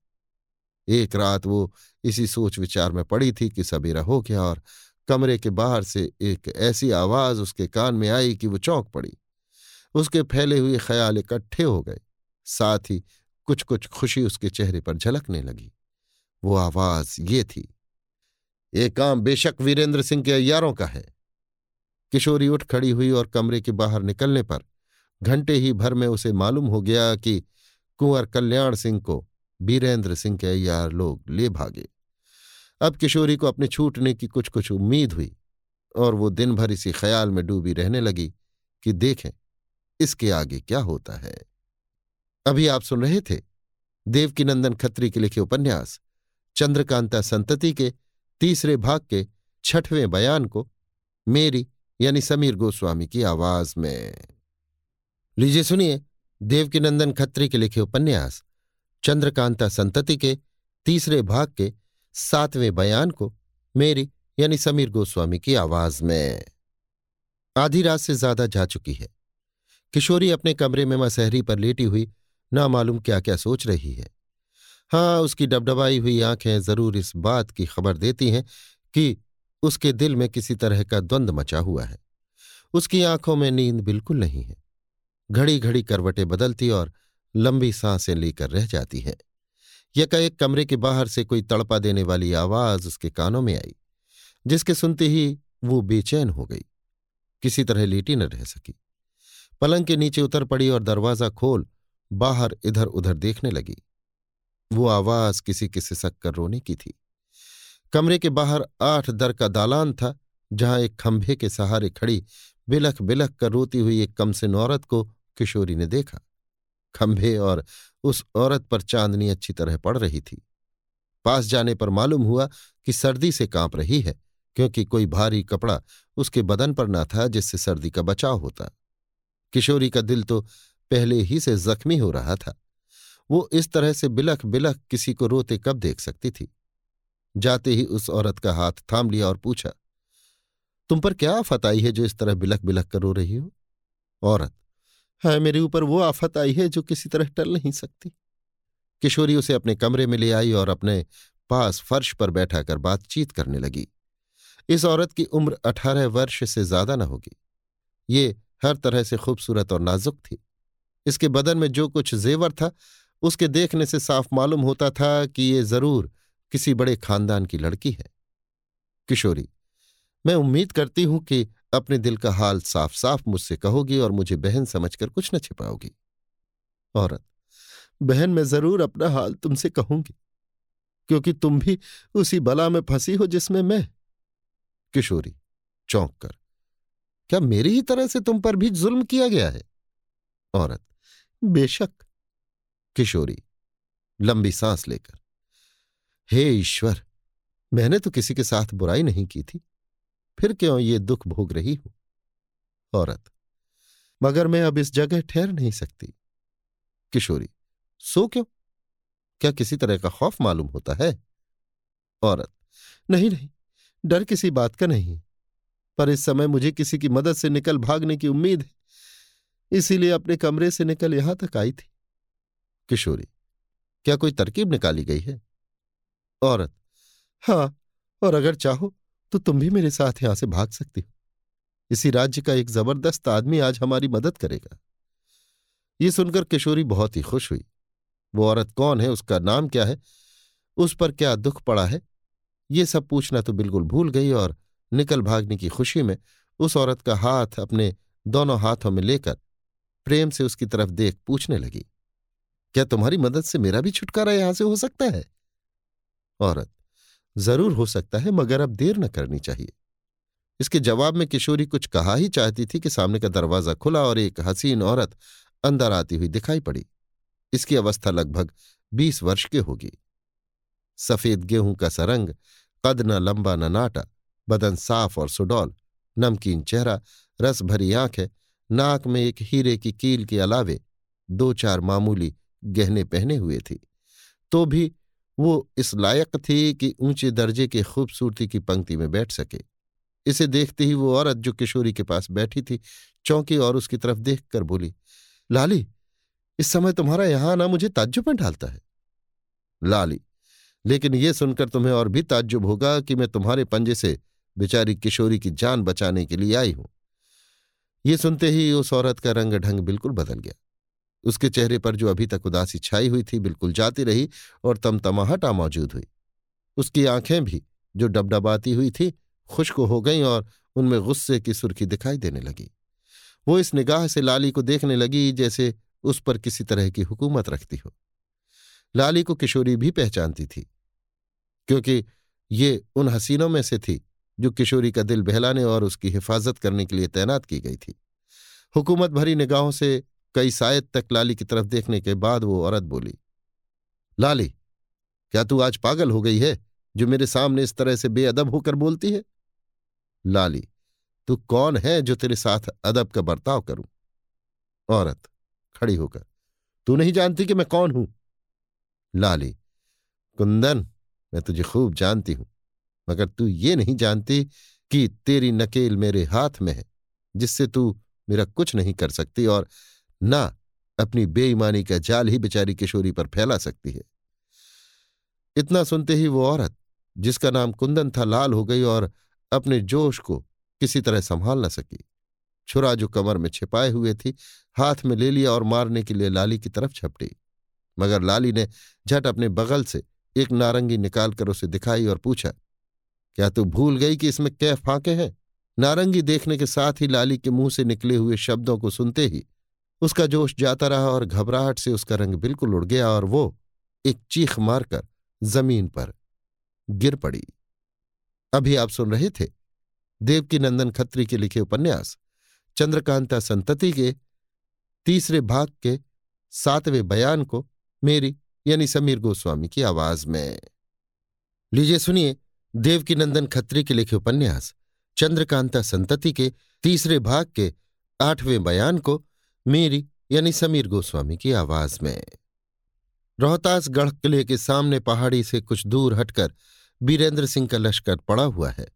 [SPEAKER 1] एक रात वो इसी सोच विचार में पड़ी थी कि सवेरा हो गया और कमरे के बाहर से एक ऐसी आवाज़ उसके कान में आई कि वो चौंक पड़ी। उसके फैले हुए ख्याल इकट्ठे हो गए। साथ ही कुछ कुछ खुशी उसके चेहरे पर झलकने लगी। वो आवाज़ ये थी, ये काम बेशक वीरेंद्र सिंह के अयारों का है। किशोरी उठ खड़ी हुई और कमरे के बाहर निकलने पर घंटे ही भर में उसे मालूम हो गया कि कुंवर कल्याण सिंह को वीरेंद्र सिंह के अयार लोग ले भागे। अब किशोरी को अपने छूटने की कुछ कुछ उम्मीद हुई और वो दिन भर इसी ख्याल में डूबी रहने लगी कि देखें, इसके आगे क्या होता है। अभी आप सुन रहे थे देवकीनंदन खत्री के लिखे उपन्यास चंद्रकांता संतति के तीसरे भाग के छठवें बयान को मेरी यानी समीर गोस्वामी की आवाज़ में। लीजिए सुनिए देवकीनंदन खत्री के लिखे उपन्यास, चंद्रकांता संतति के तीसरे भाग के सातवें बयान को मेरी यानी समीर गोस्वामी की आवाज़ में। आधी रात से ज़्यादा जा चुकी है। किशोरी अपने कमरे में मसहरी पर लेटी हुई ना मालूम क्या क्या सोच रही है। हाँ उसकी डबडबाई हुई आँखें ज़रूर इस बात की खबर देती हैं कि उसके दिल में किसी तरह का द्वंद मचा हुआ है। उसकी आँखों में नींद बिल्कुल नहीं है। घड़ी घड़ी करवटें बदलती और लंबी साँसें लेकर रह जाती है। यकाएक कमरे के बाहर से कोई तड़पा देने वाली आवाज़ उसके कानों में आई, जिसके सुनते ही वो बेचैन हो गई। किसी तरह लेटी न रह सकी। पलंग के नीचे उतर पड़ी और दरवाज़ा खोल बाहर इधर उधर देखने लगी। वो आवाज़ किसी के सिसक कर रोने की थी। कमरे के बाहर आठ दर का दालान था, जहाँ एक खंभे के सहारे खड़ी बिलख बिलख कर रोती हुई एक कमसिन औरत को किशोरी ने देखा। खंभे और उस औरत पर चांदनी अच्छी तरह पड़ रही थी। पास जाने पर मालूम हुआ कि सर्दी से काँप रही है, क्योंकि कोई भारी कपड़ा उसके बदन पर ना था जिससे सर्दी का बचाव होता। किशोरी का दिल तो पहले ही से जख्मी हो रहा था। वो इस तरह से बिलख बिलख किसी को रोते कब देख सकती थी। जाते ही उस औरत का हाथ थाम लिया और पूछा, तुम पर क्या आफत आई है जो इस तरह बिलख बिलख कर रो रही हो? औरत, है, मेरे ऊपर वो आफत आई है जो किसी तरह टल नहीं सकती। किशोरी उसे अपने कमरे में ले आई और अपने पास फर्श पर बैठाकर बातचीत करने लगी। इस औरत की उम्र अठारह वर्ष से ज़्यादा न होगी। ये हर तरह से खूबसूरत और नाजुक थी। इसके बदन में जो कुछ जेवर था उसके देखने से साफ़ मालूम होता था कि ये ज़रूर किसी बड़े खानदान की लड़की है। किशोरी, मैं उम्मीद करती हूँ कि अपने दिल का हाल साफ़ साफ़ मुझसे कहोगी और मुझे बहन समझकर कुछ न छिपाओगी। औरत, बहन, मैं ज़रूर अपना हाल तुमसे कहूँगी, क्योंकि तुम भी उसी बला में फंसी हो जिसमें मैं। किशोरी, चौंक कर, क्या मेरी ही तरह से तुम पर भी जुल्म किया गया है? औरत, बेशक। किशोरी, लंबी सांस लेकर। हे ईश्वर, मैंने तो किसी के साथ बुराई नहीं की थी, फिर क्यों ये दुख भोग रही हूँ? औरत, मगर मैं अब इस जगह ठहर नहीं सकती। किशोरी, सो क्यों? क्या किसी तरह का खौफ मालूम होता है? औरत, नहीं नहीं, डर किसी बात का नहीं, पर इस समय मुझे किसी की मदद से निकल भागने की उम्मीद है। इसीलिए अपने कमरे से निकल यहाँ तक आई थी। किशोरी, क्या कोई तरकीब निकाली गई है? औरत हाँ और अगर चाहो तो तुम भी मेरे साथ यहाँ से भाग सकती हो। इसी राज्य का एक ज़बरदस्त आदमी आज हमारी मदद करेगा। ये सुनकर किशोरी बहुत ही खुश हुई। वो औरत कौन है, उसका नाम क्या है, उस पर क्या दुख पड़ा है? ये सब पूछना तो बिल्कुल भूल गई और निकल भागने की खुशी में उस औरत का हाथ अपने दोनों हाथों में लेकर प्रेम से उसकी तरफ़ देख पूछने लगी। क्या तुम्हारी मदद से मेरा भी छुटकारा यहाँ से हो सकता है? औरत, ज़रूर हो सकता है, मगर अब देर न करनी चाहिए। इसके जवाब में किशोरी कुछ कहा ही चाहती थी कि सामने का दरवाज़ा खुला और एक हसीन औरत अंदर आती हुई दिखाई पड़ी। इसकी अवस्था लगभग बीस वर्ष की होगी। सफ़ेद गेहूँ का सरंग, कद न लंबा न नाटा, बदन साफ़ और सुडौल, नमकीन चेहरा, रस भरी आँखें, नाक में एक हीरे की कील के अलावे दो चार मामूली गहने पहने हुए थी। तो भी वो इस लायक थी कि ऊँचे दर्जे के खूबसूरती की पंक्ति में बैठ सके। इसे देखते ही वो औरत जो किशोरी के पास बैठी थी, चौंकी और उसकी तरफ़ देखकर बोली, लाली, इस समय तुम्हारा यहाँ आना मुझे ताज्जुब में डालता है? लाली, लेकिन यह सुनकर तुम्हें और भी ताज्जुब होगा कि मैं तुम्हारे पंजे से बेचारी किशोरी की जान बचाने के लिए आई हूँ। ये सुनते ही उस औरत का रंग ढंग बिल्कुल बदल गया। उसके चेहरे पर जो अभी तक उदासी छाई हुई थी बिल्कुल जाती रही और तमतमाहट मौजूद हुई। उसकी आँखें भी जो डबडबाती हुई थी, खुश्क हो गईं और उनमें गुस्से की सुर्खी दिखाई देने लगी। वो इस निगाह से लाली को देखने लगी जैसे उस पर किसी तरह की हुकूमत रखती हो। लाली को किशोरी भी पहचानती थी, क्योंकि ये उन हसीनों में से थी जो किशोरी का दिल बहलाने और उसकी हिफाजत करने के लिए तैनात की गई थी। हुकूमत भरी निगाहों से कई शायद तक लाली की तरफ़ देखने के बाद वो औरत बोली, लाली, क्या तू आज पागल हो गई है जो मेरे सामने इस तरह से बेअदब होकर बोलती है? लाली, तू कौन है जो तेरे साथ अदब का बर्ताव करूँ? औरत खड़ी होकर, तू नहीं जानती कि मैं कौन हूँ? लाली, कुंदन, मैं तुझे खूब जानती हूँ, मगर तू ये नहीं जानती कि तेरी नकेल मेरे हाथ में है, जिससे तू मेरा कुछ नहीं कर सकती और ना अपनी बेईमानी का जाल ही बेचारी किशोरी पर फैला सकती है। इतना सुनते ही वो औरत, जिसका नाम कुंदन था, लाल हो गई और अपने जोश को किसी तरह संभाल न सकी। छुरा जो कमर में छिपाए हुए थी, हाथ में ले लिया और मारने के लिए लाली की तरफ़ झपटी। मगर लाली ने झट अपने बगल से एक नारंगी निकालकर उसे दिखाई और पूछा, क्या तू भूल गई कि इसमें कै फांके हैं? नारंगी देखने के साथ ही लाली के मुँह से निकले हुए शब्दों को सुनते ही उसका जोश जाता रहा और घबराहट से उसका रंग बिल्कुल उड़ गया और वो एक चीख मारकर ज़मीन पर गिर पड़ी। अभी आप सुन रहे थे देवकी नंदन खत्री के लिखे उपन्यास, चंद्रकांता संतति के तीसरे भाग के सातवें बयान को मेरी यानी समीर गोस्वामी की आवाज़ में। लीजिए सुनिए देवकी नंदन खत्री के लिखे उपन्यास, चंद्रकांता संतति के तीसरे भाग के आठवें बयान को मेरी यानी समीर गोस्वामी की आवाज़ में। रोहतासगढ़ किले के सामने पहाड़ी से कुछ दूर हटकर बीरेंद्र सिंह का लश्कर पड़ा हुआ है।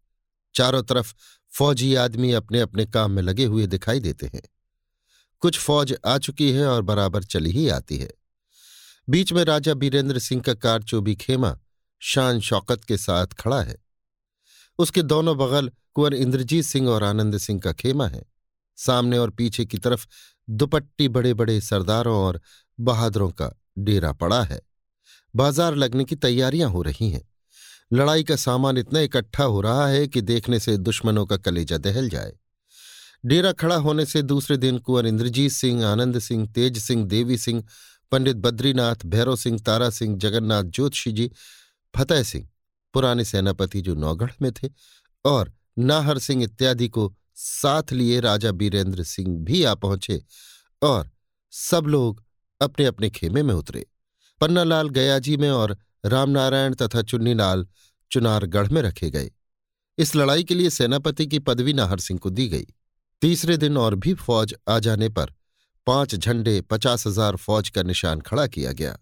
[SPEAKER 1] चारों तरफ़ फौजी आदमी अपने अपने काम में लगे हुए दिखाई देते हैं। कुछ फौज आ चुकी है और बराबर चली ही आती है। बीच में राजा बीरेंद्र सिंह का कारचोबी खेमा शान शौकत के साथ खड़ा है। उसके दोनों बगल कुंवर इंद्रजीत सिंह और आनंद सिंह का खेमा है। सामने और पीछे की तरफ़ दुपट्टी बड़े बड़े सरदारों और बहादुरों का डेरा पड़ा है। बाज़ार लगने की तैयारियाँ हो रही हैं। लड़ाई का सामान इतना इकट्ठा हो रहा है कि देखने से दुश्मनों का कलेजा दहल जाए। डेरा खड़ा होने से दूसरे दिन कुंवर इंद्रजीत सिंह, आनंद सिंह, तेज सिंह, देवी सिंह, पंडित बद्रीनाथ, भैरव सिंह, तारा सिंह, जगन्नाथ, ज्योतिषी जी, फतेह सिंह, पुराने सेनापति जो नौगढ़ में थे और नाहर सिंह इत्यादि को साथ लिए राजा बीरेंद्र सिंह भी आ पहुँचे और सब लोग अपने अपने खेमे में उतरे। पन्नालाल गयाजी में और रामनारायण तथा चुन्नीलाल चुनारगढ़ में रखे गए। इस लड़ाई के लिए सेनापति की पदवी नाहर सिंह को दी गई। तीसरे दिन और भी फौज आ जाने पर पाँच झंडे पचास हज़ार फौज का निशान खड़ा किया गया।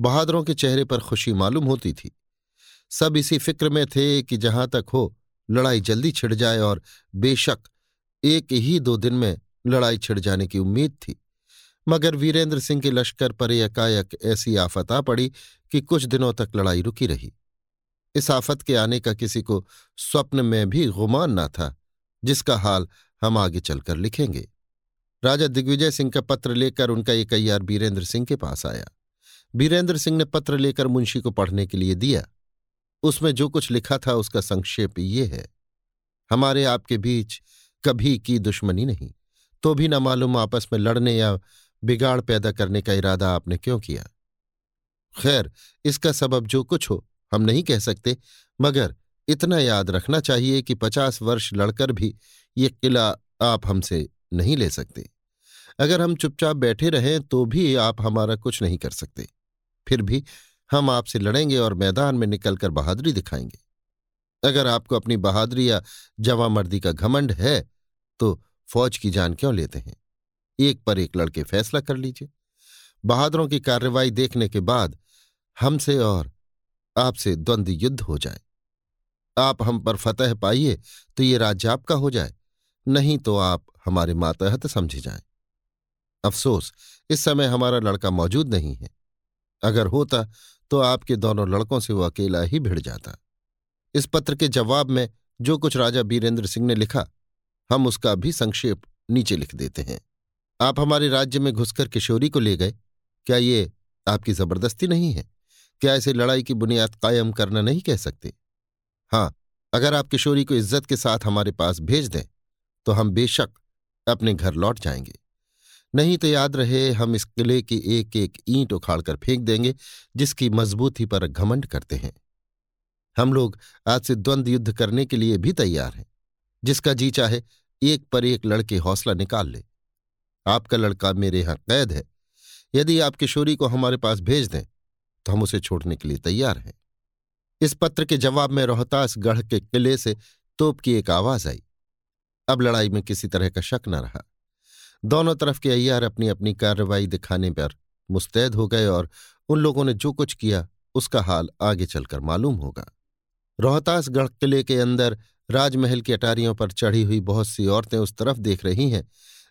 [SPEAKER 1] बहादुरों के चेहरे पर खुशी मालूम होती थी। सब इसी फ़िक्र में थे कि जहाँ तक हो लड़ाई जल्दी छिड़ जाए और बेशक एक ही दो दिन में लड़ाई छिड़ जाने की उम्मीद थी। मगर वीरेंद्र सिंह के लश्कर पर एकाएक ऐसी आफत आ पड़ी कि कुछ दिनों तक लड़ाई रुकी रही। इस आफत के आने का किसी को स्वप्न में भी गुमान न था, जिसका हाल हम आगे चलकर लिखेंगे। राजा दिग्विजय सिंह का पत्र लेकर उनका एक अयार बीरेंद्र सिंह के पास आया। बीरेंद्र सिंह ने पत्र लेकर मुंशी को पढ़ने के लिए दिया। उसमें जो कुछ लिखा था उसका संक्षेप ये है, हमारे आपके बीच कभी की दुश्मनी नहीं तो भी न मालूम आपस में लड़ने या बिगाड़ पैदा करने का इरादा आपने क्यों किया? खैर, इसका सबब जो कुछ हो, हम नहीं कह सकते, मगर इतना याद रखना चाहिए कि पचास वर्ष लड़कर भी ये किला आप हमसे नहीं ले सकते। अगर हम चुपचाप बैठे रहें तो भी आप हमारा कुछ नहीं कर सकते। फिर भी हम आपसे लड़ेंगे और मैदान में निकलकर बहादुरी दिखाएँगे। अगर आपको अपनी बहादुरी या जवामर्दी का घमंड है तो फौज की जान क्यों लेते हैं? एक पर एक लड़के फैसला कर लीजिए। बहादुरों की कार्रवाई देखने के बाद हमसे और आपसे द्वंद्व युद्ध हो जाए। आप हम पर फतह पाइए तो ये राज्य आपका हो जाए, नहीं तो आप हमारे मातहत समझे जाएँ। अफसोस, इस समय हमारा लड़का मौजूद नहीं है। अगर होता तो आपके दोनों लड़कों से वो अकेला ही भिड़ जाता। इस पत्र के जवाब में जो कुछ राजा बीरेंद्र सिंह ने लिखा, हम उसका भी संक्षेप नीचे लिख देते हैं। आप हमारे राज्य में घुसकर किशोरी को ले गए। क्या ये आपकी ज़बरदस्ती नहीं है? क्या इसे लड़ाई की बुनियाद कायम करना नहीं कह सकते? हाँ अगर आप किशोरी को इज़्ज़त के साथ हमारे पास भेज दें तो हम बेशक अपने घर लौट जाएँगे। नहीं तो याद रहे, हम इस किले की एक एक ईंट उखाड़कर फेंक देंगे, जिसकी मजबूती पर घमंड करते हैं। हम लोग आज से द्वंद्व युद्ध करने के लिए भी तैयार हैं। जिसका जी चाहे, एक पर एक लड़के हौसला निकाल ले। आपका लड़का मेरे यहाँ कैद है। यदि आप किशोरी को हमारे पास भेज दें तो हम उसे छोड़ने के लिए तैयार हैं। इस पत्र के जवाब में रोहतास गढ़ के किले से तोप की एक आवाज़ आई। अब लड़ाई में किसी तरह का शक न रहा। दोनों तरफ़ के अय्यार अपनी अपनी कार्रवाई दिखाने पर मुस्तैद हो गए और उन लोगों ने जो कुछ किया, उसका हाल आगे चलकर मालूम होगा। रोहतासगढ़ किले के अंदर राजमहल की अटारियों पर चढ़ी हुई बहुत सी औरतें उस तरफ़ देख रही हैं,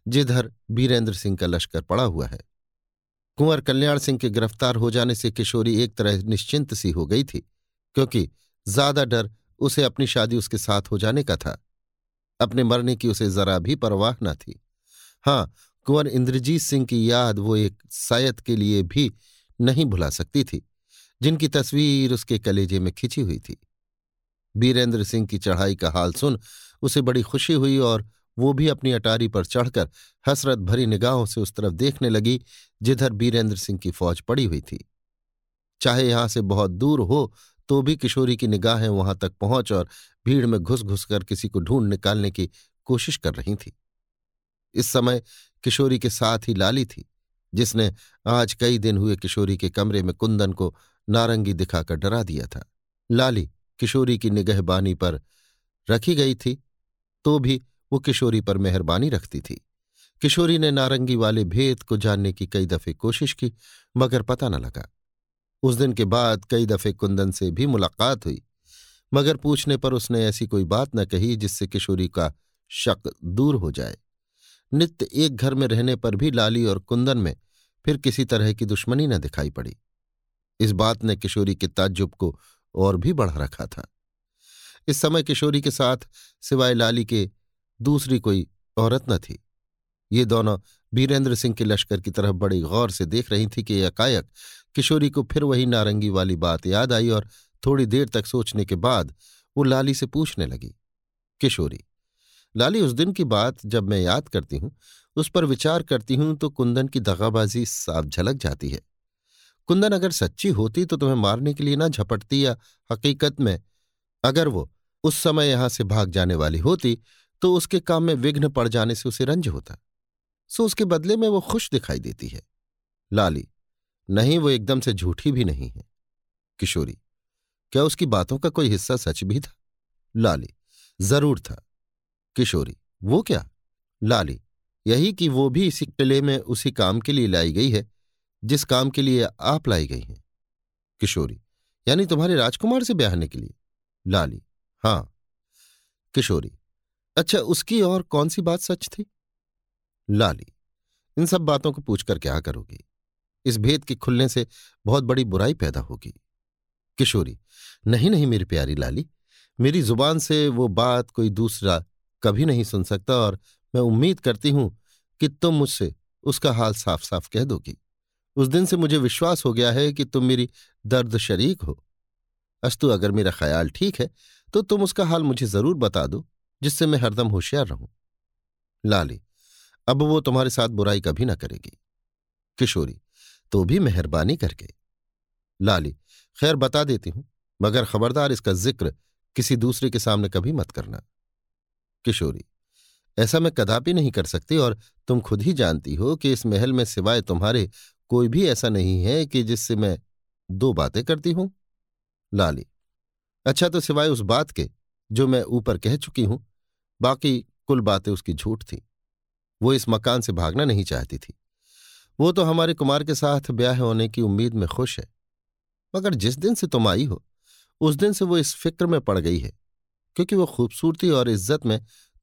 [SPEAKER 1] जिधर बीरेंद्र सिंह का लश्कर पड़ा हुआ है। कुंवर कल्याण सिंह के गिरफ़्तार हो जाने से किशोरी एक तरह निश्चिंत सी हो गई थी, क्योंकि ज़्यादा डर उसे अपनी शादी उसके साथ हो जाने का था। अपने मरने की उसे जरा भी परवाह न थी। हाँ कुंवर इंद्रजीत सिंह की याद वो एक सायत के लिए भी नहीं भुला सकती थी, जिनकी तस्वीर उसके कलेजे में खिंची हुई थी। बीरेंद्र सिंह की चढ़ाई का हाल सुन उसे बड़ी खुशी हुई और वो भी अपनी अटारी पर चढ़कर हसरत भरी निगाहों से उस तरफ़ देखने लगी, जिधर बीरेंद्र सिंह की फौज पड़ी हुई थी। चाहे यहाँ से बहुत दूर हो तो भी किशोरी की निगाहें वहाँ तक पहुँच और भीड़ में घुस घुस कर किसी को ढूंढ निकालने की कोशिश कर रही थी। इस समय किशोरी के साथ ही लाली थी, जिसने आज कई दिन हुए किशोरी के कमरे में कुंदन को नारंगी दिखाकर डरा दिया था। लाली किशोरी की निगहबानी पर रखी गई थी तो भी वो किशोरी पर मेहरबानी रखती थी। किशोरी ने नारंगी वाले भेद को जानने की कई दफे कोशिश की, मगर पता न लगा। उस दिन के बाद कई दफे कुंदन से भी मुलाकात हुई, मगर पूछने पर उसने ऐसी कोई बात न कही जिससे किशोरी का शक दूर हो जाए। नित्य एक घर में रहने पर भी लाली और कुंदन में फिर किसी तरह की दुश्मनी न दिखाई पड़ी। इस बात ने किशोरी के ताज्जुब को और भी बढ़ा रखा था। इस समय किशोरी के साथ सिवाय लाली के दूसरी कोई औरत न थी। ये दोनों बीरेंद्र सिंह के लश्कर की तरफ़ बड़ी गौर से देख रही थी कि एकाएक किशोरी को फिर वही नारंगी वाली बात याद आई और थोड़ी देर तक सोचने के बाद वो लाली से पूछने लगी, किशोरी लाली, उस दिन की बात जब मैं याद करती हूँ, उस पर विचार करती हूँ तो कुंदन की दगाबाजी साफ़ झलक जाती है। कुंदन अगर सच्ची होती तो तुम्हें मारने के लिए ना झपटती या हकीकत में अगर वो उस समय यहाँ से भाग जाने वाली होती तो उसके काम में विघ्न पड़ जाने से उसे रंज होता। सो उसके बदले में वो खुश दिखाई देती है। लाली, नहीं, वो एकदम से झूठी भी नहीं है। किशोरी, क्या उसकी बातों का कोई हिस्सा सच भी था? लाली, ज़रूर था। किशोरी, वो क्या? लाली, यही कि वो भी इसी किले में उसी काम के लिए लाई गई है, जिस काम के लिए आप लाई गई हैं। किशोरी, यानी तुम्हारे राजकुमार से ब्याहने के लिए? लाली, हाँ। किशोरी अच्छा उसकी और कौन सी बात सच थी? लाली, इन सब बातों को पूछकर क्या करोगी? इस भेद के खुलने से बहुत बड़ी बुराई पैदा होगी। किशोरी, नहीं नहीं मेरी प्यारी लाली, मेरी ज़ुबान से वो बात कोई दूसरा कभी नहीं सुन सकता और मैं उम्मीद करती हूँ कि तुम मुझसे उसका हाल साफ़ साफ़ कह दोगी। उस दिन से मुझे विश्वास हो गया है कि तुम मेरी दर्द शरीक हो। अस्तु, अगर मेरा ख्याल ठीक है तो तुम उसका हाल मुझे ज़रूर बता दो, जिससे मैं हरदम होशियार रहूँ। लाली, अब वो तुम्हारे साथ बुराई कभी ना करेगी। किशोरी तो भी मेहरबानी करके। लाली, खैर बता देती हूँ, मगर खबरदार इसका ज़िक्र किसी दूसरे के सामने कभी मत करना। किशोरी, ऐसा मैं कदापि नहीं कर सकती और तुम खुद ही जानती हो कि इस महल में सिवाय तुम्हारे कोई भी ऐसा नहीं है कि जिससे मैं दो बातें करती हूँ। लाली अच्छा तो सिवाय उस बात के जो मैं ऊपर कह चुकी हूँ, बाकी कुल बातें उसकी झूठ थी। वो इस मकान से भागना नहीं चाहती थी। वो तो हमारे कुमार के साथ ब्याह होने की उम्मीद में खुश है, मगर जिस दिन से तुम आई हो, उस दिन से वो इस फ़िक्र में पड़ गई है। क्योंकि वो खूबसूरती और इज़्ज़त में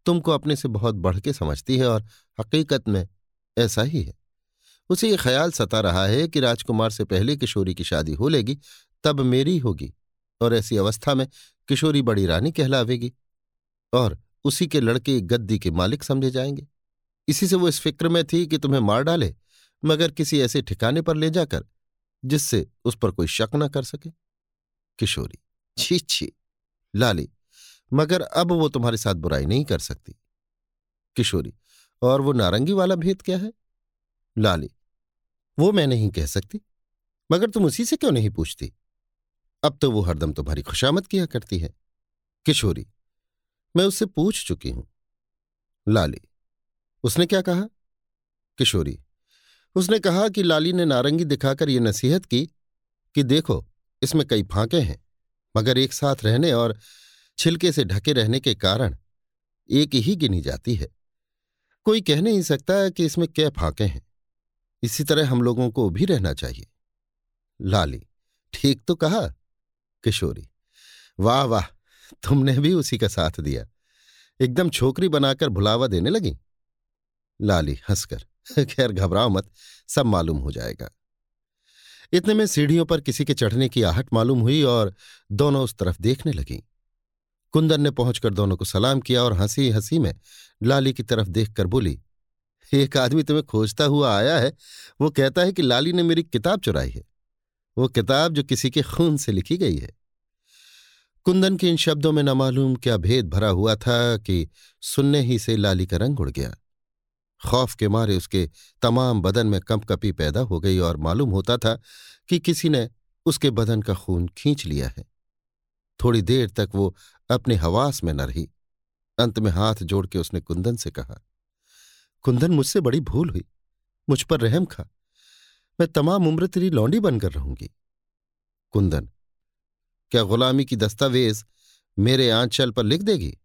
[SPEAKER 1] तुमको अपने से बहुत बढ़ के समझती है और हकीकत में ऐसा ही है। उसे ये ख्याल सता रहा है कि राजकुमार से पहले किशोरी की शादी हो लेगी, तब मेरी होगी और ऐसी अवस्था में किशोरी बड़ी रानी कहलावेगी और उसी के लड़के गद्दी के मालिक समझे जाएँगे। इसी से वो इस फ़िक्र में थी कि तुम्हें मार डाले, मगर किसी ऐसे ठिकाने पर ले जाकर जिससे उस पर कोई शक न कर सके। किशोरी, छी छी, लाली मगर अब वो तुम्हारे साथ बुराई नहीं कर सकती। किशोरी, और वो नारंगी वाला भेद क्या है? लाली, वो मैं नहीं कह सकती, मगर तुम उसी से क्यों नहीं पूछती? अब तो वो हरदम तुम्हारी खुशामद किया करती है। किशोरी, मैं उससे पूछ चुकी हूँ। लाली, उसने क्या कहा? किशोरी, उसने कहा कि लाली ने नारंगी दिखाकर ये नसीहत की कि देखो, इसमें कई फांके हैं, मगर एक साथ रहने और छिलके से ढके रहने के कारण एक ही गिनी जाती है। कोई कह नहीं सकता कि इसमें क्या फांके हैं। इसी तरह हम लोगों को भी रहना चाहिए। लाली, ठीक तो कहा? किशोरी, वाह वाह, तुमने भी उसी का साथ दिया। एकदम छोकरी बनाकर भुलावा देने लगी। लाली हंसकर, खैर घबराओ मत, सब मालूम हो जाएगा। इतने में सीढ़ियों पर किसी के चढ़ने की आहट मालूम हुई और दोनों उस तरफ़ देखने लगीं। कुंदन ने पहुंचकर दोनों को सलाम किया और हँसी हँसी में लाली की तरफ़ देखकर बोली, एक आदमी तुम्हें खोजता हुआ आया है, वो कहता है कि लाली ने मेरी किताब चुराई है। वो किताब जो किसी के खून से लिखी गई है। कुंदन के इन शब्दों में न मालूम क्या भेद भरा हुआ था कि सुनने ही से लाली का रंग उड़ गया। खौफ के मारे उसके तमाम बदन में कंपकपी पैदा हो गई और मालूम होता था कि किसी ने उसके बदन का खून खींच लिया है। थोड़ी देर तक वो अपने हवास में न रही। अंत में हाथ जोड़ के उसने कुंदन से कहा, कुंदन मुझसे बड़ी भूल हुई। मुझ पर रहम खा। मैं तमाम उम्र तेरी लौंडी बनकर रहूँगी। कुंदन, क्या गुलामी की दस्तावेज़ मेरे आंचल पर लिख देगी?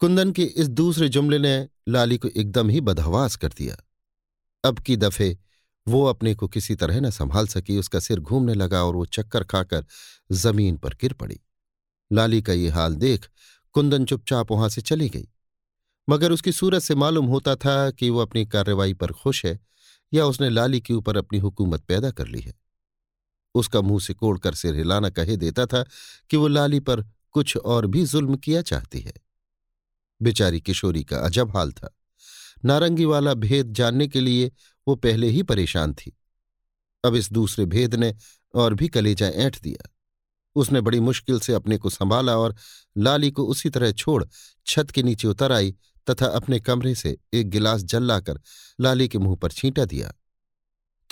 [SPEAKER 1] कुंदन के इस दूसरे जुमले ने लाली को एकदम ही बदहवास कर दिया। अब की दफे वो अपने को किसी तरह न संभाल सकी, उसका सिर घूमने लगा और वो चक्कर खाकर ज़मीन पर गिर पड़ी। लाली का ये हाल देख कुंदन चुपचाप वहाँ से चली गई। मगर उसकी सूरत से मालूम होता था कि वो अपनी कार्रवाई पर खुश है या उसने लाली के ऊपर अपनी हुकूमत पैदा कर ली है। उसका मुँह से कोड़कर सिर हिलाना कहे देता था कि वो लाली पर कुछ और भी जुल्म किया चाहती है। बेचारी किशोरी का अजब हाल था। नारंगी वाला भेद जानने के लिए वो पहले ही परेशान थी। अब इस दूसरे भेद ने और भी कलेजा ऐंठ दिया। उसने बड़ी मुश्किल से अपने को संभाला और लाली को उसी तरह छोड़ छत के नीचे उतर आई तथा अपने कमरे से एक गिलास जल लाकर लाली के मुँह पर छींटा दिया।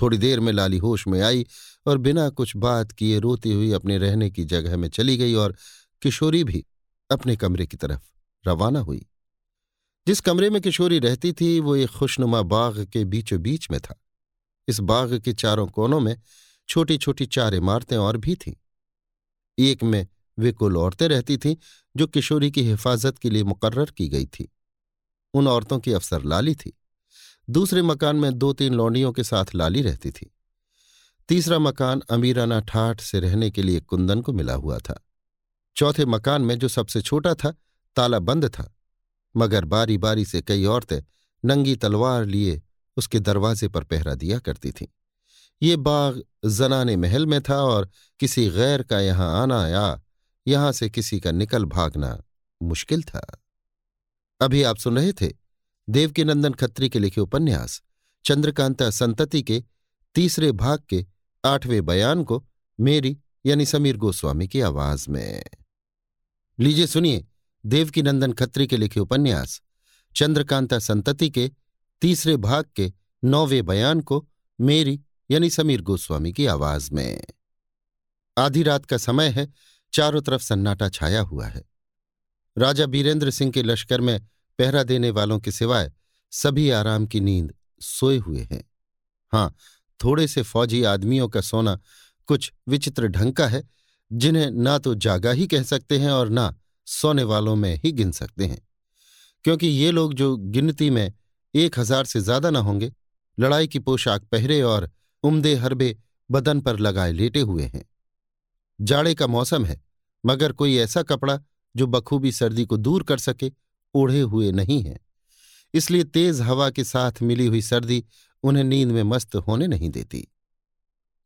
[SPEAKER 1] थोड़ी देर में लाली होश में आई और बिना कुछ बात किए रोती हुई अपने रहने की जगह में चली गई और किशोरी भी अपने कमरे की तरफ़ रवाना हुई। जिस कमरे में किशोरी रहती थी, वो एक खुशनुमा बाग के बीचों बीच में था। इस बाग के चारों कोनों में छोटी छोटी चार इमारतें और भी थीं। एक में वे कुल औरतें रहती थीं, जो किशोरी की हिफाजत के लिए मुकर्र की गई थी। उन औरतों की अफसर लाली थी। दूसरे मकान में दो तीन लौंडियों के साथ लाली रहती थी। तीसरा मकान अमीराना ठाठ से रहने के लिए कुंदन को मिला हुआ था। चौथे मकान में जो सबसे छोटा था, ताला बंद था। मगर बारी बारी से कई औरतें नंगी तलवार लिए उसके दरवाजे पर पहरा दिया करती थीं। ये बाग जनाने महल में था और किसी गैर का यहाँ आना या यहाँ से किसी का निकल भागना मुश्किल था। अभी आप सुन रहे थे देवकीनंदन खत्री के लिखे उपन्यास, चंद्रकांता संतति के तीसरे भाग के आठवें बयान को मेरी यानी समीर गोस्वामी की आवाज़ में। लीजिए सुनिए देवकीनंदन खत्री के लिखे उपन्यास, चंद्रकांता संतति के तीसरे भाग के नौवे बयान को मेरी यानी समीर गोस्वामी की आवाज़ में। आधी रात का समय है, चारों तरफ़ सन्नाटा छाया हुआ है। राजा बीरेंद्र सिंह के लश्कर में पहरा देने वालों के सिवाय सभी आराम की नींद सोए हुए हैं। हाँ थोड़े से फौजी आदमियों का सोना कुछ विचित्र ढंग का है, जिन्हें ना तो जागा ही कह सकते हैं और ना सोने वालों में ही गिन सकते हैं। क्योंकि ये लोग जो गिनती में एक हज़ार से ज़्यादा ना होंगे, लड़ाई की पोशाक पहरे और उमदे हरबे बदन पर लगाए लेटे हुए हैं। जाड़े का मौसम है, मगर कोई ऐसा कपड़ा जो बखूबी सर्दी को दूर कर सके, ओढ़े हुए नहीं है। इसलिए तेज हवा के साथ मिली हुई सर्दी उन्हें नींद में मस्त होने नहीं देती।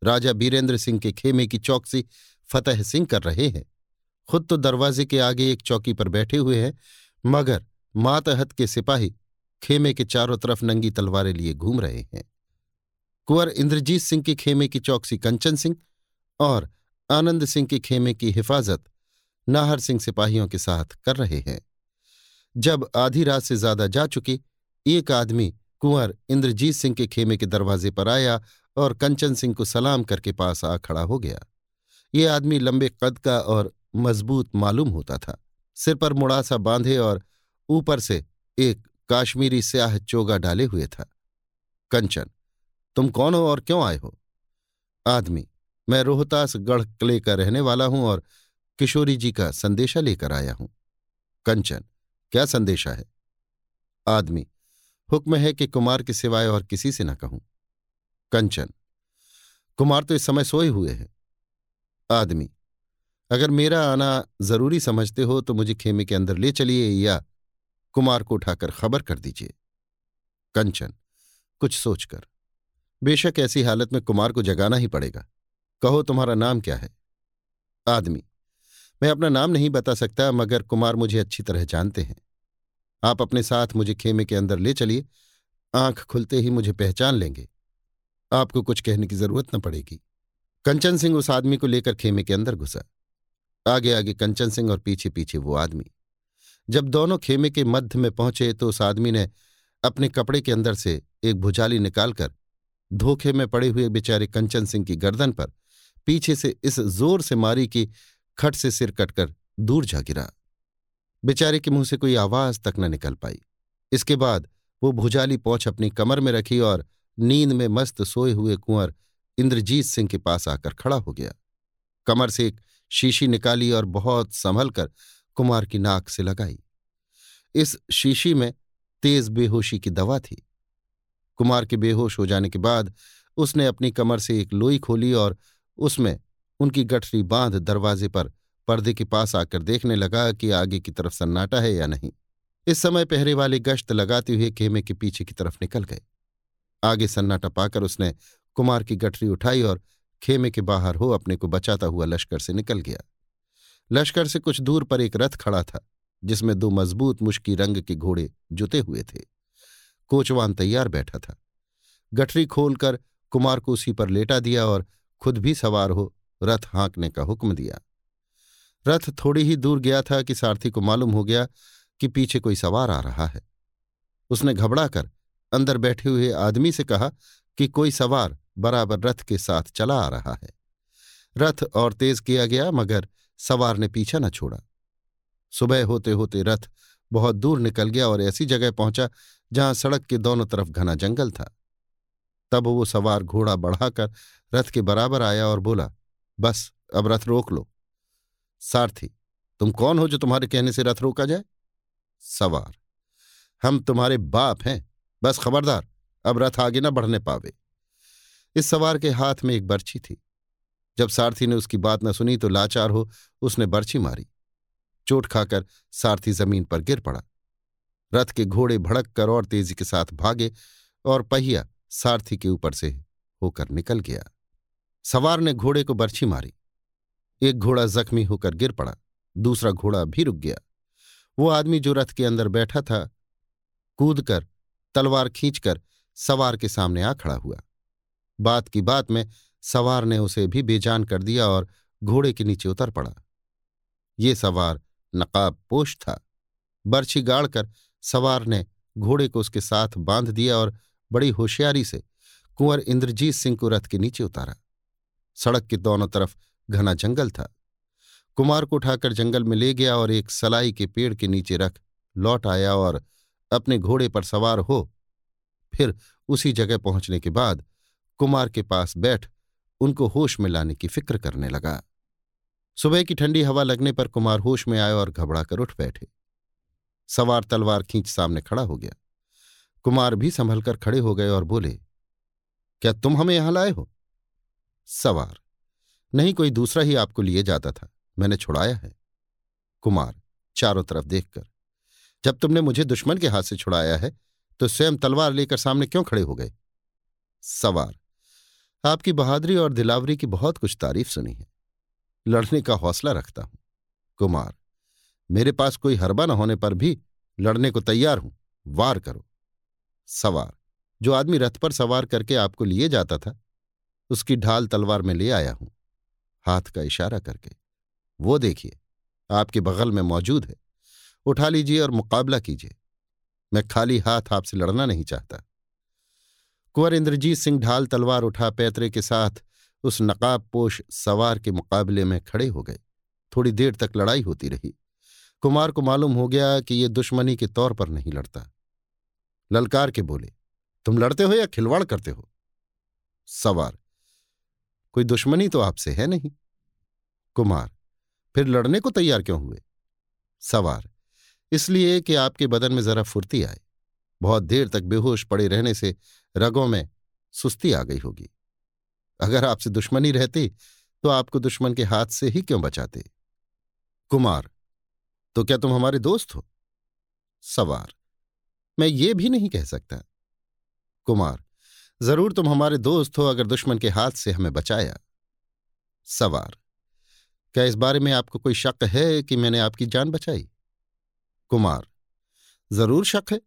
[SPEAKER 1] राजा बीरेंद्र सिंह के खेमे की चौकसी फतेह सिंह कर रहे हैं। खुद तो दरवाजे के आगे एक चौकी पर बैठे हुए हैं, मगर मातहत के सिपाही खेमे के चारों तरफ़ नंगी तलवारें लिए घूम रहे हैं। कुंवर इंद्रजीत सिंह के खेमे की चौकसी कंचन सिंह और आनंद सिंह के खेमे की हिफाजत नाहर सिंह सिपाहियों के साथ कर रहे हैं। जब आधी रात से ज़्यादा जा चुकी, एक आदमी कुंवर इंद्रजीत सिंह के खेमे के दरवाजे पर आया और कंचन सिंह को सलाम करके पास आ खड़ा हो गया। ये आदमी लंबे कद का और मज़बूत मालूम होता था। सिर पर मुड़ासा बांधे और ऊपर से एक काश्मीरी स्याह चोगा डाले हुए था। कंचन तुम कौन हो और क्यों आए हो? आदमी, मैं रोहतास गढ़ किले का रहने वाला हूँ और किशोरी जी का संदेशा लेकर आया हूँ। कंचन, क्या संदेशा है? आदमी, हुक्म है कि कुमार के सिवाय और किसी से न कहूँ। कंचन, कुमार तो इस समय सोए हुए हैं। आदमी, अगर मेरा आना ज़रूरी समझते हो तो मुझे खेमे के अंदर ले चलिए या कुमार को उठाकर खबर कर दीजिए। कंचन, कुछ सोचकर बेशक ऐसी हालत में कुमार को जगाना ही पड़ेगा। कहो तुम्हारा नाम क्या है? आदमी। मैं अपना नाम नहीं बता सकता, मगर कुमार मुझे अच्छी तरह जानते हैं। आप अपने साथ मुझे खेमे के अंदर ले चलिए। आँख खुलते ही मुझे पहचान लेंगे। आपको कुछ कहने की ज़रूरत न पड़ेगी। कंचन सिंह उस आदमी को लेकर खेमे के अंदर घुसा। आगे आगे कंचन सिंह और पीछे पीछे वो आदमी। जब दोनों खेमे के मध्य में पहुँचे तो उस आदमी ने अपने कपड़े के अंदर से एक भुजाली निकालकर धोखे में पड़े हुए बेचारे कंचन सिंह की गर्दन पर पीछे से इस ज़ोर से मारी कि खट से सिर कटकर दूर जा गिरा। बेचारे के मुँह से कोई आवाज़ तक न निकल पाई। इसके बाद वो भुजाली पौछ अपनी कमर में रखी और नींद में मस्त सोए हुए कुंवर इंद्रजीत सिंह के पास आकर खड़ा हो गया। कमर से एक शीशी निकाली और बहुत संभल कर कुमार की नाक से लगाई। इस शीशी में तेज बेहोशी की दवा थी। कुमार के बेहोश हो जाने के बाद उसने अपनी कमर से एक लोई खोली और उसमें उनकी गठरी बाँध दरवाजे पर पर्दे के पास आकर देखने लगा कि आगे की तरफ़ सन्नाटा है या नहीं। इस समय पहरे वाले गश्त लगाते हुए खेमे के पीछे की तरफ़ निकल गए। आगे सन्नाटा पाकर उसने कुमार की गठरी उठाई और खेमे के बाहर हो अपने को बचाता हुआ लश्कर से निकल गया। लश्कर से कुछ दूर पर एक रथ खड़ा था, जिसमें दो मज़बूत मुश्की रंग के घोड़े जुते हुए थे। कोचवान तैयार बैठा था। गठरी खोलकर कुमार को उसी पर लेटा दिया और खुद भी सवार हो रथ हाँकने का हुक्म दिया। रथ थोड़ी ही दूर गया था कि सारथी को मालूम हो गया कि पीछे कोई सवार आ रहा है। उसने घबराकर अंदर बैठे हुए आदमी से कहा कि कोई सवार बराबर रथ के साथ चला आ रहा है। रथ और तेज किया गया, मगर सवार ने पीछा न छोड़ा। सुबह होते होते रथ बहुत दूर निकल गया और ऐसी जगह पहुँचा जहाँ सड़क के दोनों तरफ़ घना जंगल था। तब वो सवार घोड़ा बढ़ाकर रथ के बराबर आया और बोला, बस, अब रथ रोक लो। सारथी, तुम कौन हो जो तुम्हारे कहने से रथ रोका जाए? सवार। हम तुम्हारे बाप हैं। बस खबरदार, अब रथ आगे न बढ़ने पावे। इस सवार के हाथ में एक बर्छी थी। जब सारथी ने उसकी बात न सुनी तो लाचार हो उसने बर्छी मारी। चोट खाकर सारथी ज़मीन पर गिर पड़ा। रथ के घोड़े भड़क कर और तेज़ी के साथ भागे और पहिया सारथी के ऊपर से होकर निकल गया। सवार ने घोड़े को बर्छी मारी। एक घोड़ा जख्मी होकर गिर पड़ा, दूसरा घोड़ा भी रुक गया। वो आदमी जो रथ के अंदर बैठा था, कूदकर, तलवार खींचकर सवार के सामने आ खड़ा हुआ। बात की बात में सवार ने उसे भी बेजान कर दिया और घोड़े के नीचे उतर पड़ा। ये सवार नकाब पोश था। बर्छी गाड़कर सवार ने घोड़े को उसके साथ बाँध दिया और बड़ी होशियारी से कुंवर इंद्रजीत सिंह को रथ के नीचे उतारा। सड़क के दोनों तरफ़ घना जंगल था। कुमार को उठाकर जंगल में ले गया और एक सलाई के पेड़ के नीचे रख लौट आया और अपने घोड़े पर सवार हो, फिर उसी जगह पहुँचने के बाद कुमार के पास बैठ उनको होश में लाने की फ़िक्र करने लगा। सुबह की ठंडी हवा लगने पर कुमार होश में आए और घबरा कर उठ बैठे। सवार तलवार खींच सामने खड़ा हो गया। कुमार भी संभलकर खड़े हो गए और बोले, क्या तुम हमें यहाँ लाए हो? सवार। नहीं, कोई दूसरा ही आपको लिए जाता था। मैंने छुड़ाया है। कुमार चारों तरफ़ देखकर, जब तुमने मुझे दुश्मन के हाथ से छुड़ाया है तो स्वयं तलवार लेकर सामने क्यों खड़े हो गए? सवार। आपकी बहादुरी और दिलावरी की बहुत कुछ तारीफ़ सुनी है। लड़ने का हौसला रखता हूँ। कुमार मेरे पास कोई हरबा न होने पर भी लड़ने को तैयार हूँ। वार करो। सवार। जो आदमी रथ पर सवार करके आपको लिए जाता था, उसकी ढाल तलवार में ले आया हूँ। हाथ का इशारा करके। वो देखिए, आपके बगल में मौजूद है। उठा लीजिए और मुकाबला कीजिए। मैं खाली हाथ आपसे लड़ना नहीं चाहता। कुंवर इंद्रजीत सिंह ढाल तलवार उठा पैतरे के साथ उस नकाब पोश सवार के मुकाबले में खड़े हो गए। थोड़ी देर तक लड़ाई होती रही। कुमार को मालूम हो गया कि ये दुश्मनी के तौर पर नहीं लड़ता। ललकार के बोले, तुम लड़ते हो या खिलवाड़ करते हो? सवार कोई दुश्मनी तो आपसे है नहीं। कुमार, फिर लड़ने को तैयार क्यों हुए? सवार इसलिए कि आपके बदन में जरा फुर्ती आए। बहुत देर तक बेहोश पड़े रहने से रगों में सुस्ती आ गई होगी। अगर आपसे दुश्मनी रहती तो आपको दुश्मन के हाथ से ही क्यों बचाते? कुमार तो क्या तुम हमारे दोस्त हो? सवार। मैं ये भी नहीं कह सकता। कुमार, ज़रूर तुम हमारे दोस्त हो अगर दुश्मन के हाथ से हमें बचाया। सवार, क्या इस बारे में आपको कोई शक है कि मैंने आपकी जान बचाई? कुमार, ज़रूर शक है।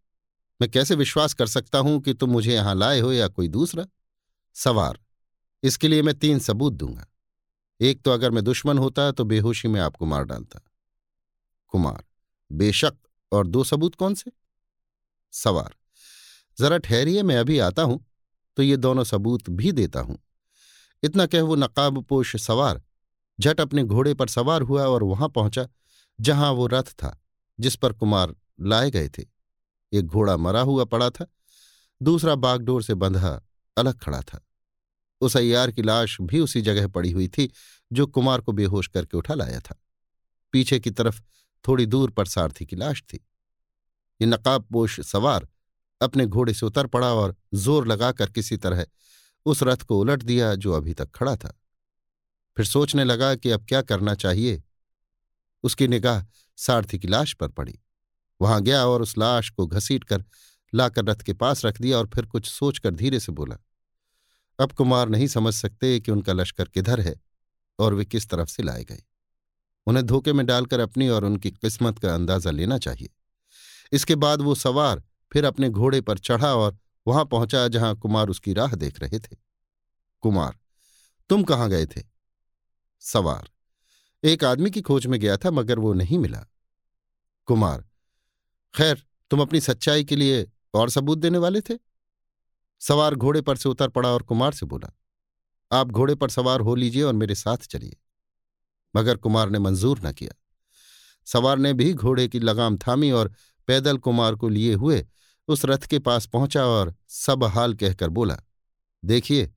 [SPEAKER 1] मैं कैसे विश्वास कर सकता हूँ कि तुम मुझे यहाँ लाए हो या कोई दूसरा? सवार, इसके लिए मैं तीन सबूत दूँगा। एक तो अगर मैं दुश्मन होता तो बेहोशी में आपको मार डालता। कुमार। बेशक, और दो सबूत कौन से? सवार जरा ठहरिए, मैं अभी आता हूँ तो ये दोनों सबूत भी देता हूँ। इतना कह वो नकाबपोश सवार, झट अपने घोड़े पर सवार हुआ और वहाँ पहुँचा, जहाँ वो रथ था, जिस पर कुमार लाए गए थे। एक घोड़ा मरा हुआ पड़ा था, दूसरा बागडोर से बंधा अलग खड़ा था। उस अय्यार की लाश भी उसी जगह पड़ी हुई थी, जो कुमार को बेहोश करके उठा लाया था। पीछे की तरफ़ थोड़ी दूर पर सारथी की लाश थी। ये नकाबपोश सवार अपने घोड़े से उतर पड़ा और ज़ोर लगाकर किसी तरह उस रथ को उलट दिया जो अभी तक खड़ा था। फिर सोचने लगा कि अब क्या करना चाहिए। उसकी निगाह सारथी की लाश पर पड़ी। वहाँ गया और उस लाश को घसीट कर लाकर रथ के पास रख दिया और फिर कुछ सोचकर धीरे से बोला, अब कुमार नहीं समझ सकते कि उनका लश्कर किधर है और वे किस तरफ़ से लाए गए? उन्हें धोखे में डालकर अपनी और उनकी किस्मत का अंदाज़ा लेना चाहिए। इसके बाद वो सवार फिर अपने घोड़े पर चढ़ा और वहाँ पहुँचा जहाँ कुमार उसकी राह देख रहे थे। कुमार, तुम कहाँ गए थे? सवार, एक आदमी की खोज में गया था मगर वो नहीं मिला। कुमार, खैर, तुम अपनी सच्चाई के लिए और सबूत देने वाले थे? सवार घोड़े पर से उतर पड़ा और कुमार से बोला, आप घोड़े पर सवार हो लीजिए और मेरे साथ चलिए। मगर कुमार ने मंजूर न किया। सवार ने भी घोड़े की लगाम थामी और पैदल कुमार को लिए हुए उस रथ के पास पहुँचा और सब हाल कहकर बोला, देखिए,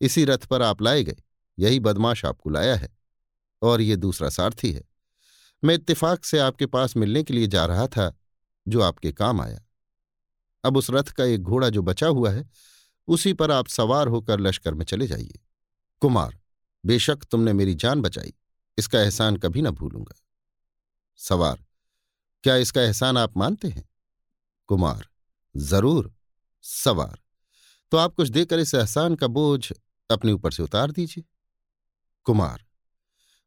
[SPEAKER 1] इसी रथ पर आप लाए गए, यही बदमाश आपको लाया है और ये दूसरा सारथी है। मैं इत्तेफाक से आपके पास मिलने के लिए जा रहा था, जो आपके काम आया। अब उस रथ का एक घोड़ा जो बचा हुआ है, उसी पर आप सवार होकर लश्कर में चले जाइए। कुमार, बेशक तुमने मेरी जान बचाई। इसका एहसान कभी ना भूलूँगा। सवार क्या इसका एहसान आप मानते हैं? कुमार, ज़रूर सवार तो आप कुछ देकर इस एहसान का बोझ अपने ऊपर से उतार दीजिए। कुमार,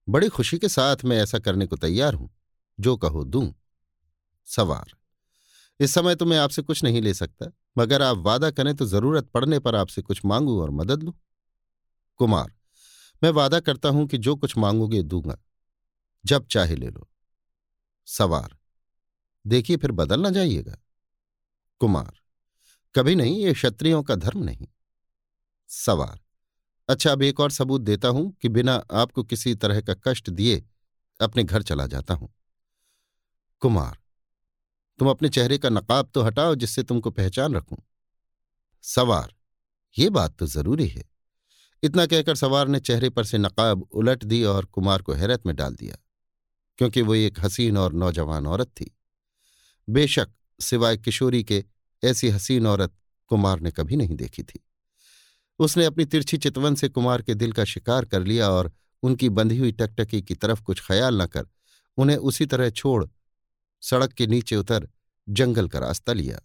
[SPEAKER 1] बड़ी खुशी के साथ मैं ऐसा करने को तैयार हूँ, जो कहो दूँ। सवार इस समय तो मैं आपसे कुछ नहीं ले सकता, मगर आप वादा करें तो ज़रूरत पड़ने पर आपसे कुछ मांगू और मदद लू। कुमार मैं वादा करता हूँ कि जो कुछ मांगोगे दूँगा। जब चाहे ले लो। सवार। देखिए, फिर बदल ना जाइएगा। कुमार। कभी नहीं, ये क्षत्रियों का धर्म नहीं। सवार। अच्छा अब एक और सबूत देता हूँ कि बिना आपको किसी तरह का कष्ट दिए अपने घर चला जाता हूँ। कुमार। तुम अपने चेहरे का नकाब तो हटाओ जिससे तुमको पहचान रखूँ। सवार। ये बात तो ज़रूरी है। इतना कहकर सवार ने चेहरे पर से नकाब उलट दी और कुमार को हैरत में डाल दिया, क्योंकि वो एक हसीन और नौजवान औरत थी। बेशक सिवाय किशोरी के ऐसी हसीन औरत कुमार ने कभी नहीं देखी थी। उसने अपनी तिरछी चितवन से कुमार के दिल का शिकार कर लिया और उनकी बंधी हुई टकटकी की तरफ़ कुछ ख्याल न कर उन्हें उसी तरह छोड़ सड़क के नीचे उतर जंगल का रास्ता लिया।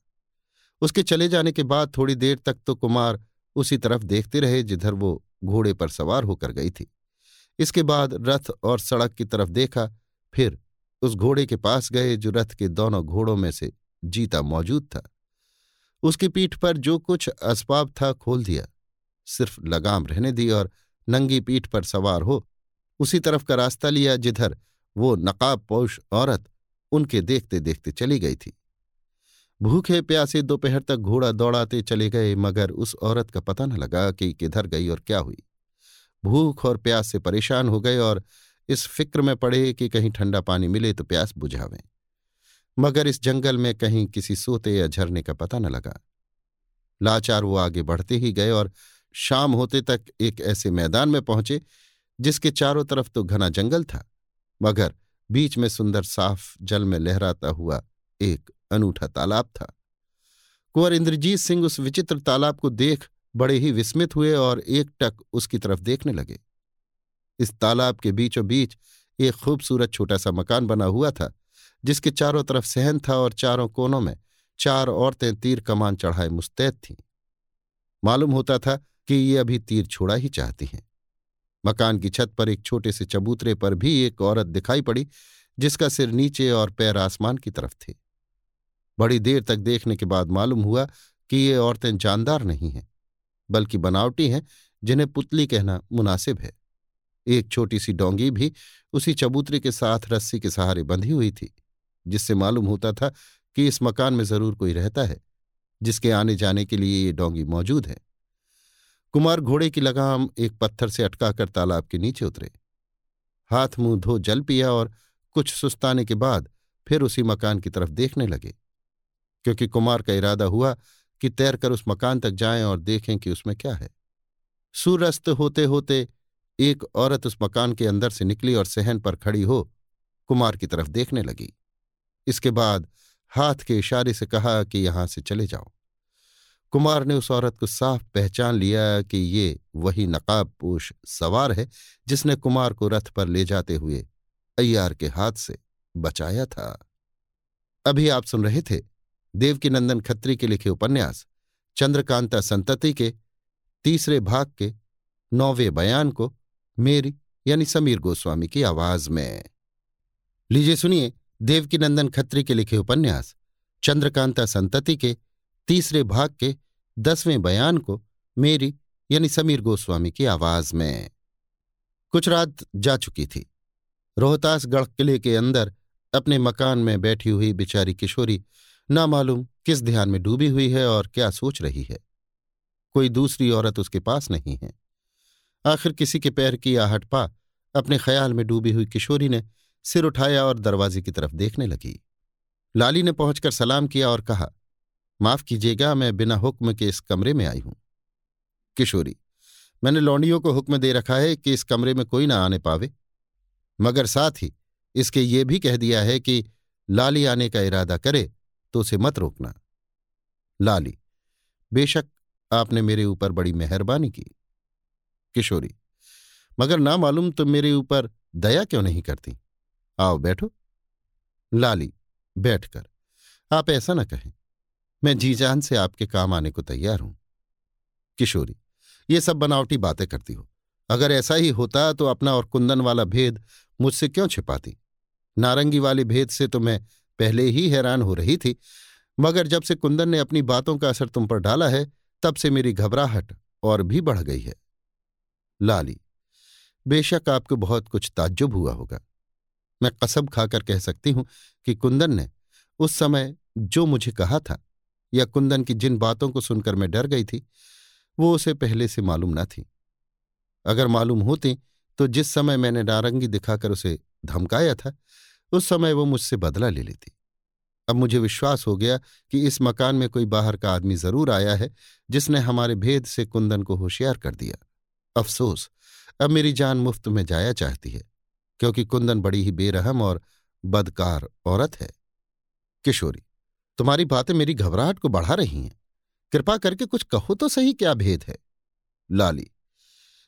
[SPEAKER 1] उसके चले जाने के बाद थोड़ी देर तक तो कुमार उसी तरफ़ देखते रहे जिधर वो घोड़े पर सवार होकर गई थी। इसके बाद रथ और सड़क की तरफ़ देखा, फिर उस घोड़े के पास गए जो रथ के दोनों घोड़ों में से जीता मौजूद था। उसकी पीठ पर जो कुछ असबाब था खोल दिया। सिर्फ़ लगाम रहने दी और नंगी पीठ पर सवार हो, उसी तरफ़ का रास्ता लिया जिधर वो नकाब पोश औरत उनके देखते देखते चली गई थी। भूखे प्यासे दोपहर तक घोड़ा दौड़ाते चले गए, मगर उस औरत का पता न लगा कि किधर गई और क्या हुई। भूख और प्यास से परेशान हो गए और इस फ़िक्र में पड़े कि कहीं ठंडा पानी मिले तो प्यास बुझावें। मगर इस जंगल में कहीं किसी सोते या झरने का पता न लगा। लाचार वो आगे बढ़ते ही गए और शाम होते तक एक ऐसे मैदान में पहुँचे, जिसके चारों तरफ़ तो घना जंगल था, मगर बीच में सुंदर साफ़ जल में लहराता हुआ एक अनूठा तालाब था। कुंवर इंद्रजीत सिंह उस विचित्र तालाब को देख बड़े ही विस्मित हुए और एक टक उसकी तरफ़ देखने लगे। इस तालाब के बीचों बीच एक खूबसूरत छोटा सा मकान बना हुआ था, जिसके चारों तरफ़ सहन था और चारों कोनों में चार औरतें तीर कमान चढ़ाए मुस्तैद थीं। मालूम होता था कि ये अभी तीर छोड़ा ही चाहती हैं। मकान की छत पर एक छोटे से चबूतरे पर भी एक औरत दिखाई पड़ी, जिसका सिर नीचे और पैर आसमान की तरफ़ थे। बड़ी देर तक देखने के बाद मालूम हुआ कि ये औरतें जानदार नहीं हैं, बल्कि बनावटी हैं, जिन्हें पुतली कहना मुनासिब है। एक छोटी सी डोंगी भी उसी चबूतरे के साथ रस्सी के सहारे बंधी हुई थी, जिससे मालूम होता था कि इस मकान में ज़रूर कोई रहता है, जिसके आने जाने के लिए ये डोंगी मौजूद है। कुमार घोड़े की लगाम एक पत्थर से अटकाकर तालाब के नीचे उतरे। हाथ मुँह धो जल पिया और कुछ सुस्ताने के बाद फिर उसी मकान की तरफ़ देखने लगे। क्योंकि कुमार का इरादा हुआ कि तैरकर उस मकान तक जाएँ और देखें कि उसमें क्या है। सूर्यास्त होते होते एक औरत उस मकान के अंदर से निकली और सहन पर खड़ी हो कुमार की तरफ़ देखने लगी। इसके बाद हाथ के इशारे से कहा कि यहाँ से चले जाओ। कुमार ने उस औरत को साफ़ पहचान लिया कि ये वही नकाब पोश सवार है जिसने कुमार को रथ पर ले जाते हुए अय्यार के हाथ से बचाया था। अभी आप सुन रहे थे देवकीनंदन खत्री के लिखे उपन्यास, चंद्रकांता संतति के, तीसरे भाग के, नौवे बयान को, मेरी यानी समीर गोस्वामी की आवाज़ में। लीजिए सुनिए देवकीनंदन खत्री के लिखे उपन्यास, चंद्रकांता संतति के, तीसरे भाग के, दसवें बयान को, मेरी यानी समीर गोस्वामी की आवाज़ में। कुछ रात जा चुकी थी। रोहतासगढ़ किले के अंदर अपने मकान में बैठी हुई बिचारी किशोरी ना मालूम किस ध्यान में डूबी हुई है और क्या सोच रही है। कोई दूसरी औरत उसके पास नहीं है। आखिर किसी के पैर की आहट पा अपने ख्याल में डूबी हुई किशोरी ने सिर उठाया और दरवाजे की तरफ़ देखने लगी। लाली ने पहुंचकर सलाम किया और कहा, माफ़ कीजिएगा, मैं बिना हुक्म के इस कमरे में आई हूँ। किशोरी, मैंने लौंडियों को हुक्म दे रखा है कि इस कमरे में कोई ना आने पावे। मगर साथ ही इसके ये भी कह दिया है कि लाली आने का इरादा करे तो उसे मत रोकना। लाली, बेशक आपने मेरे ऊपर बड़ी मेहरबानी की। किशोरी, मगर ना मालूम तुम मेरे ऊपर दया क्यों नहीं करती? आओ बैठो। लाली, बैठकर, आप ऐसा ना कहें, मैं जी जान से आपके काम आने को तैयार हूँ। किशोरी, ये सब बनावटी बातें करती हो। अगर ऐसा ही होता तो अपना और कुंदन वाला भेद मुझसे क्यों छिपाती? नारंगी वाले भेद से तो मैं पहले ही हैरान हो रही थी। मगर जब से कुंदन ने अपनी बातों का असर तुम पर डाला है, तब से मेरी घबराहट और भी बढ़ गई है। लाली, बेशक आपको बहुत कुछ ताज्जुब हुआ होगा। मैं कसब खाकर कह सकती हूँ कि कुंदन ने उस समय जो मुझे कहा था, या कुंदन की जिन बातों को सुनकर मैं डर गई थी, वो उसे पहले से मालूम न थी। अगर मालूम होती तो जिस समय मैंने नारंगी दिखाकर उसे धमकाया था उस समय वो मुझसे बदला ले लेती। अब मुझे विश्वास हो गया कि इस मकान में कोई बाहर का आदमी ज़रूर आया है, जिसने हमारे भेद से कुंदन को होशियार कर दिया। अफसोस, अब मेरी जान मुफ़्त में जाया चाहती है, क्योंकि कुंदन बड़ी ही बेरहम और बदकार औरत है। किशोरी, तुम्हारी बातें मेरी घबराहट को बढ़ा रही हैं। कृपा करके कुछ कहो तो सही क्या भेद है? लाली,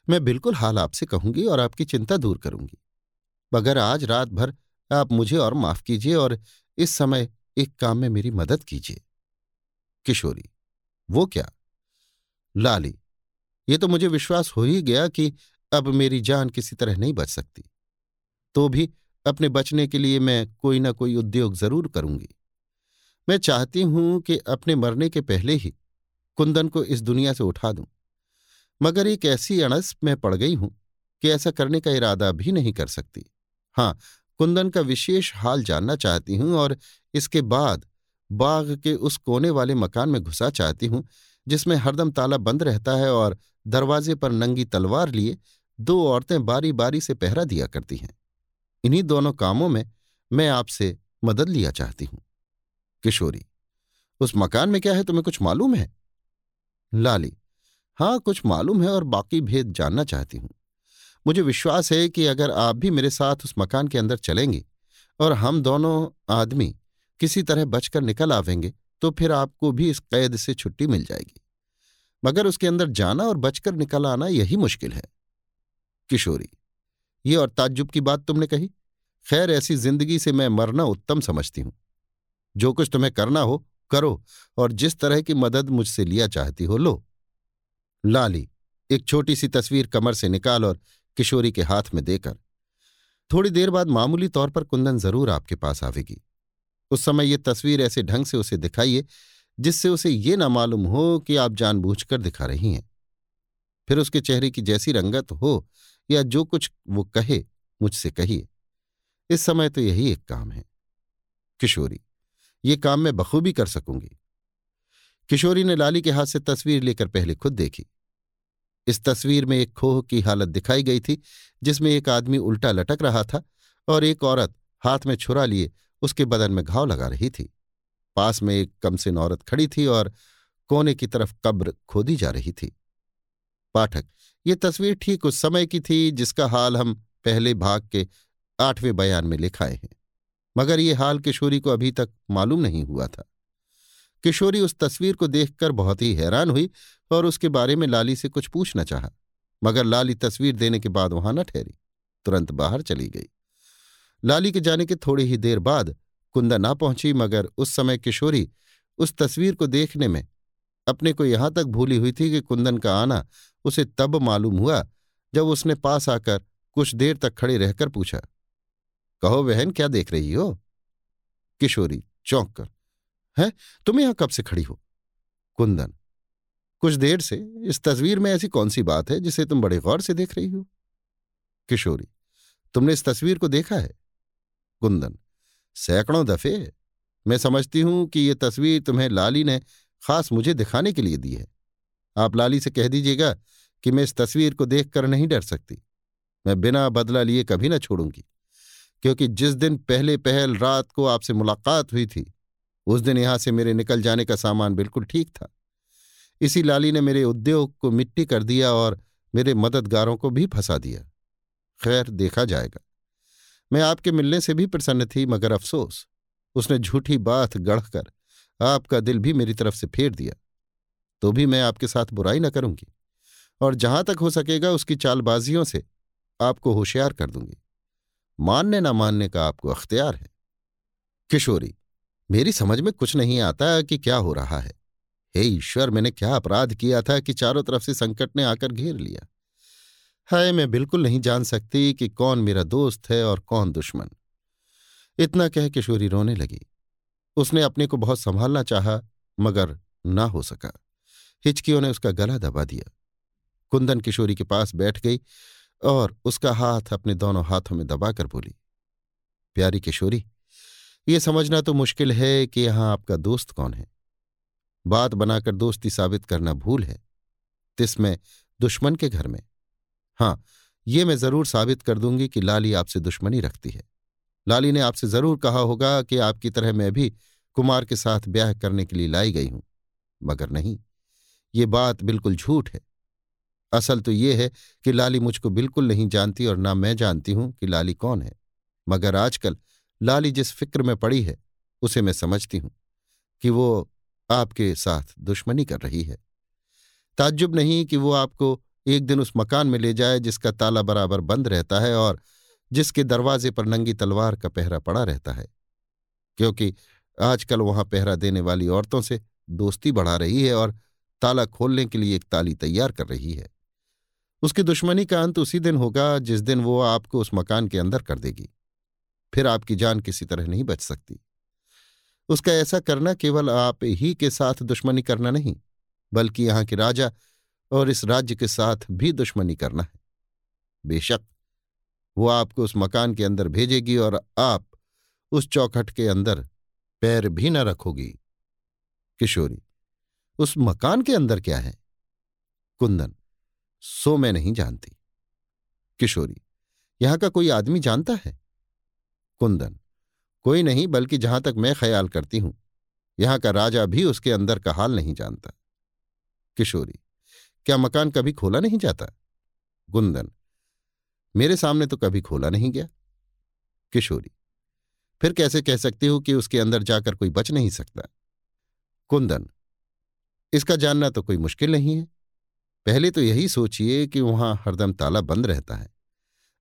[SPEAKER 1] मैं बिल्कुल हाल आपसे कहूँगी और आपकी चिंता दूर करूँगी। मगर आज रात भर आप मुझे और माफ़ कीजिए और इस समय एक काम में मेरी मदद कीजिए। किशोरी, वो क्या? लाली, ये तो मुझे विश्वास हो ही गया कि अब मेरी जान किसी तरह नहीं बच सकती। तो भी अपने बचने के लिए मैं कोई ना कोई उद्योग ज़रूर करूँगी। मैं चाहती हूँ कि अपने मरने के पहले ही कुंदन को इस दुनिया से उठा दूँ, मगर एक ऐसी अणस में पड़ गई हूँ कि ऐसा करने का इरादा भी नहीं कर सकती। हाँ कुंदन का विशेष हाल जानना चाहती हूँ और इसके बाद बाग के उस कोने वाले मकान में घुसा चाहती हूँ, जिसमें हरदम ताला बंद रहता है और दरवाजे पर नंगी तलवार लिए दो औरतें बारी बारी से पहरा दिया करती हैं। इन्हीं दोनों कामों में मैं आपसे मदद लिया चाहती हूँ। किशोरी, उस मकान में क्या है तुम्हें कुछ मालूम है? लाली, हाँ कुछ मालूम है और बाकी भेद जानना चाहती हूँ। मुझे विश्वास है कि अगर आप भी मेरे साथ उस मकान के अंदर चलेंगे और हम दोनों आदमी किसी तरह बचकर निकल आवेंगे तो फिर आपको भी इस कैद से छुट्टी मिल जाएगी। मगर उसके अंदर जाना और बचकर निकल आना यही मुश्किल है। किशोरी, ये और ताज्जुब की बात तुमने कही? खैर, ऐसी ज़िंदगी से मैं मरना उत्तम समझती हूँ। जो कुछ तुम्हें करना हो, करो और जिस तरह की मदद मुझसे लिया चाहती हो, लो। लाली, एक छोटी सी तस्वीर कमर से निकाल और किशोरी के हाथ में देकर, थोड़ी देर बाद मामूली तौर पर कुंदन ज़रूर आपके पास आवेगी। उस समय ये तस्वीर ऐसे ढंग से उसे दिखाइए, जिससे उसे ये ना मालूम हो कि आप जानबूझकर दिखा रही हैं। फिर उसके चेहरे की जैसी रंगत हो या जो कुछ वो कहे, मुझसे कहिए। इस समय तो यही एक काम है। किशोरी, ये काम मैं बखूबी कर सकूँगी किशोरी ने लाली के हाथ से तस्वीर लेकर पहले खुद देखी। इस तस्वीर में एक खोह की हालत दिखाई गई थी, जिसमें एक आदमी उल्टा लटक रहा था और एक औरत हाथ में छुरा लिए उसके बदन में घाव लगा रही थी। पास में एक कमसिन औरत खड़ी थी और कोने की तरफ़ कब्र खोदी जा रही थी। पाठक, ये तस्वीर ठीक उस समय की थी जिसका हाल हम पहले भाग के आठवें बयान में लिखाए हैं, मगर ये हाल किशोरी को अभी तक मालूम नहीं हुआ था। किशोरी उस तस्वीर को देखकर बहुत ही हैरान हुई और उसके बारे में लाली से कुछ पूछना चाहा, मगर लाली तस्वीर देने के बाद वहाँ न ठहरी, तुरंत बाहर चली गई। लाली के जाने के थोड़ी ही देर बाद कुंदा ना पहुँची, मगर उस समय किशोरी उस तस्वीर को देखने में अपने को यहाँ तक भूली हुई थी कि कुंदन का आना उसे तब मालूम हुआ जब उसने पास आकर कुछ देर तक खड़े रहकर पूछा, कहो बहन, क्या देख रही हो? किशोरी चौंक कर है? तुम यहाँ कब से खड़ी हो? कुंदन, कुछ देर से इस तस्वीर में ऐसी कौन सी बात है जिसे तुम बड़े गौर से देख रही हो? किशोरी, तुमने इस तस्वीर को देखा है? कुंदन, सैकड़ों दफे। मैं समझती हूँ कि यह तस्वीर तुम्हें लाली ने खास मुझे दिखाने के लिए दी है। आप लाली से कह दीजिएगा कि मैं इस तस्वीर को देखकर नहीं डर सकती। मैं बिना बदला लिए कभी ना छोड़ूँगी, क्योंकि जिस दिन पहले पहल रात को आपसे मुलाकात हुई थी उस दिन यहाँ से मेरे निकल जाने का सामान बिल्कुल ठीक था। इसी लाली ने मेरे उद्योग को मिट्टी कर दिया और मेरे मददगारों को भी फंसा दिया। खैर, देखा जाएगा। मैं आपके मिलने से भी प्रसन्न थी, मगर अफसोस, उसने झूठी बात गढ़कर आपका दिल भी मेरी तरफ़ से फेर दिया। तो भी मैं आपके साथ बुराई न करूँगी, और जहाँ तक हो सकेगा उसकी चालबाजियों से आपको होशियार कर दूँगी। मानने ना मानने का आपको अख्तियार है। किशोरी मेरी समझ में कुछ नहीं आता कि क्या हो रहा है। हे ईश्वर, मैंने क्या अपराध किया था कि चारों तरफ़ से संकट ने आकर घेर लिया? हाय, मैं बिल्कुल नहीं जान सकती कि कौन मेरा दोस्त है और कौन दुश्मन। इतना कह किशोरी रोने लगी। उसने अपने को बहुत संभालना चाहा, मगर ना हो सका। हिचकियों ने उसका गला दबा दिया। कुंदन किशोरी के पास बैठ गई और उसका हाथ अपने दोनों हाथों में दबाकर बोली, प्यारी किशोरी ये समझना तो मुश्किल है कि यहाँ आपका दोस्त कौन है। बात बनाकर दोस्ती साबित करना भूल है। तिसमें दुश्मन के घर में। हाँ, ये मैं ज़रूर साबित कर दूँगी कि लाली आपसे दुश्मनी रखती है। लाली ने आपसे ज़रूर कहा होगा कि आपकी तरह मैं भी कुमार के साथ ब्याह करने के लिए लाई गई हूँ। मगर नहीं, ये बात बिल्कुल झूठ है। असल तो ये है कि लाली मुझको बिल्कुल नहीं जानती और ना मैं जानती हूँ कि लाली कौन है। मगर आजकल लाली जिस फ़िक्र में पड़ी है, उसे मैं समझती हूँ कि वो आपके साथ दुश्मनी कर रही है। ताज्जुब नहीं कि वो आपको एक दिन उस मकान में ले जाए जिसका ताला बराबर बंद रहता है और जिसके दरवाजे पर नंगी तलवार का पहरा पड़ा रहता है, क्योंकि आजकल वहाँ पहरा देने वाली औरतों से दोस्ती बढ़ा रही है और ताला खोलने के लिए एक ताली तैयार कर रही है। उसकी दुश्मनी का अंत उसी दिन होगा जिस दिन वो आपको उस मकान के अंदर कर देगी। फिर आपकी जान किसी तरह नहीं बच सकती। उसका ऐसा करना केवल आप ही के साथ दुश्मनी करना नहीं, बल्कि यहाँ के राजा और इस राज्य के साथ भी दुश्मनी करना है। बेशक, वो आपको उस मकान के अंदर भेजेगी और आप उस चौखट के अंदर पैर भी न रखोगी। किशोरी, उस मकान के अंदर क्या है? कुंदन, सो मैं नहीं जानती। किशोरी, यहाँ का कोई आदमी जानता है? कुंदन। कोई नहीं, बल्कि जहाँ तक मैं ख्याल करती हूँ, यहाँ का राजा भी उसके अंदर का हाल नहीं जानता। किशोरी, क्या मकान कभी खोला नहीं जाता? गुंदन, मेरे सामने तो कभी खोला नहीं गया। किशोरी, फिर कैसे कह सकती हूँ कि उसके अंदर जाकर कोई बच नहीं सकता? कुंदन, इसका जानना तो कोई मुश्किल नहीं है। पहले तो यही सोचिए कि वहाँ हरदम ताला बंद रहता है।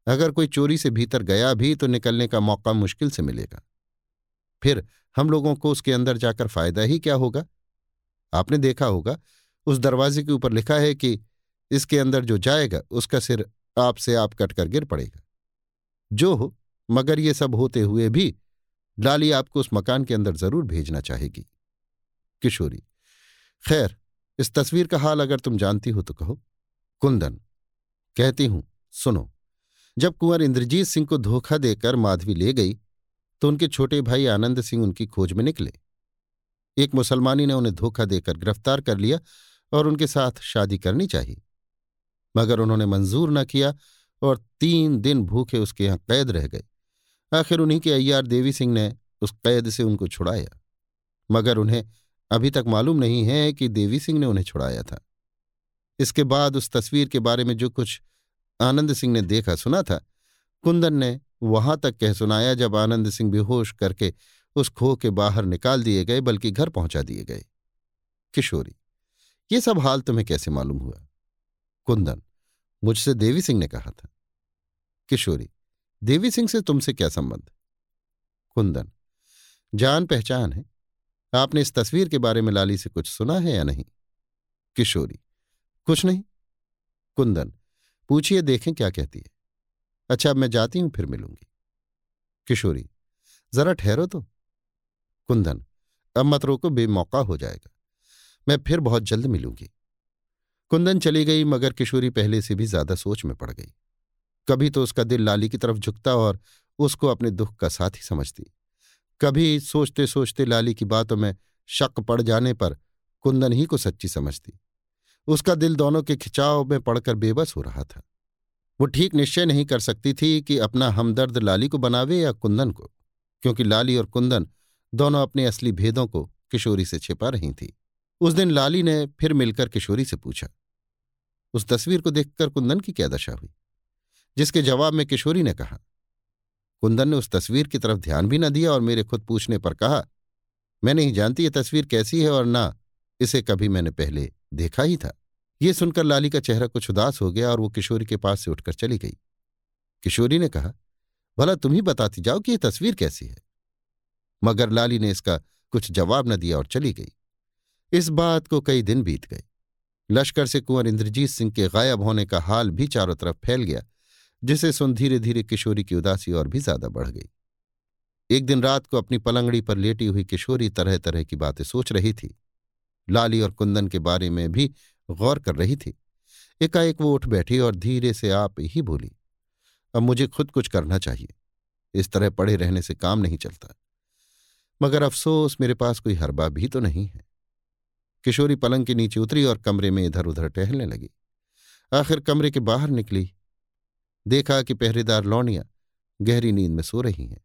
[SPEAKER 1] अगर कोई चोरी से भीतर गया भी तो निकलने का मौका मुश्किल से मिलेगा। फिर हम लोगों को उसके अंदर जाकर फ़ायदा ही क्या होगा? आपने देखा होगा, उस दरवाजे के ऊपर लिखा है कि इसके अंदर जो जाएगा, उसका सिर आपसे आप कटकर गिर पड़ेगा। जो हो, मगर ये सब होते हुए भी लाली आपको उस मकान के अंदर ज़रूर भेजना चाहेगी। किशोरी, खैर, इस तस्वीर का हाल अगर तुम जानती हो तो कहो। कुंदन, कहती हूँ, सुनो। जब कुंवर इंद्रजीत सिंह को धोखा देकर माधवी ले गई तो उनके छोटे भाई आनंद सिंह उनकी खोज में निकले। एक मुसलमानी ने उन्हें धोखा देकर गिरफ़्तार कर लिया और उनके साथ शादी करनी चाहिए। मगर उन्होंने मंजूर न किया और तीन दिन भूखे उसके यहाँ कैद रह गए। आखिर उन्हीं के अय्यार देवी सिंह ने उस कैद से उनको छुड़ाया। मगर उन्हें अभी तक मालूम नहीं है कि देवी सिंह ने उन्हें छुड़ाया था। इसके बाद उस तस्वीर के बारे में जो कुछ आनंद सिंह ने देखा, सुना था। कुंदन ने वहाँ तक कह सुनाया, जब आनंद सिंह बेहोश करके उस खो के बाहर निकाल दिए गए, बल्कि घर पहुँचा दिए गए। किशोरी, ये सब हाल तुम्हें कैसे मालूम हुआ? कुंदन, मुझसे देवी सिंह ने कहा था। किशोरी, देवी सिंह से तुमसे क्या संबंध? कुंदन, जान पहचान है। आपने इस तस्वीर के बारे में लाली से कुछ सुना है या नहीं? किशोरी, कुछ नहीं। कुंदन पूछिए, देखें क्या कहती है। अच्छा अब मैं जाती हूँ, फिर मिलूँगी। किशोरी, जरा ठहरो तो। कुंदन, अब मत रोको, बेमौका हो जाएगा। मैं फिर बहुत जल्द मिलूँगी। कुंदन चली गई, मगर किशोरी पहले से भी ज़्यादा सोच में पड़ गई। कभी तो उसका दिल लाली की तरफ़ झुकता और उसको अपने दुख का साथी समझती। कभी सोचते सोचते लाली की बातों में शक पड़ जाने पर कुंदन ही को सच्ची समझती। उसका दिल दोनों के खिंचाव में पड़कर बेबस हो रहा था। वो ठीक निश्चय नहीं कर सकती थी कि अपना हमदर्द लाली को बनावे या कुंदन को, क्योंकि लाली और कुंदन दोनों अपने असली भेदों को किशोरी से छिपा रही थी। उस दिन लाली ने फिर मिलकर किशोरी से पूछा, उस तस्वीर को देखकर कुंदन की क्या दशा हुई? जिसके जवाब में किशोरी ने कहा, कुंदन ने उस तस्वीर की तरफ़ ध्यान भी न दिया और मेरे खुद पूछने पर कहा, मैं नहीं जानती ये तस्वीर कैसी है और ना इसे कभी मैंने पहले देखा ही था। ये सुनकर लाली का चेहरा कुछ उदास हो गया और वो किशोरी के पास से उठकर चली गई। किशोरी ने कहा, भला तुम ही बताती जाओ कि यह तस्वीर कैसी है? मगर लाली ने इसका कुछ जवाब न दिया और चली गई। इस बात को कई दिन बीत गए। लश्कर से कुंवर इंद्रजीत सिंह के गायब होने का हाल भी चारों तरफ़ फैल गया, जिसे सुन धीरे धीरे किशोरी की उदासी और भी ज़्यादा बढ़ गई। एक दिन रात को अपनी पलंगड़ी पर लेटी हुई किशोरी तरह तरह की बातें सोच रही थी। लाली और कुंदन के बारे में भी गौर कर रही थी। एकाएक वो उठ बैठी और धीरे से आप ही बोली, अब मुझे खुद कुछ करना चाहिए। इस तरह पड़े रहने से काम नहीं चलता। मगर अफसोस, मेरे पास कोई हरबा भी तो नहीं है। किशोरी पलंग के नीचे उतरी और कमरे में इधर उधर टहलने लगी। आखिर कमरे के बाहर निकली। देखा कि पहरेदार लौनिया गहरी नींद में सो रही हैं।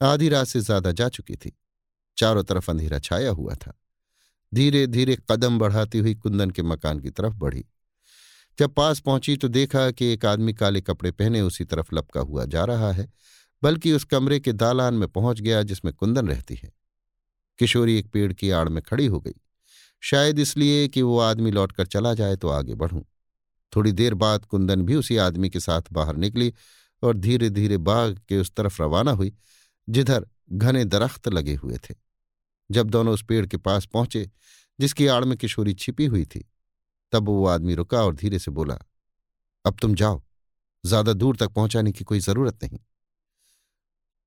[SPEAKER 1] आधी रात से ज़्यादा जा चुकी थी। चारों तरफ़ अंधेरा छाया हुआ था। धीरे धीरे कदम बढ़ाती हुई कुंदन के मकान की तरफ़ बढ़ी। जब पास पहुँची तो देखा कि एक आदमी काले कपड़े पहने उसी तरफ़ लपका हुआ जा रहा है, बल्कि उस कमरे के दालान में पहुँच गया जिसमें कुंदन रहती है। किशोरी एक पेड़ की आड़ में खड़ी हो गई। शायद इसलिए कि वो आदमी लौटकर चला जाए तो आगे बढ़ूं। थोड़ी देर बाद कुंदन भी उसी आदमी के साथ बाहर निकली और धीरे धीरे बाग के उस तरफ़ रवाना हुई, जिधर घने दरख्त लगे हुए थे। जब दोनों उस पेड़ के पास पहुँचे, जिसकी आड़ में किशोरी छिपी हुई थी, तब वो आदमी रुका और धीरे से बोला, अब तुम जाओ, ज़्यादा दूर तक पहुँचाने की कोई ज़रूरत नहीं।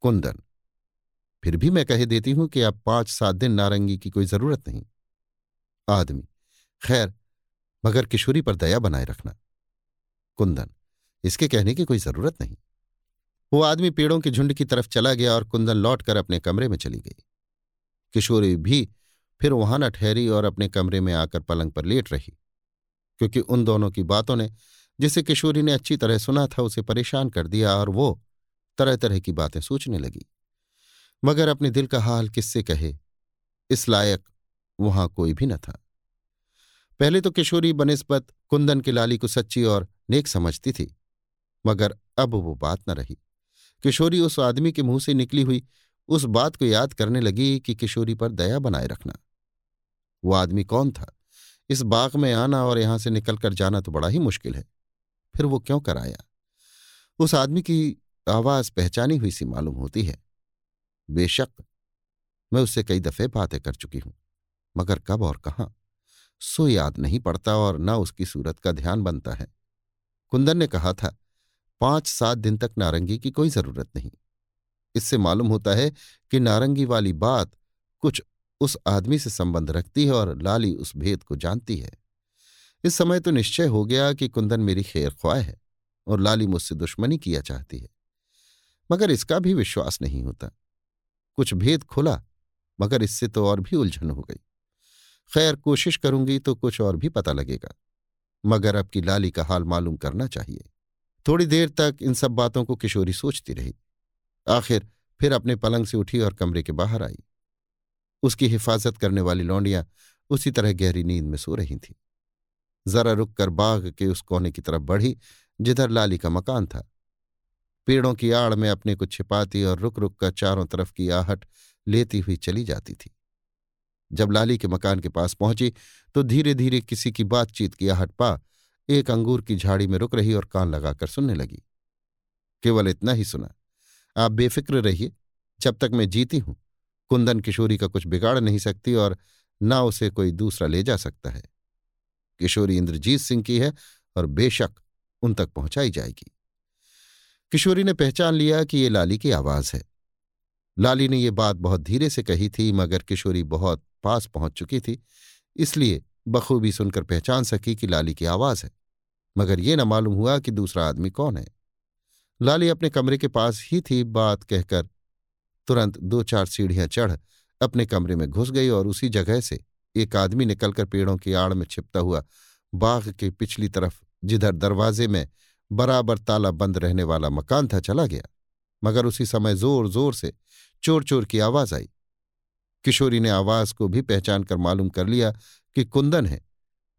[SPEAKER 1] कुंदन, फिर भी मैं कह देती हूँ कि अब पाँच सात दिन नारंगी की कोई ज़रूरत नहीं। आदमी, खैर, मगर किशोरी पर दया बनाए रखना। कुंदन, इसके कहने की कोई ज़रूरत नहीं। वो आदमी पेड़ों के झुंड की तरफ़ चला गया और कुंदन लौटकर अपने कमरे में चली गई। किशोरी भी फिर वहाँ न ठहरी और अपने कमरे में आकर पलंग पर लेट रही, क्योंकि उन दोनों की बातों ने जिसे किशोरी ने अच्छी तरह सुना था उसे परेशान कर दिया और वो तरह तरह की बातें सोचने लगी। मगर अपने दिल का हाल किससे कहे, इस लायक वहाँ कोई भी न था। पहले तो किशोरी बनस्बत कुंदन की लाली को सच्ची और नेक समझती थी, मगर अब वो बात न रही। किशोरी उस आदमी के मुँह से निकली हुई उस बात को याद करने लगी कि किशोरी पर दया बनाए रखना। वो आदमी कौन था? इस बाग में आना और यहाँ से निकलकर जाना तो बड़ा ही मुश्किल है। फिर वो क्यों कराया? उस आदमी की आवाज़ पहचानी हुई सी मालूम होती है। बेशक, मैं उससे कई दफे बातें कर चुकी हूँ, मगर कब और कहाँ? सो याद नहीं पड़ता और न उसकी सूरत का ध्यान बनता है। कुंदन ने कहा था, पाँच सात दिन तक नारंगी की कोई ज़रूरत नहीं। इससे मालूम होता है कि नारंगी वाली बात कुछ उस आदमी से संबंध रखती है और लाली उस भेद को जानती है। इस समय तो निश्चय हो गया कि कुंदन मेरी खैर ख्वाह है और लाली मुझसे दुश्मनी किया चाहती है। मगर इसका भी विश्वास नहीं होता। कुछ भेद खुला, मगर इससे तो और भी उलझन हो गई। खैर, कोशिश करूँगी तो कुछ और भी पता लगेगा, मगर अब की लाली का हाल मालूम करना चाहिए। थोड़ी देर तक इन सब बातों को किशोरी सोचती रही। आखिर फिर अपने पलंग से उठी और कमरे के बाहर आई। उसकी हिफाजत करने वाली लौंडियाँ उसी तरह गहरी नींद में सो रही थीं। जरा रुक कर बाग के उस कोने की तरफ़ बढ़ी, जिधर लाली का मकान था। पेड़ों की आड़ में अपने को छिपाती और रुक रुक कर चारों तरफ़ की आहट लेती हुई चली जाती थी। जब लाली के मकान के पास पहुँची तो धीरे धीरे किसी की बातचीत की आहट पा, एक अंगूर की झाड़ी में रुक रही और कान लगाकर सुनने लगी। केवल इतना ही सुना। आप बेफिक्र रहिए, जब तक मैं जीती हूँ। कुंदन किशोरी का कुछ बिगाड़ नहीं सकती और ना उसे कोई दूसरा ले जा सकता है। किशोरी इंद्रजीत सिंह की है और बेशक उन तक पहुंचाई जाएगी। किशोरी ने पहचान लिया कि ये लाली की आवाज़ है। लाली ने यह बात बहुत धीरे से कही थी, मगर किशोरी बहुत पास पहुँच चुकी थी, इसलिए बखूबी सुनकर पहचान सकी कि लाली की आवाज़ है। मगर ये न मालूम हुआ कि दूसरा आदमी कौन है। लाली अपने कमरे के पास ही थी बात कहकर। तुरंत दो चार सीढ़ियाँ चढ़ अपने कमरे में घुस गई और उसी जगह से एक आदमी निकलकर पेड़ों की आड़ में छिपता हुआ बाग के पिछली तरफ़, जिधर दरवाजे में बराबर ताला बंद रहने वाला मकान था, चला गया। मगर उसी समय ज़ोर ज़ोर से चोर चोर की आवाज़ आई। किशोरी ने आवाज़ को भी पहचान कर मालूम कर लिया कि कुंदन है,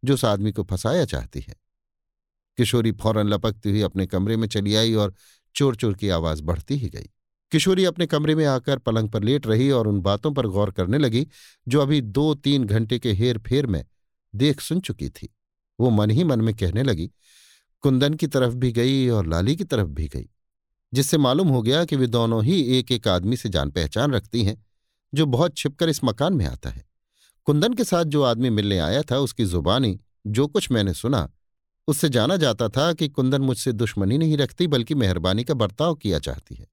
[SPEAKER 1] जो उस आदमी को फंसाया चाहती है। किशोरी फ़ौरन लपकती हुई अपने कमरे में चली आई और चोर चोर की आवाज़ बढ़ती ही गई। किशोरी अपने कमरे में आकर पलंग पर लेट रही और उन बातों पर गौर करने लगी, जो अभी दो तीन घंटे के हेर फेर में देख सुन चुकी थी। वो मन ही मन में कहने लगी, कुंदन की तरफ़ भी गई और लाली की तरफ़ भी गई। जिससे मालूम हो गया कि वे दोनों ही एक एक आदमी से जान पहचान रखती हैं, जो बहुत छिपकर इस मकान में आता है। कुंदन के साथ जो आदमी मिलने आया था, उसकी जुबानी, जो कुछ मैंने सुना उससे जाना जाता था कि कुंदन मुझसे दुश्मनी नहीं रखती, बल्कि मेहरबानी का बर्ताव किया चाहती है।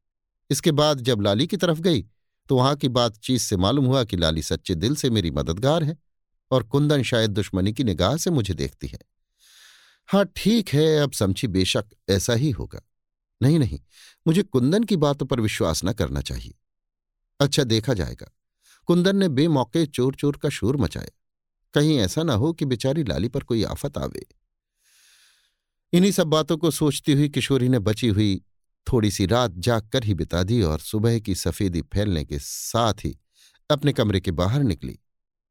[SPEAKER 1] इसके बाद जब लाली की तरफ़ गई तो वहाँ की बातचीत से मालूम हुआ कि लाली सच्चे दिल से मेरी मददगार है और कुंदन शायद दुश्मनी की निगाह से मुझे देखती है। हाँ ठीक है, अब समझी बेशक ऐसा ही होगा। नहीं नहीं, मुझे कुंदन की बातों पर विश्वास न करना चाहिए। अच्छा देखा जाएगा। कुंदन ने बेमौके चोर चोर का शोर मचाया। कहीं ऐसा ना हो कि बेचारी लाली पर कोई आफत आवे। इन्हीं सब बातों को सोचती हुई किशोरी ने बची हुई थोड़ी सी रात जाग कर ही बिता दी और सुबह की सफेदी फैलने के साथ ही अपने कमरे के बाहर निकली,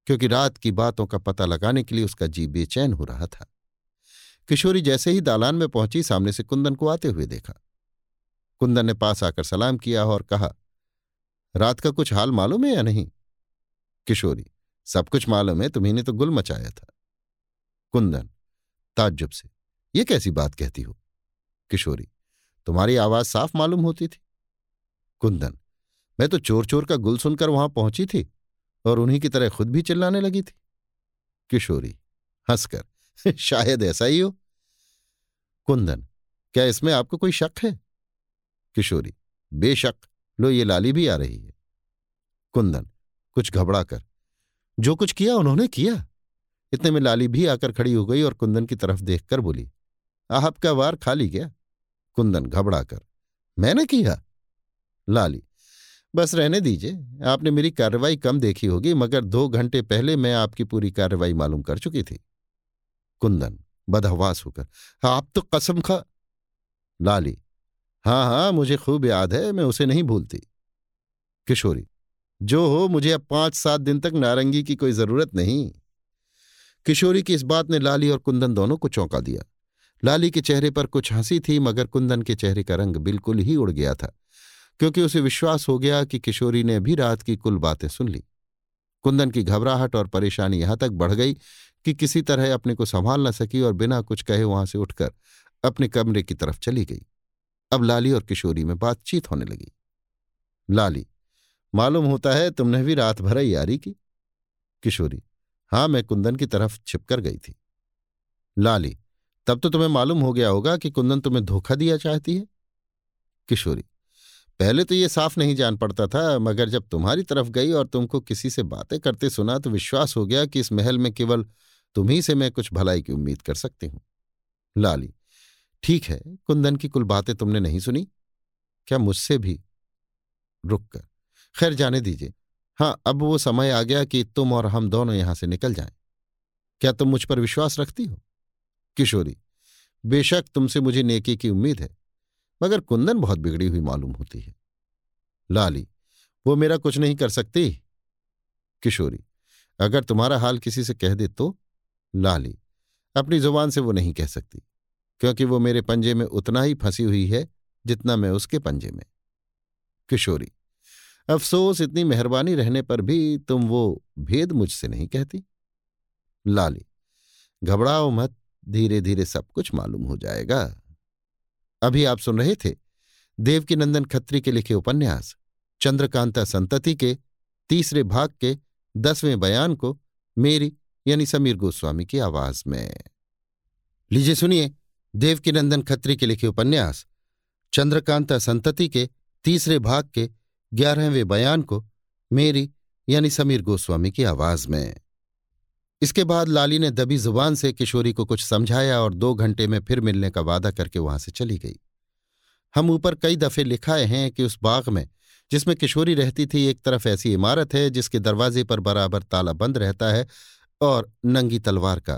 [SPEAKER 1] क्योंकि रात की बातों का पता लगाने के लिए उसका जी बेचैन हो रहा था। किशोरी जैसे ही दालान में पहुँची, सामने से कुंदन को आते हुए देखा। कुंदन ने पास आकर सलाम किया और कहा, रात का कुछ हाल मालूम है या नहीं? किशोरी, सब कुछ मालूम है, तुम्ही तो गुल मचाया था। कुंदन, ताज्जुब से ये कैसी बात कहती हो? किशोरी, तुम्हारी आवाज़ साफ़ मालूम होती थी। कुंदन, मैं तो चोर चोर का गुल सुनकर वहाँ पहुँची थी और उन्हीं की तरह खुद भी चिल्लाने लगी थी। किशोरी, हंसकर, शायद ऐसा ही हो। कुंदन, क्या इसमें आपको कोई शक है? किशोरी, बेशक, लो ये लाली भी आ रही है। कुंदन, कुछ घबरा कर जो कुछ किया उन्होंने किया। इतने में लाली भी आकर खड़ी हो गई और कुंदन की तरफ़ देखकर बोली आपका वार खाली गया। कुंदन घबरा कर मैंने किया? लाली, बस रहने दीजिए। आपने मेरी कार्रवाई कम देखी होगी, मगर दो घंटे पहले मैं आपकी पूरी कार्रवाई मालूम कर चुकी थी। कुंदन बदहवास होकर, आप तो कसम खा लाली हाँ हाँ मुझे खूब याद है, मैं उसे नहीं भूलती। किशोरी, जो हो, मुझे अब पाँच सात दिन तक नारंगी की कोई ज़रूरत नहीं। किशोरी की इस बात ने लाली और कुंदन दोनों को चौंका दिया। लाली के चेहरे पर कुछ हँसी थी, मगर कुंदन के चेहरे का रंग बिल्कुल ही उड़ गया था, क्योंकि उसे विश्वास हो गया कि किशोरी ने भी रात की कुल बातें सुन ली। कुंदन की घबराहट और परेशानी यहाँ तक बढ़ गई कि किसी तरह अपने को संभाल न सकी और बिना कुछ कहे वहाँ से उठकर अपने कमरे की तरफ़ चली गई। अब लाली और किशोरी में बातचीत होने लगी। लाली, मालूम होता है तुमने भी रात भर यारी की? किशोरी, हाँ, मैं कुंदन की तरफ़ छिपकर गई थी। लाली तब तो तुम्हें मालूम हो गया होगा कि कुंदन तुम्हें धोखा दिया चाहती है। किशोरी, पहले तो ये साफ़ नहीं जान पड़ता था, मगर जब तुम्हारी तरफ़ गई और तुमको किसी से बातें करते सुना तो विश्वास हो गया कि इस महल में केवल तुम्ही से मैं कुछ भलाई की उम्मीद कर सकती हूँ। लाली, ठीक है, कुंदन की कुल बातें तुमने नहीं सुनी? क्या मुझसे भी? रुक कर खैर जाने दीजिए। हाँ अब वो समय आ गया कि तुम और हम दोनों यहाँ से निकल जाएँ। क्या तुम मुझ पर विश्वास रखती हो? किशोरी, बेशक तुमसे मुझे नेकी की उम्मीद है, मगर कुंदन बहुत बिगड़ी हुई मालूम होती है। लाली, वो मेरा कुछ नहीं कर सकती? किशोरी, अगर तुम्हारा हाल किसी से कह दे तो? लाली, अपनी ज़ुबान से वो नहीं कह सकती, क्योंकि वो मेरे पंजे में उतना ही फंसी हुई है, जितना मैं उसके पंजे में। किशोरी, अफसोस, इतनी मेहरबानी रहने पर भी तुम वो भेद मुझसे नहीं कहती? लाली, घबराओ मत धीरे धीरे सब कुछ मालूम हो जाएगा। अभी आप सुन रहे थे देवकीनंदन खत्री के लिखे उपन्यास, चंद्रकांता संतति के तीसरे भाग के दसवें बयान को मेरी यानी समीर गोस्वामी की आवाज़ में। लीजिए सुनिए देवकीनंदन खत्री के लिखे उपन्यास, चंद्रकांता संतति के तीसरे भाग के ग्यारहवें बयान को मेरी यानी समीर गोस्वामी की आवाज़ में। इसके बाद लाली ने दबी ज़ुबान से किशोरी को कुछ समझाया और दो घंटे में फिर मिलने का वादा करके वहाँ से चली गई। हम ऊपर कई दफे लिखाए हैं कि उस बाग में, जिसमें किशोरी रहती थी, एक तरफ़ ऐसी इमारत है, जिसके दरवाजे पर बराबर ताला बंद रहता है और नंगी तलवार का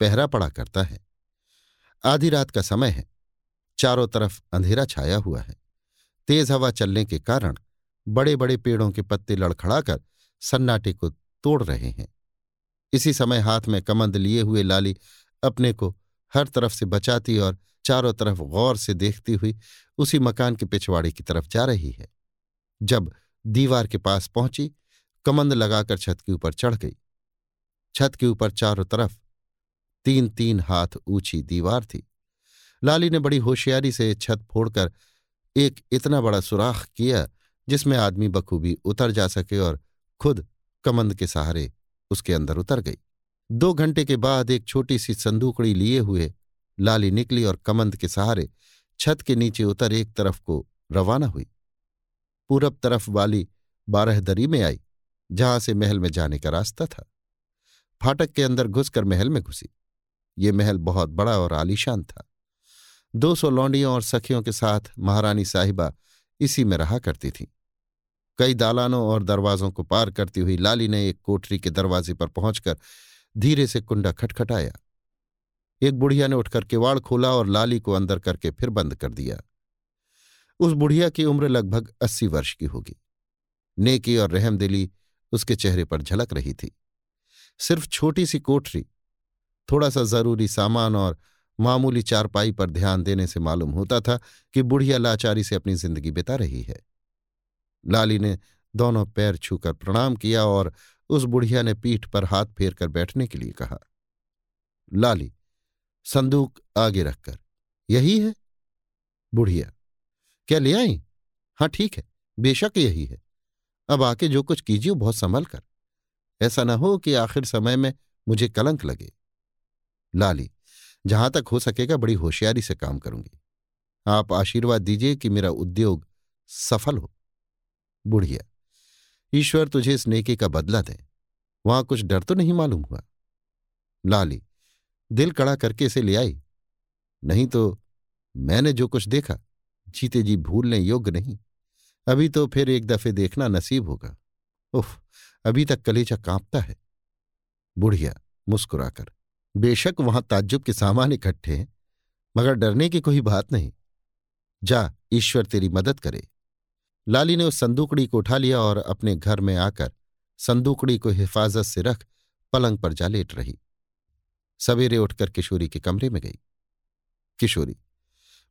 [SPEAKER 1] पहरा पड़ा करता है। आधी रात का समय है। चारों तरफ़ अंधेरा छाया हुआ है। तेज हवा चलने के कारण बड़े बड़े पेड़ों के पत्ते लड़खड़ाकर सन्नाटे को तोड़ रहे हैं। इसी समय हाथ में कमंद लिए हुए लाली अपने को हर तरफ़ से बचाती और चारों तरफ़ गौर से देखती हुई उसी मकान के पिछवाड़े की तरफ़ जा रही है। जब दीवार के पास पहुँची, कमंद लगाकर छत के ऊपर चढ़ गई। छत के ऊपर चारों तरफ़ तीन तीन हाथ ऊँची दीवार थी। लाली ने बड़ी होशियारी से छत फोड़कर एक इतना बड़ा सुराख किया जिसमें आदमी बखूबी उतर जा सके और खुद कमंद के सहारे उसके अंदर उतर गई। दो घंटे के बाद एक छोटी सी संदूकड़ी लिए हुए लाली निकली और कमंद के सहारे छत के नीचे उतर एक तरफ़ को रवाना हुई। पूरब तरफ़ वाली बारहदरी में आई, जहाँ से महल में जाने का रास्ता था। फाटक के अंदर घुसकर महल में घुसी। ये महल बहुत बड़ा और आलीशान था। दो सौ लौंडियों और सखियों के साथ महारानी साहिबा इसी में रहा करती थी। कई दालानों और दरवाजों को पार करती हुई लाली ने एक कोठरी के दरवाजे पर पहुंचकर धीरे से कुंडा खटखटाया। एक बुढ़िया ने उठकर किवाड़ खोला और लाली को अंदर करके फिर बंद कर दिया। उस बुढ़िया की उम्र लगभग अस्सी वर्ष की होगी। नेकी और रहमदिली उसके चेहरे पर झलक रही थी। सिर्फ़ छोटी सी कोठरी थोड़ा सा ज़रूरी सामान और मामूली चारपाई पर ध्यान देने से मालूम होता था कि बुढ़िया लाचारी से अपनी ज़िंदगी बिता रही है। लाली ने दोनों पैर छूकर प्रणाम किया और उस बुढ़िया ने पीठ पर हाथ फेर कर बैठने के लिए कहा, लाली, संदूक आगे रखकर, यही है? बुढ़िया, क्या ले आई? हाँ ठीक है, बेशक यही है। अब आके जो कुछ कीजिए बहुत संभल कर। ऐसा ना हो कि आखिर समय में मुझे कलंक लगे। लाली, जहाँ तक हो सकेगा, बड़ी होशियारी से काम करूँगी। आप आशीर्वाद दीजिए कि मेरा उद्योग सफल हो। बुढ़िया, ईश्वर तुझे इस नेकी का बदला दे। वहाँ कुछ डर तो नहीं मालूम हुआ? लाली, दिल कड़ा करके इसे ले आई। नहीं तो मैंने जो कुछ देखा, जीते जी भूलने योग्य नहीं। अभी तो फिर एक दफे देखना नसीब होगा। उफ, अभी तक कलेजा कांपता है। बुढ़िया मुस्कुराकर, बेशक वहाँ ताज्जुब के सामान इकट्ठे हैं, मगर डरने की कोई बात नहीं। जा, ईश्वर तेरी मदद करे। लाली ने उस संदूकड़ी को उठा लिया और अपने घर में आकर संदूकड़ी को हिफाजत से रख पलंग पर जा लेट रही। सवेरे उठकर किशोरी के कमरे में गई। किशोरी,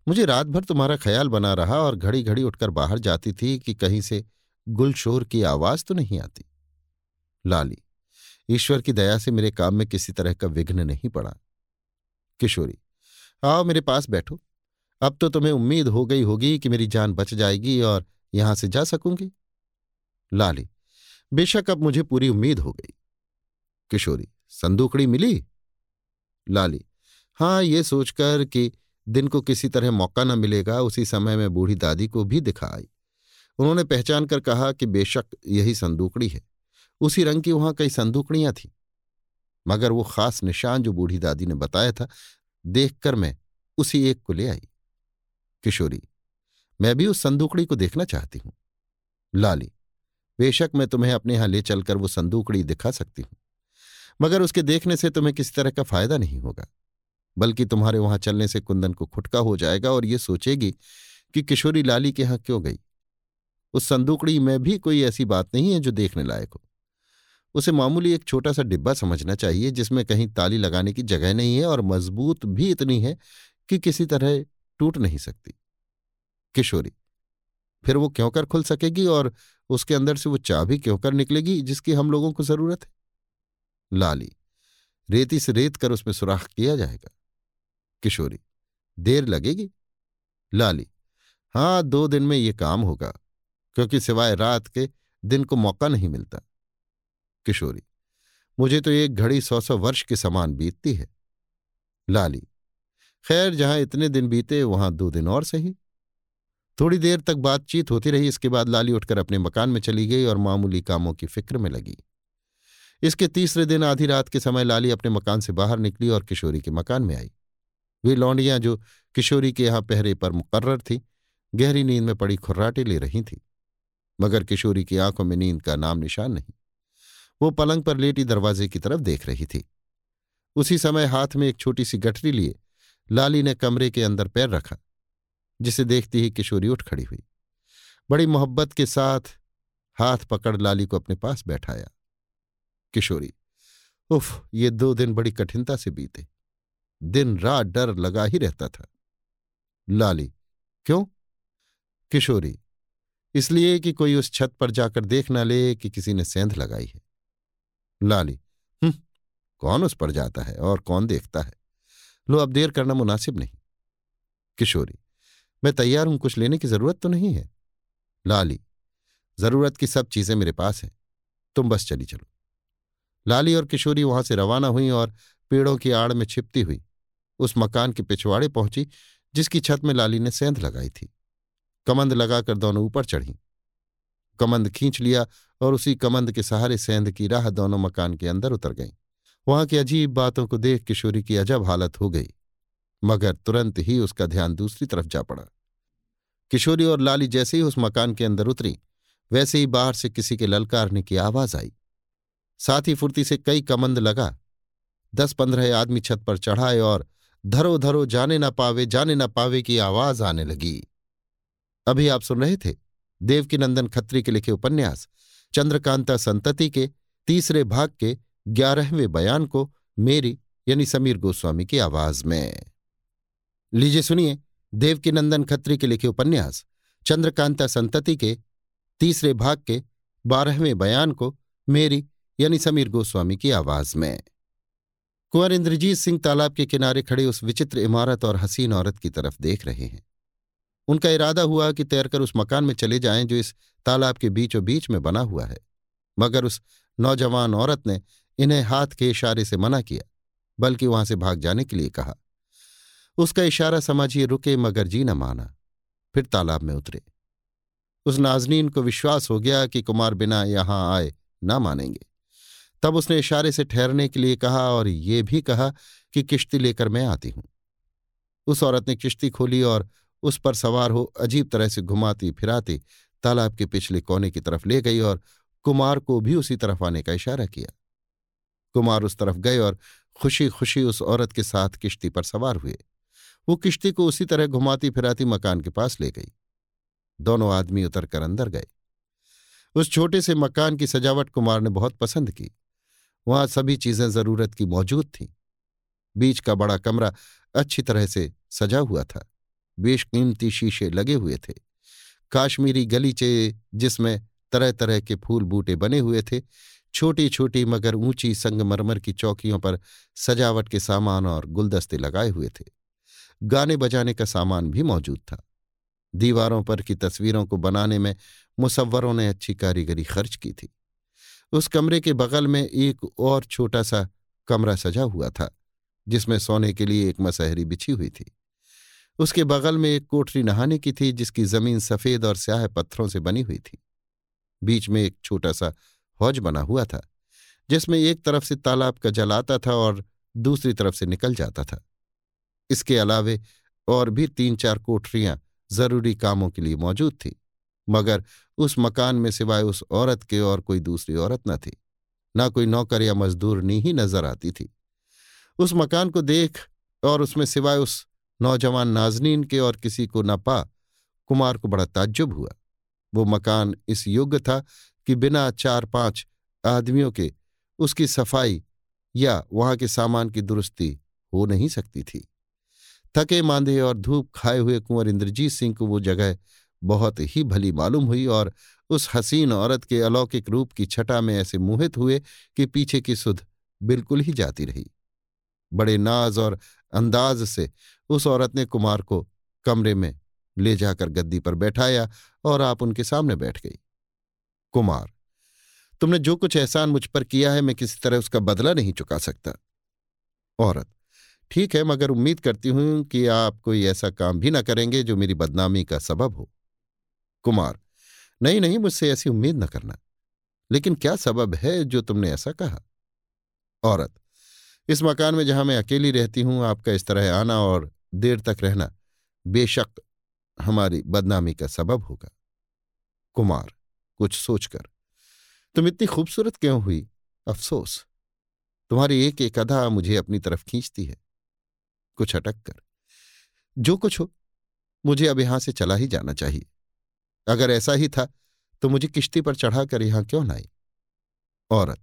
[SPEAKER 1] मुझे रात भर तुम्हारा ख्याल बना रहा और घड़ी घड़ी उठकर बाहर जाती थी कि कहीं से गुलशोर की आवाज़ तो नहीं आती। लाली, ईश्वर की दया से मेरे काम में किसी तरह का विघ्न नहीं पड़ा। किशोरी, आओ मेरे पास बैठो। अब तो तुम्हें उम्मीद हो गई होगी कि मेरी जान बच जाएगी और यहाँ से जा सकूँगी। लाली, बेशक अब मुझे पूरी उम्मीद हो गई। किशोरी, संदूकड़ी मिली? लाली, हाँ, ये सोचकर कि दिन को किसी तरह मौका न मिलेगा, उसी समय में बूढ़ी दादी को भी दिखा आई। उन्होंने पहचान कर कहा कि बेशक यही संदूकड़ी है। उसी रंग की वहाँ कई संदूकड़ियाँ थीं। मगर वो खास निशान जो बूढ़ी दादी ने बताया था, देखकर मैं उसी एक को ले आई। किशोरी मैं भी उस संदूकड़ी को देखना चाहती हूँ। लाली, बेशक मैं तुम्हें अपने यहाँ ले चलकर वो संदूकड़ी दिखा सकती हूँ, मगर उसके देखने से तुम्हें किसी तरह का फ़ायदा नहीं होगा, बल्कि तुम्हारे वहाँ चलने से कुंदन को खुटका हो जाएगा और ये सोचेगी कि किशोरी लाली के यहाँ क्यों गई। उस संदूकड़ी में भी कोई ऐसी बात नहीं है जो देखने लायक हो। उसे मामूली एक छोटा सा डिब्बा समझना चाहिए जिसमें कहीं ताली लगाने की जगह नहीं है और मज़बूत भी इतनी है कि किसी तरह टूट नहीं सकती। किशोरी। फिर वो क्यों कर खुल सकेगी और उसके अंदर से वो चाबी क्यों कर निकलेगी जिसकी हम लोगों को ज़रूरत है। लाली, रेती से रेत कर उसमें सुराख किया जाएगा। किशोरी, देर लगेगी? लाली, हाँ, दो दिन में ये काम होगा, क्योंकि सिवाय रात के दिन को मौका नहीं मिलता। किशोरी, मुझे तो एक घड़ी सौ सौ वर्ष के समान बीतती है। लाली, खैर, जहाँ इतने दिन बीते, वहाँ दो दिन और सही। थोड़ी देर तक बातचीत होती रही, इसके बाद लाली उठकर अपने मकान में चली गई और मामूली कामों की फ़िक्र में लगी। इसके तीसरे दिन आधी रात के समय लाली अपने मकान से बाहर निकली और किशोरी के मकान में आई। वे लौंडियाँ जो किशोरी के यहाँ पहरे पर मुकर्र थी, गहरी नींद में पड़ी खुर्राटे ले रही थी। मगर किशोरी की आँखों में नींद का नाम निशान नहीं। वो पलंग पर लेटी दरवाजे की तरफ़ देख रही थी। उसी समय हाथ में एक छोटी सी गठरी लिए लाली ने कमरे के अंदर पैर रखा। जिसे देखती ही किशोरी उठ खड़ी हुई। बड़ी मोहब्बत के साथ हाथ पकड़ लाली को अपने पास बैठाया। किशोरी, उफ, ये दो दिन बड़ी कठिनता से बीते। दिन रात डर लगा ही रहता था। लाली, क्यों? किशोरी, इसलिए कि कोई उस छत पर जाकर देख न ले कि किसी ने सेंध लगाई है। लाली हम्म कौन उस पर जाता है और कौन देखता है? लो, अब देर करना मुनासिब नहीं। किशोरी मैं तैयार हूँ, कुछ लेने की ज़रूरत तो नहीं है। लाली, ज़रूरत की सब चीज़ें मेरे पास हैं। तुम बस चली चलो। लाली और किशोरी वहाँ से रवाना हुई और पेड़ों की आड़ में छिपती हुई। उस मकान के पिछवाड़े पहुँची, जिसकी छत में लाली ने सेंध लगाई थी। कमंद लगाकर दोनों ऊपर चढ़ी। कमंद खींच लिया और उसी कमंद के सहारे सेंध की राह दोनों मकान के अंदर उतर गईं। वहाँ की अजीब बातों को देख किशोरी की अजब हालत हो गई। मगर तुरंत ही उसका ध्यान दूसरी तरफ़ जा पड़ा। किशोरी और लाली जैसे ही उस मकान के अंदर उतरी, वैसे ही बाहर से किसी के ललकारने की आवाज़ आई। साथ ही फुर्ती से कई कमंद लगा। दस पंद्रह आदमी छत पर चढ़ाए और धरो धरो जाने ना पावे, जाने ना पावे की आवाज़ आने लगी। अभी आप सुन रहे थे देवकीनंदन खत्री के लिखे उपन्यास, चंद्रकांता संतति के तीसरे भाग के ग्यारहवें बयान को मेरी यानी समीर गोस्वामी की आवाज़ में। लीजिए सुनिए, देवकीनंदन खत्री के लिखे उपन्यास, चंद्रकांता संतति के तीसरे भाग के बारहवें बयान को मेरी, यानी समीर गोस्वामी की आवाज़ में। कुंवर इंद्रजीत सिंह तालाब के किनारे खड़े उस विचित्र इमारत और हसीन औरत की तरफ़ देख रहे हैं। उनका इरादा हुआ कि तैरकर उस मकान में चले जाएँ जो इस तालाब के बीचों बीच में बना हुआ है। मगर उस नौजवान औरत ने इन्हें हाथ के इशारे से मना किया, बल्कि वहाँ से भाग जाने के लिए कहा। उसका इशारा समझिए रुके मगर जी न माना। फिर तालाब में उतरे। उस नाजनीन को विश्वास हो गया कि कुमार बिना यहाँ आए ना मानेंगे। तब उसने इशारे से ठहरने के लिए कहा और ये भी कहा कि किश्ती लेकर मैं आती हूँ। उस औरत ने किश्ती खोली और उस पर सवार हो अजीब तरह से घुमाती फिराती तालाब के पिछले कोने की तरफ़ ले गई और कुमार को भी उसी तरफ़ आने का इशारा किया। कुमार उस तरफ़ गए और खुशी खुशी उस औरत के साथ किश्ती पर सवार हुए। वो किश्ती को उसी तरह घुमाती फिराती मकान के पास ले गई। दोनों आदमी उतरकर अंदर गए। उस छोटे से मकान की सजावट कुमार ने बहुत पसंद की। वहाँ सभी चीज़ें ज़रूरत की मौजूद थीं। बीच का बड़ा कमरा अच्छी तरह से सजा हुआ था। बेशकीमती शीशे लगे हुए थे। काश्मीरी गलीचे जिसमें तरह तरह के फूल बूटे बने हुए थे छोटी छोटी मगर ऊँची संगमरमर की चौकियों पर सजावट के सामान और गुलदस्ते लगाए हुए थे। गाने बजाने का सामान भी मौजूद था। दीवारों पर की तस्वीरों को बनाने में मुसव्वरों ने अच्छी कारीगरी खर्च की थी। उस कमरे के बगल में एक और छोटा सा कमरा सजा हुआ था, जिसमें सोने के लिए एक मसहरी बिछी हुई थी। उसके बगल में एक कोठरी नहाने की थी, जिसकी ज़मीन सफ़ेद और स्याह पत्थरों से बनी हुई थी। बीच में एक छोटा सा हौज बना हुआ था, जिसमें एक तरफ़ से तालाब का जल आता था और दूसरी तरफ़ से निकल जाता था। इसके अलावे और भी तीन चार कोठरियाँ ज़रूरी कामों के लिए मौजूद थी, मगर उस मकान में सिवाय उस औरत के और कोई दूसरी औरत न थी, ना कोई नौकर या मजदूरनी ही नज़र आती थी। उस मकान को देख और उसमें सिवाय उस नौजवान नाजनीन के और किसी को न पा कुमार को बड़ा ताज्जुब हुआ। वो मकान इस योग्य था कि बिना चार पाँच आदमियों के उसकी सफ़ाई या वहाँ के सामान की दुरुस्ती हो नहीं सकती थी। थके मांदे और धूप खाए हुए कुंवर इंद्रजीत सिंह को वो जगह बहुत ही भली मालूम हुई और उस हसीन औरत के अलौकिक रूप की छटा में ऐसे मोहित हुए कि पीछे की सुध बिल्कुल ही जाती रही। बड़े नाज और अंदाज से उस औरत ने कुमार को कमरे में ले जाकर गद्दी पर बैठाया और आप उनके सामने बैठ गई। कुमार, तुमने जो कुछ एहसान मुझ पर किया है मैं किसी तरह उसका बदला नहीं चुका सकता। औरत ठीक है, मगर उम्मीद करती हूँ कि आप कोई ऐसा काम भी ना करेंगे जो मेरी बदनामी का सबब हो। कुमार, नहीं नहीं, मुझसे ऐसी उम्मीद न करना। लेकिन क्या सबब है जो तुमने ऐसा कहा? औरत, इस मकान में जहाँ मैं अकेली रहती हूँ, आपका इस तरह आना और देर तक रहना बेशक हमारी बदनामी का सबब होगा। कुमार, कुछ सोचकर, तुम इतनी खूबसूरत क्यों हुई? अफसोस, तुम्हारी एक एक अदा मुझे अपनी तरफ़ खींचती है। कुछ अटक कर। जो कुछ हो, मुझे अब यहाँ से चला ही जाना चाहिए। अगर ऐसा ही था तो मुझे किश्ती पर चढ़ाकर यहाँ क्यों लाई औरत,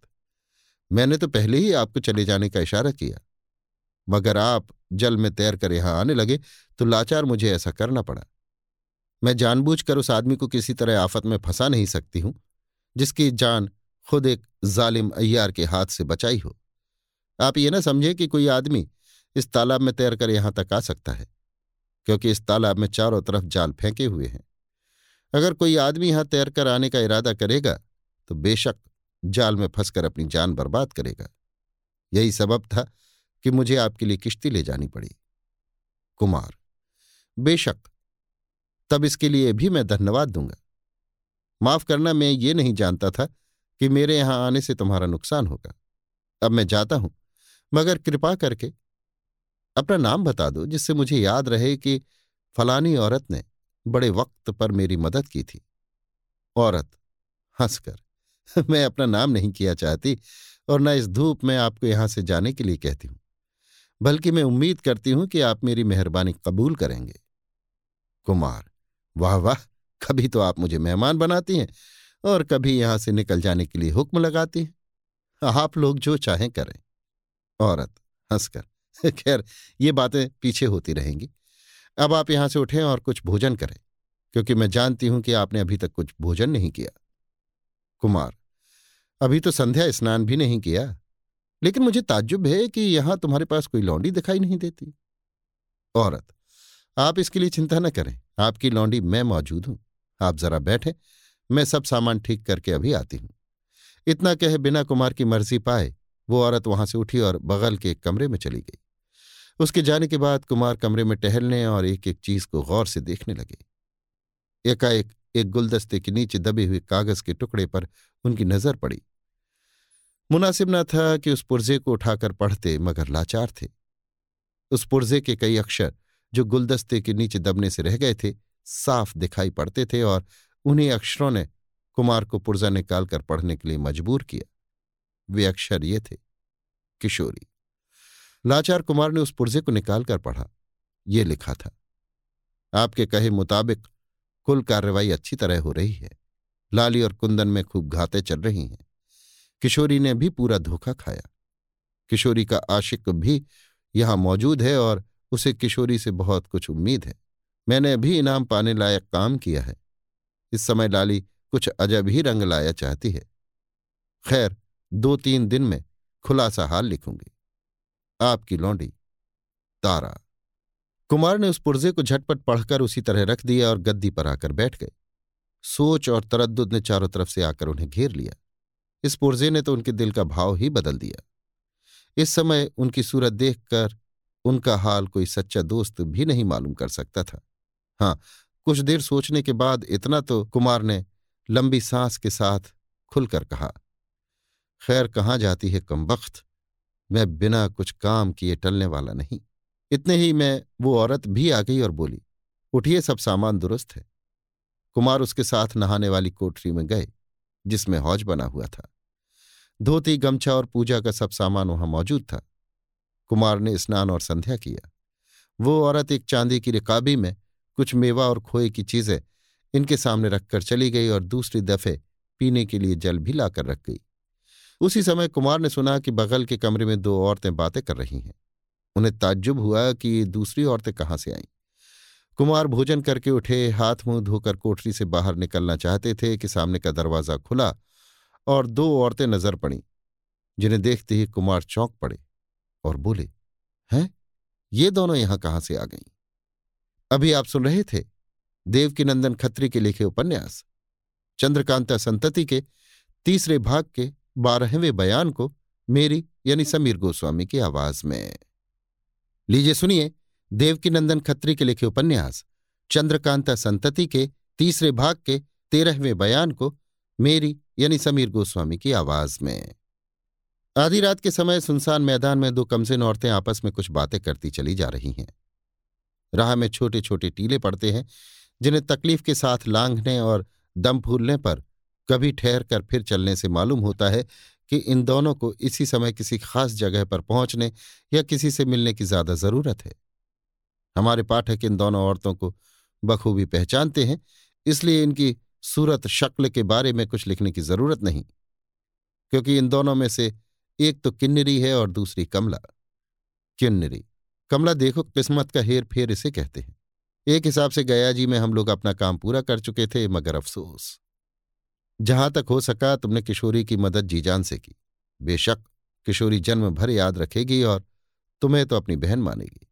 [SPEAKER 1] मैंने तो पहले ही आपको चले जाने का इशारा किया। मगर आप जल में तैर कर यहाँ आने लगे तो लाचार मुझे ऐसा करना पड़ा। मैं जानबूझकर उस आदमी को किसी तरह आफत में फंसा नहीं सकती हूँ, जिसकी जान खुद एक जालिम अय्यार के हाथ से बचाई हो। आप ये ना समझे कि कोई आदमी इस तालाब में तैरकर यहाँ तक आ सकता है, क्योंकि इस तालाब में चारों तरफ़ जाल फेंके हुए हैं। अगर कोई आदमी यहाँ तैरकर आने का इरादा करेगा तो बेशक जाल में फंसकर अपनी जान बर्बाद करेगा। यही सबब था कि मुझे आपके लिए किश्ती ले जानी पड़ी। कुमार, बेशक, तब इसके लिए भी मैं धन्यवाद दूँगा। माफ़ करना, मैं ये नहीं जानता था कि मेरे यहाँ आने से तुम्हारा नुकसान होगा। अब मैं जाता हूँ, मगर कृपा करके अपना नाम बता दो, जिससे मुझे याद रहे कि फलानी औरत ने बड़े वक्त पर मेरी मदद की थी। औरत, हंसकर। मैं अपना नाम नहीं किया चाहती और न इस धूप में आपको यहाँ से जाने के लिए कहती हूँ, बल्कि मैं उम्मीद करती हूँ कि आप मेरी मेहरबानी कबूल करेंगे। कुमार, वाह वाह, कभी तो आप मुझे मेहमान बनाती हैं और कभी यहाँ से निकल जाने के लिए हुक्म लगाती हैं। आप लोग जो चाहें करें। औरत, हंसकर। खैर, ये बातें पीछे होती रहेंगी। अब आप यहाँ से उठें और कुछ भोजन करें, क्योंकि मैं जानती हूँ कि आपने अभी तक कुछ भोजन नहीं किया। कुमार, अभी तो संध्या स्नान भी नहीं किया, लेकिन मुझे ताज्जुब है कि यहाँ तुम्हारे पास कोई लौंडी दिखाई नहीं देती। औरत, आप इसके लिए चिंता न करें, आपकी लौंडी मैं मौजूद हूँ। आप जरा बैठे, मैं सब सामान ठीक करके अभी आती हूँ। इतना कहे बिना कुमार की मर्ज़ी पाए, वो औरत वहाँ से उठी और बगल के एक कमरे में चली गई। उसके जाने के बाद कुमार कमरे में टहलने और एक एक चीज़ को गौर से देखने लगे। एकाएक एक गुलदस्ते के नीचे दबे हुए कागज़ के टुकड़े पर उनकी नज़र पड़ी। मुनासिब न था कि उस पुर्जे को उठाकर पढ़ते, मगर लाचार थे। उस पुर्जे के कई अक्षर जो गुलदस्ते के नीचे दबने से रह गए थे, साफ़ दिखाई पड़ते थे और उन्हीं अक्षरों ने कुमार को पुर्जा निकालकर पढ़ने के लिए मजबूर किया। वे अक्षर ये थे, किशोरी। लाचार कुमार ने उस पुर्जे को निकालकर पढ़ा। ये लिखा था, आपके कहे मुताबिक कुल कार्रवाई अच्छी तरह हो रही है। लाली और कुंदन में खूब घातें चल रही हैं। किशोरी ने भी पूरा धोखा खाया। किशोरी का आशिक भी यहाँ मौजूद है और उसे किशोरी से बहुत कुछ उम्मीद है। मैंने अभी इनाम पाने लायक काम किया है। इस समय लाली कुछ अजब ही रंग लाया चाहती है। खैर, दो तीन दिन में खुलासा हाल लिखूँगी। आपकी लौंडी। तारा। कुमार ने उस पुर्जे को झटपट पढ़कर उसी तरह रख दिया और गद्दी पर आकर बैठ गए सोच और तरद्दुद ने चारों तरफ़ से आकर उन्हें घेर लिया। इस पुर्जे ने तो उनके दिल का भाव ही बदल दिया। इस समय उनकी सूरत देखकर उनका हाल कोई सच्चा दोस्त भी नहीं मालूम कर सकता था। हाँ कुछ देर सोचने के बाद इतना तो कुमार ने लंबी सांस के साथ खुलकर कहा, खैर, कहाँ जाती है कमबख्त मैं बिना कुछ काम किए टलने वाला नहीं। इतने ही में वो औरत भी आ गई और बोली, उठिए, सब सामान दुरुस्त है। कुमार उसके साथ नहाने वाली कोठरी में गए, जिसमें हौज बना हुआ था। धोती, गमछा और पूजा का सब सामान वहाँ मौजूद था। कुमार ने स्नान और संध्या किया। वो औरत एक चांदी की रिकाबी में कुछ मेवा और खोए की चीज़ें इनके सामने रखकर चली गई और दूसरी दफे पीने के लिए जल भी लाकर रख गई। उसी समय कुमार ने सुना कि बगल के कमरे में दो औरतें बातें कर रही हैं। उन्हें ताज्जुब हुआ कि ये दूसरी औरतें कहाँ से आईं। कुमार भोजन करके उठे, हाथ मुँह धोकर कोठरी से बाहर निकलना चाहते थे कि सामने का दरवाज़ा खुला और दो औरतें नज़र पड़ीं, जिन्हें देखते ही कुमार चौंक पड़े और बोले, हैं? ये दोनों यहाँ कहाँ से आ गईं? अभी आप सुन रहे थे? देवकीनंदन खत्री के लिखे उपन्यास। चंद्रकांता संतति के तीसरे भाग के बारहवें बयान को मेरी यानी समीर गोस्वामी की आवाज़ में। लीजिए सुनिए देवकीनंदन खत्री के लिखे उपन्यास, चंद्रकांता संतति के तीसरे भाग के तेरहवें बयान को मेरी यानी समीर गोस्वामी की आवाज़ में। आधी रात के समय सुनसान मैदान में दो कमसिन औरतें आपस में कुछ बातें करती चली जा रही हैं। राह में छोटे छोटे टीले पड़ते हैं, जिन्हें तकलीफ़ के साथ लांघने और दम फूलने पर कभी ठहर कर फिर चलने से मालूम होता है कि इन दोनों को इसी समय किसी खास जगह पर पहुँचने या किसी से मिलने की ज़्यादा ज़रूरत है। हमारे पाठक इन दोनों औरतों को बखूबी पहचानते हैं, इसलिए इनकी सूरत शक्ल के बारे में कुछ लिखने की ज़रूरत नहीं, क्योंकि इन दोनों में से एक तो किन्नरी है और दूसरी कमला। किन्नरी, कमला देखो किस्मत का हेर फेर इसे कहते हैं। एक हिसाब से गया जी में हम लोग अपना काम पूरा कर चुके थे, मगर अफसोस। जहाँ तक हो सका तुमने किशोरी की मदद जीजान से की। बेशक किशोरी जन्म भर याद रखेगी और तुम्हें तो अपनी बहन मानेगी।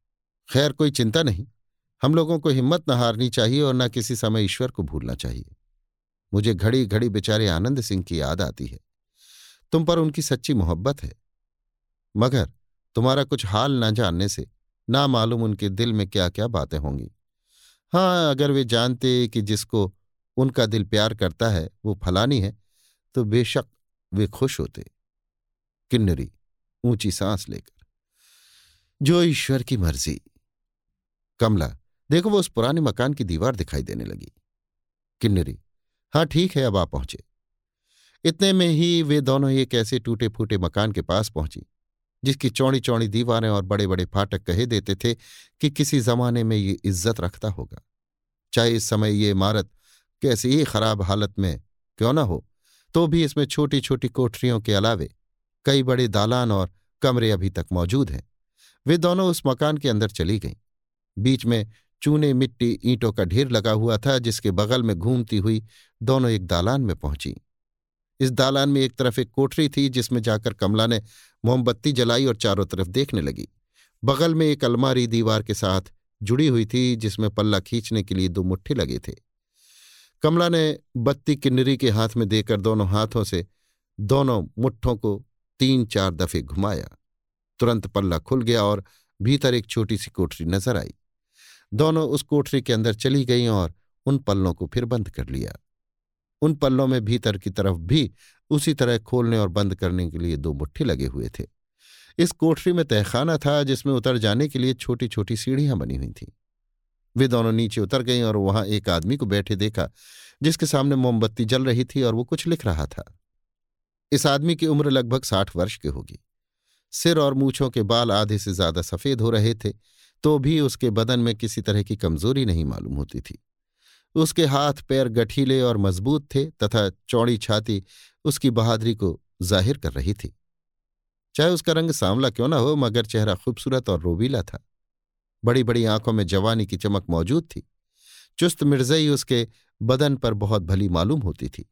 [SPEAKER 1] खैर, कोई चिंता नहीं। हम लोगों को हिम्मत न हारनी चाहिए और न किसी समय ईश्वर को भूलना चाहिए। मुझे घड़ी घड़ी बेचारे आनंद सिंह की याद आती है। तुम पर उनकी सच्ची मोहब्बत है। मगर तुम्हारा कुछ हाल न जानने से ना मालूम उनके दिल में क्या क्या बातें होंगी। हाँ अगर वे जानते कि जिसको उनका दिल प्यार करता है, वो फलानी है तो बेशक वे खुश होते। किन्नरी, ऊँची सांस लेकर। जो ईश्वर की मर्ज़ी। कमला, देखो वो उस पुराने मकान की दीवार दिखाई देने लगी। किन्नरी हाँ ठीक है, अब आप पहुँचे। इतने में ही वे दोनों एक ऐसे टूटे फूटे मकान के पास पहुँची, जिसकी चौड़ी चौड़ी दीवारें और बड़े बड़े फाटक कहे देते थे कि किसी जमाने में ये इज़्ज़त रखता होगा। चाहे इस समय ये इमारत कैसी ही खराब हालत में क्यों न हो तो भी इसमें छोटी छोटी कोठरियों के अलावे कई बड़े दालान और कमरे अभी तक मौजूद हैं। वे दोनों उस मकान के अंदर चली गईं। बीच में चूने मिट्टी ईंटों का ढेर लगा हुआ था, जिसके बगल में घूमती हुई दोनों एक दालान में पहुँची। इस दालान में एक तरफ़ एक कोठरी थी, जिसमें जाकर कमला ने मोमबत्ती जलाई और चारों तरफ़ देखने लगी। बगल में एक अलमारी दीवार के साथ जुड़ी हुई थी, जिसमें पल्ला खींचने के लिए दो मुट्ठे लगे थे। कमला ने बत्ती किन्नरी के हाथ में देकर दोनों हाथों से दोनों मुट्ठों को तीन चार दफे घुमाया। तुरंत पल्ला खुल गया और भीतर एक छोटी सी कोठरी नज़र आई। दोनों उस कोठरी के अंदर चली गईं और उन पल्लों को फिर बंद कर लिया। उन पल्लों में भीतर की तरफ़ भी उसी तरह खोलने और बंद करने के लिए दो मुट्ठी लगे हुए थे। इस कोठरी में तहखाना था जिसमें उतर जाने के लिए छोटी छोटी सीढ़ियाँ बनी हुई थीं। वे दोनों नीचे उतर गईं और वहाँ एक आदमी को बैठे देखा, जिसके सामने मोमबत्ती जल रही थी और वो कुछ लिख रहा था। इस आदमी की उम्र लगभग साठ वर्ष की होगी। सिर और मूछों के बाल आधे से ज़्यादा सफ़ेद हो रहे थे तो भी उसके बदन में किसी तरह की कमज़ोरी नहीं मालूम होती थी। उसके हाथ पैर गठीले और मज़बूत थे तथा चौड़ी छाती उसकी बहादुरी को ज़ाहिर कर रही थी। चाहे उसका रंग सांवला क्यों ना हो, मगर चेहरा खूबसूरत और रोबीला था। बड़ी बड़ी आँखों में जवानी की चमक मौजूद थी। चुस्त मिर्जई उसके बदन पर बहुत भली मालूम होती थी।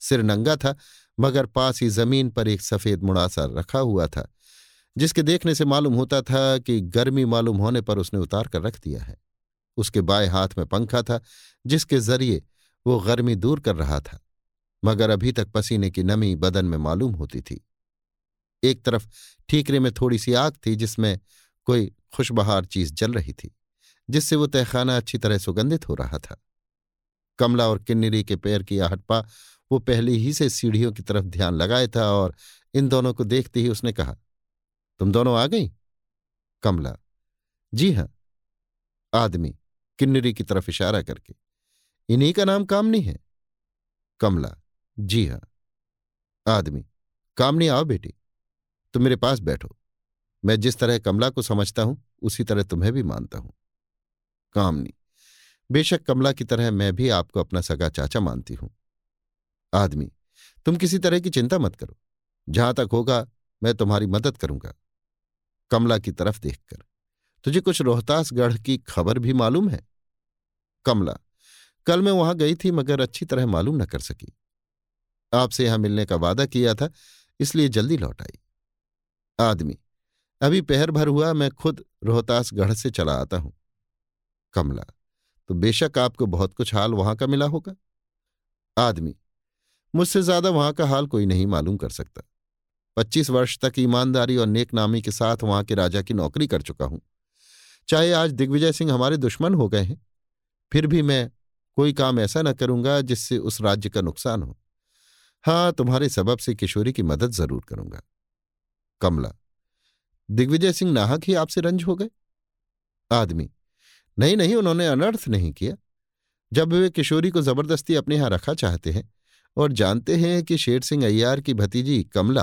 [SPEAKER 1] सिर नंगा था, मगर पास ही ज़मीन पर एक सफ़ेद मुड़ासा रखा हुआ था, जिसके देखने से मालूम होता था कि गर्मी मालूम होने पर उसने उतार कर रख दिया है। उसके बाएँ हाथ में पंखा था, जिसके ज़रिए वो गर्मी दूर कर रहा था, मगर अभी तक पसीने की नमी बदन में मालूम होती थी। एक तरफ़ ठीकरे में थोड़ी सी आग थी, जिसमें कोई खुशबहार चीज़ जल रही थी, जिससे वो तहखाना अच्छी तरह सुगंधित हो रहा था। कमला और किन्नरी के पैर की आहट पा, वो पहले ही से सीढ़ियों की तरफ़ ध्यान लगाए था और इन दोनों को देखते ही उसने कहा, तुम दोनों आ गई? कमला, जी हाँ। आदमी किन्नरी की तरफ़ इशारा करके, इन्हीं का नाम कामनी है? कमला, जी हाँ। आदमी, कामनी आओ बेटी, तुम मेरे पास बैठो। मैं जिस तरह कमला को समझता हूँ, उसी तरह तुम्हें भी मानता हूँ। कामनी, बेशक कमला की तरह मैं भी आपको अपना सगा चाचा मानती हूँ। आदमी, तुम किसी तरह की चिंता मत करो। जहाँ तक होगा, मैं तुम्हारी मदद करूँगा। कमला की तरफ़ देखकर, तुझे कुछ रोहतासगढ़ की खबर भी मालूम है? कमला, कल मैं वहाँ गई थी मगर अच्छी तरह मालूम न कर सकी। आपसे यहाँ मिलने का वादा किया था, इसलिए जल्दी लौट आई। आदमी अभी पहर भर हुआ, मैं खुद रोहतासगढ़ से चला आता हूँ। कमला तो बेशक आपको बहुत कुछ हाल वहाँ का मिला होगा। आदमी, मुझसे ज़्यादा वहाँ का हाल कोई नहीं मालूम कर सकता। पच्चीस वर्ष तक ईमानदारी और नेकनामी के साथ वहाँ के राजा की नौकरी कर चुका हूँ। चाहे आज दिग्विजय सिंह हमारे दुश्मन हो गए हैं, फिर भी मैं कोई काम ऐसा न करूँगा जिससे उस राज्य का नुकसान हो। हाँ तुम्हारे सबब से किशोरी की मदद ज़रूर करूँगा। कमला दिग्विजय सिंह नाहक ही आपसे रंज हो गए। आदमी। नहीं नहीं, उन्होंने अनर्थ नहीं किया। जब वे किशोरी को ज़बरदस्ती अपने यहाँ रखा चाहते हैं और जानते हैं कि शेर सिंह अय्यार की भतीजी कमला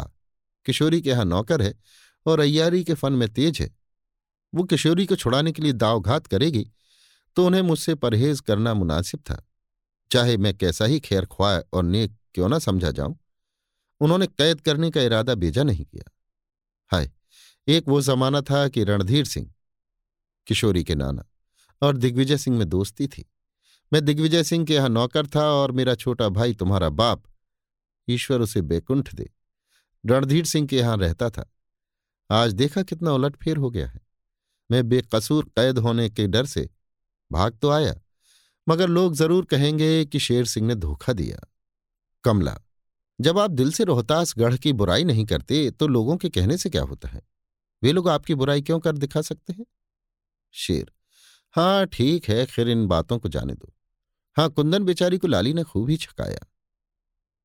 [SPEAKER 1] किशोरी के यहाँ नौकर है और अय्यारी के फन में तेज है, वो किशोरी को छुड़ाने के लिए दावघात करेगी तो उन्हें मुझसे परहेज करना मुनासिब था। चाहे मैं कैसा ही खैर ख्वाह और नेक क्यों ना समझा जाऊँ, उन्होंने कैद करने का इरादा बेजा नहीं किया। हाय! एक वो जमाना था कि रणधीर सिंह, किशोरी के नाना और दिग्विजय सिंह में दोस्ती थी। मैं दिग्विजय सिंह के यहाँ नौकर था और मेरा छोटा भाई तुम्हारा बाप ईश्वर उसे बेकुंठ दे। रणधीर सिंह के यहाँ रहता था। आज देखा कितना उलटफेर हो गया है। मैं बेकसूर कैद होने के डर से भाग तो आया, मगर लोग ज़रूर कहेंगे कि शेर सिंह ने धोखा दिया। कमला, जब आप दिल से रोहतास गढ़ की बुराई नहीं करते तो लोगों के कहने से क्या होता है? वे लोग आपकी बुराई क्यों कर दिखा सकते हैं? शेर हाँ ठीक है, खैर इन बातों को जाने दो। हाँ कुंदन बेचारी को लाली ने खूब ही छकाया।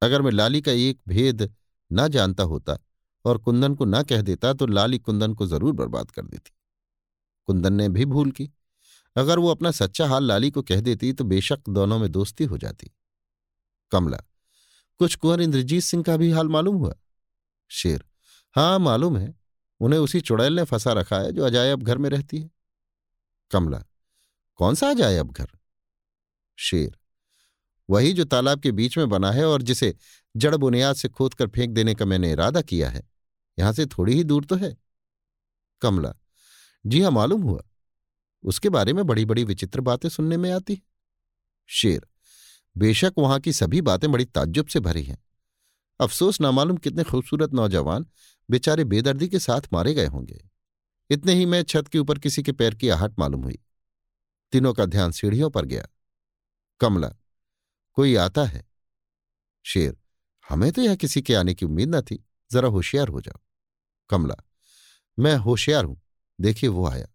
[SPEAKER 1] अगर मैं लाली का एक भेद न जानता होता और कुंदन को न कह देता तो लाली कुंदन को ज़रूर बर्बाद कर देती। कुंदन ने भी भूल की। अगर वो अपना सच्चा हाल लाली को कह देती तो बेशक दोनों में दोस्ती हो जाती। कमला, कुछ कुंवर इंद्रजीत सिंह का भी हाल मालूम हुआ? शेर हाँ मालूम है। उन्हें उसी चुड़ैल ने फंसा रखा है जो अजायब घर में रहती है। कमला, कौन सा अजायब घर? शेर, वही जो तालाब के बीच में बना है और जिसे जड़ बुनियाद से खोद कर फेंक देने का मैंने इरादा किया है। यहाँ से थोड़ी ही दूर तो है। कमला, जी हाँ मालूम हुआ। उसके बारे में बड़ी बड़ी विचित्र बातें सुनने में आती शेर, बेशक वहाँ की सभी बातें बड़ी ताज्जुब से भरी हैं। अफसोस ना मालूम कितने खूबसूरत नौजवान बेचारे बेदर्दी के साथ मारे गए होंगे। इतने ही में छत के ऊपर किसी के पैर की आहट मालूम हुई। तीनों का ध्यान सीढ़ियों पर गया। कमला, कोई आता है? शेर, हमें तो यहाँ किसी के आने की उम्मीद न थी। जरा होशियार हो जाओ। कमला, मैं होशियार हूँ। देखिए वो आया।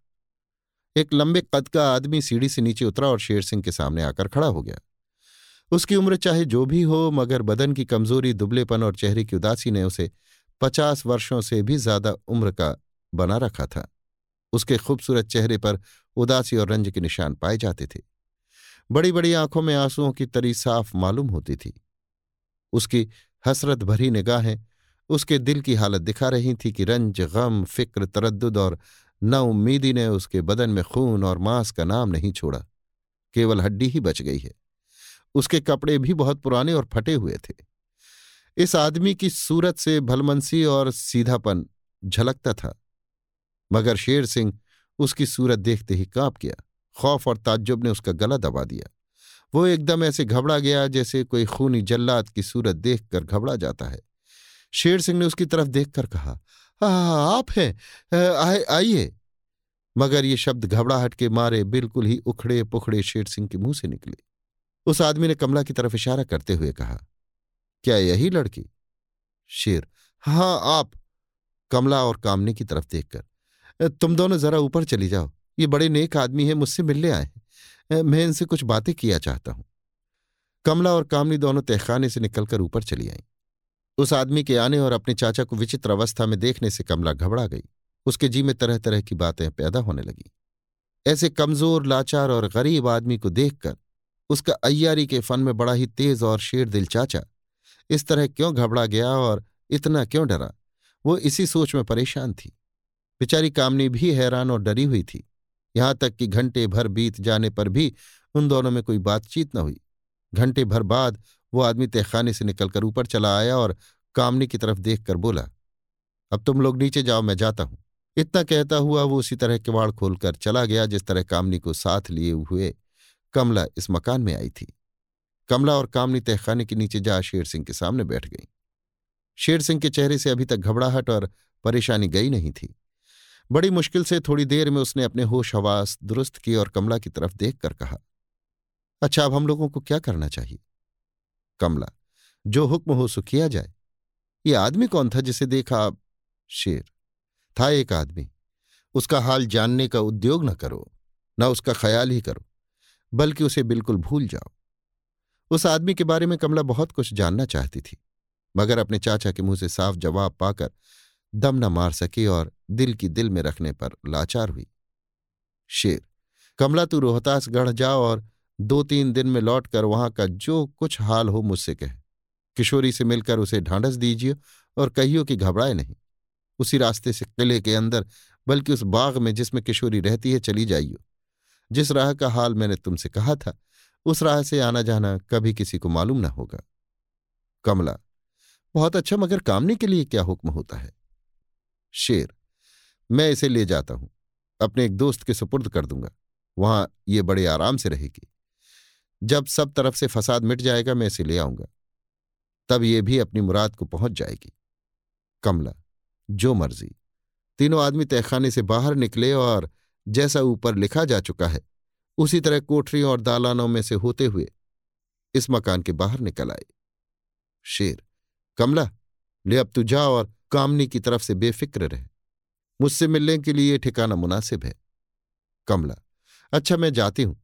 [SPEAKER 1] एक लंबे कद का आदमी सीढ़ी से नीचे उतरा और शेर सिंह के सामने आकर खड़ा हो गया। उसकी उम्र चाहे जो भी हो, मगर बदन की कमज़ोरी, दुबलेपन और चेहरे की उदासी ने उसे पचास वर्षों से भी ज़्यादा उम्र का बना रखा था। उसके खूबसूरत चेहरे पर उदासी और रंज के निशान पाए जाते थे। बड़ी बड़ी आँखों में आंसुओं की तरी साफ़ मालूम होती थी। उसकी हसरत भरी निगाहें, उसके दिल की हालत दिखा रही थी कि रंज, गम, फ़िक्र तरद्दुद और न उम्मीदी ने उसके बदन में खून और मांस का नाम नहीं छोड़ा। केवल हड्डी ही बच गई है। उसके कपड़े भी बहुत पुराने और फटे हुए थे। इस आदमी की सूरत से भलमनसी और सीधापन झलकता था, मगर शेर सिंह उसकी सूरत देखते ही काँप गया। खौफ और ताज्जुब ने उसका गला दबा दिया। वो एकदम ऐसे घबरा गया जैसे कोई खूनी जल्लाद की सूरत देखकर घबरा जाता है। शेर सिंह ने उसकी तरफ़ देखकर कहा आप हैं? आइए। मगर ये शब्द घबराहट के मारे बिल्कुल ही उखड़े पुखड़े शेर सिंह के मुँह से निकले। उस आदमी ने कमला की तरफ़ इशारा करते हुए कहा क्या यही लड़की? शेर। हाँ आप। कमला और कामने की तरफ़ देखकर। तुम दोनों जरा ऊपर चली जाओ। ये बड़े नेक आदमी है, मुझसे मिलने आए हैं। मैं इनसे कुछ बातें किया चाहता हूँ। कमला और कामनी दोनों तहखाने से निकलकर ऊपर चली आईं। उस आदमी के आने और अपने चाचा को विचित्र अवस्था में देखने से कमला घबरा गई। उसके जी में तरह तरह की बातें पैदा होने लगी। ऐसे कमज़ोर, लाचार और गरीब आदमी को देखकर उसका अय्यारी के फन में बड़ा ही तेज और शेर दिल चाचा इस तरह क्यों घबरा गया और इतना क्यों डरा? वो इसी सोच में परेशान थी। बेचारी कामनी भी हैरान और डरी हुई थी। यहाँ तक कि घंटे भर बीत जाने पर भी उन दोनों में कोई बातचीत न हुई। घंटे भर बाद वो आदमी तहखाने से निकलकर ऊपर चला आया और कामनी की तरफ़ देखकर बोला, अब तुम लोग नीचे जाओ, मैं जाता हूँ। इतना कहता हुआ वो उसी तरह किवाड़ खोलकर चला गया, जिस तरह कामनी को साथ लिए हुए कमला इस मकान में आई थी। कमला और कामनी तहखाने के नीचे जा शेर सिंह के सामने बैठ गई। शेर सिंह के चेहरे से अभी तक घबराहट और परेशानी गई नहीं थी। बड़ी मुश्किल से थोड़ी देर में उसने अपने होश हवास दुरुस्त किए और कमला की तरफ़ देख कर कहा अच्छा अब हम लोगों को क्या करना चाहिए? कमला, जो हुक्म हो सो किया जाए। ये आदमी कौन था जिसे देखा आप? शेर, था एक आदमी। उसका हाल जानने का उद्योग न करो, न उसका ख्याल ही करो, बल्कि उसे बिल्कुल भूल जाओ। उस आदमी के बारे में कमला बहुत कुछ जानना चाहती थी, मगर अपने चाचा के मुँह से साफ़ जवाब पाकर दम न मार सकी और दिल की दिल में रखने पर लाचार हुई। शेर, कमला तू रोहतास गढ़ जाओ और दो तीन दिन में लौटकर वहाँ का जो कुछ हाल हो मुझसे कह। किशोरी से मिलकर उसे ढांढस दीजिए और कहियो कि घबराए नहीं। उसी रास्ते से किले के अंदर, बल्कि उस बाग में जिसमें किशोरी रहती है, चली जाइयो। जिस राह का हाल मैंने तुमसे कहा था उस राह से आना जाना कभी किसी को मालूम ना होगा। कमला, बहुत अच्छा मगर कामने के लिए क्या हुक्म होता है? शेर, मैं इसे ले जाता हूँ। अपने एक दोस्त के सुपुर्द कर दूँगा। वहाँ ये बड़े आराम से रहेगी। जब सब तरफ़ से फसाद मिट जाएगा, मैं इसे ले आऊँगा। तब ये भी अपनी मुराद को पहुँच जाएगी। कमला, जो मर्ज़ी। तीनों आदमी तहखाने से बाहर निकले और जैसा ऊपर लिखा जा चुका है उसी तरह कोठरियों और दालानों में से होते हुए इस मकान के बाहर निकल आए। शेर, कमला, ले अब तू जा और कामनी की तरफ़ से बेफिक्र रहे। मुझसे मिलने के लिए ठिकाना मुनासिब है। कमला अच्छा मैं जाती हूँ।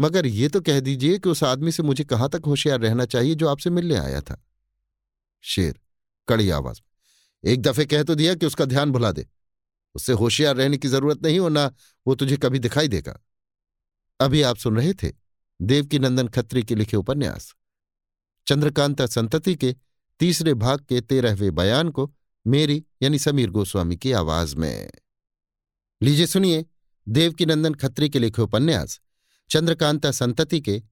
[SPEAKER 1] मगर ये तो कह दीजिए कि उस आदमी से मुझे कहाँ तक होशियार रहना चाहिए जो आपसे मिलने आया था। शेर, कड़ी आवाज़ में, एक दफे कह तो दिया कि उसका ध्यान भुला दे। उससे होशियार रहने की ज़रूरत नहीं हो, ना वो तुझे कभी दिखाई देगा। अभी आप सुन रहे थे देवकी नंदन खत्री के लिखे उपन्यास। चंद्रकांता संतति के तीसरे भाग के तेरहवें बयान को मेरी यानी समीर गोस्वामी की आवाज़ में। लीजिए सुनिए देवकी नंदन खत्री के लिखे उपन्यास, चंद्रकांता संतति के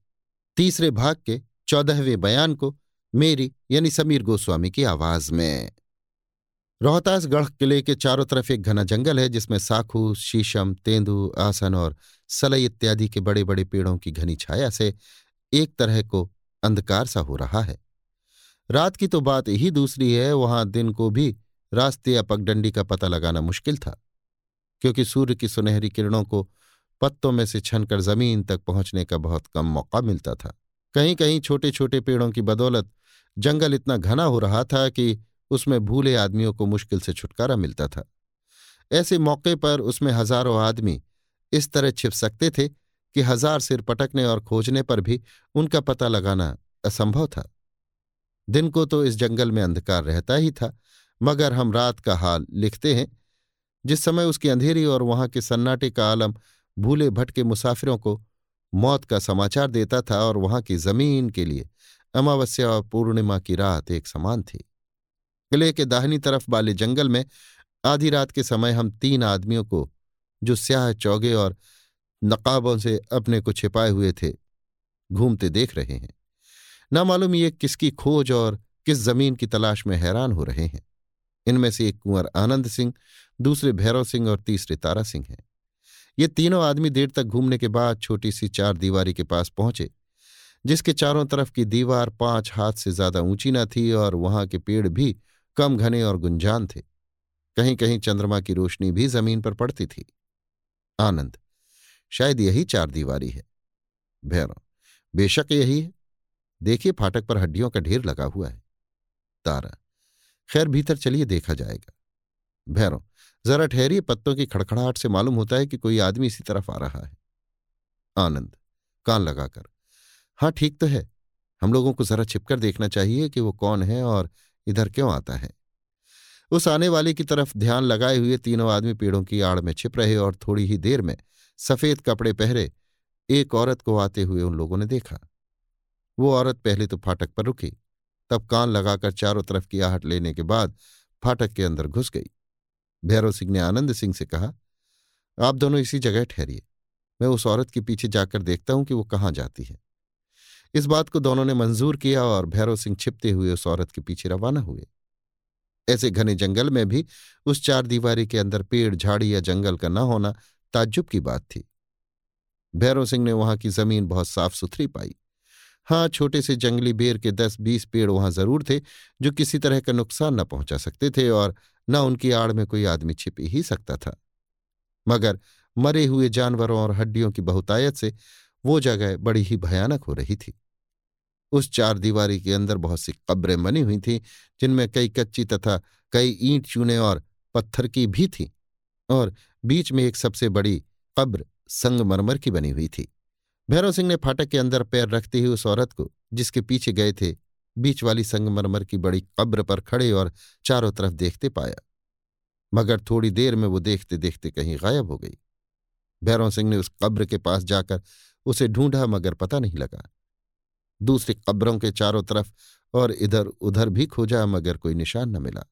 [SPEAKER 1] तीसरे भाग के चौदहवें बयान को मेरी यानी समीर गोस्वामी की आवाज़ में। रोहतासगढ़ किले के चारों तरफ़ एक घना जंगल है, जिसमें साखू, शीशम, तेंदु, आसन और सलई इत्यादि के बड़े बड़े पेड़ों की घनी छाया से एक तरह को अंधकार सा हो रहा है। रात की तो बात ही दूसरी है, वहाँ दिन को भी रास्ते या पगडंडी का पता लगाना मुश्किल था, क्योंकि सूर्य की सुनहरी किरणों को पत्तों में से छनकर ज़मीन तक पहुँचने का बहुत कम मौका मिलता था। कहीं कहीं छोटे छोटे पेड़ों की बदौलत जंगल इतना घना हो रहा था कि उसमें भूले आदमियों को मुश्किल से छुटकारा मिलता था। ऐसे मौके पर उसमें हज़ारों आदमी इस तरह छिप सकते थे कि हज़ार सिर पटकने और खोजने पर भी उनका पता लगाना असंभव था। दिन को तो इस जंगल में अंधकार रहता ही था, मगर हम रात का हाल लिखते हैं, जिस समय उसकी अंधेरी और वहाँ के सन्नाटे का आलम भूले भटके मुसाफिरों को मौत का समाचार देता था और वहाँ की ज़मीन के लिए अमावस्या और पूर्णिमा की रात एक समान थी। किले के दाहिनी तरफ़ वाले जंगल में आधी रात के समय हम तीन आदमियों को, जो स्याह चौगे और नकाबों से अपने को छिपाए हुए थे, घूमते देख रहे हैं। न मालूम ये किसकी खोज और किस ज़मीन की तलाश में हैरान हो रहे हैं। इनमें से एक कुंवर आनंद सिंह, दूसरे भैरव सिंह और तीसरे तारा सिंह हैं। ये तीनों आदमी देर तक घूमने के बाद छोटी सी चार दीवारी के पास पहुँचे, जिसके चारों तरफ़ की दीवार पाँच हाथ से ज़्यादा ऊँची न थी और वहाँ के पेड़ भी कम घने और गुंजान थे। कहीं कहीं चंद्रमा की रोशनी भी ज़मीन पर पड़ती थी। आनंद, शायद यही चार दीवारी है। भैरव, बेशक यही है। देखिए फाटक पर हड्डियों का ढेर लगा हुआ है। तारा, खैर भीतर चलिए देखा जाएगा। भैरव, जरा ठहरिए, पत्तों की खड़खड़ाहट से मालूम होता है कि कोई आदमी इसी तरफ़ आ रहा है। आनंद, कान लगाकर हाँ ठीक तो है। हम लोगों को जरा छिपकर देखना चाहिए कि वो कौन है और इधर क्यों आता है? उस आने वाले की तरफ़ ध्यान लगाए हुए तीनों आदमी पेड़ों की आड़ में छिप रहे और थोड़ी ही देर में सफ़ेद कपड़े पहरे एक औरत को आते हुए उन लोगों ने देखा। वो औरत पहले तो फाटक पर रुकी, तब कान लगाकर चारों तरफ़ की आहट लेने के बाद फाटक के अंदर घुस गई। भैरव सिंह ने आनंद सिंह से कहा, आप दोनों इसी जगह ठहरिए। मैं उस औरत के पीछे जाकर देखता हूँ कि वो कहाँ जाती है। इस बात को दोनों ने मंजूर किया और भैरव सिंह छिपते हुए उस औरत के पीछे रवाना हुए। ऐसे घने जंगल में भी उस चार दीवारी के अंदर पेड़, झाड़ी या जंगल का न होना ताज्जुब की बात थी। भैरव सिंह ने वहाँ की ज़मीन बहुत साफ़ सुथरी पाई। हाँ छोटे से जंगली बेर के दस बीस पेड़ वहाँ ज़रूर थे, जो किसी तरह का नुकसान न पहुँचा सकते थे और न उनकी आड़ में कोई आदमी छिप ही सकता था। मगर मरे हुए जानवरों और हड्डियों की बहुतायत से वो जगह बड़ी ही भयानक हो रही थी। उस चार दीवारी के अंदर बहुत सी कब्रें बनी हुई थीं, जिनमें कई कच्ची तथा कई ईंट चूने और पत्थर की भी थी और बीच में एक सबसे बड़ी कब्र संगमरमर की बनी हुई थी। भैरव सिंह ने फाटक के अंदर पैर रखते ही उस औरत को, जिसके पीछे गए थे, बीच वाली संगमरमर की बड़ी कब्र पर खड़े और चारों तरफ़ देखते पाया। मगर थोड़ी देर में वो देखते देखते कहीं गायब हो गई। भैरव सिंह ने उस कब्र के पास जाकर उसे ढूंढा मगर पता नहीं लगा। दूसरी कब्रों के चारों तरफ़ और इधर उधर भी खोजा मगर कोई निशान न मिला।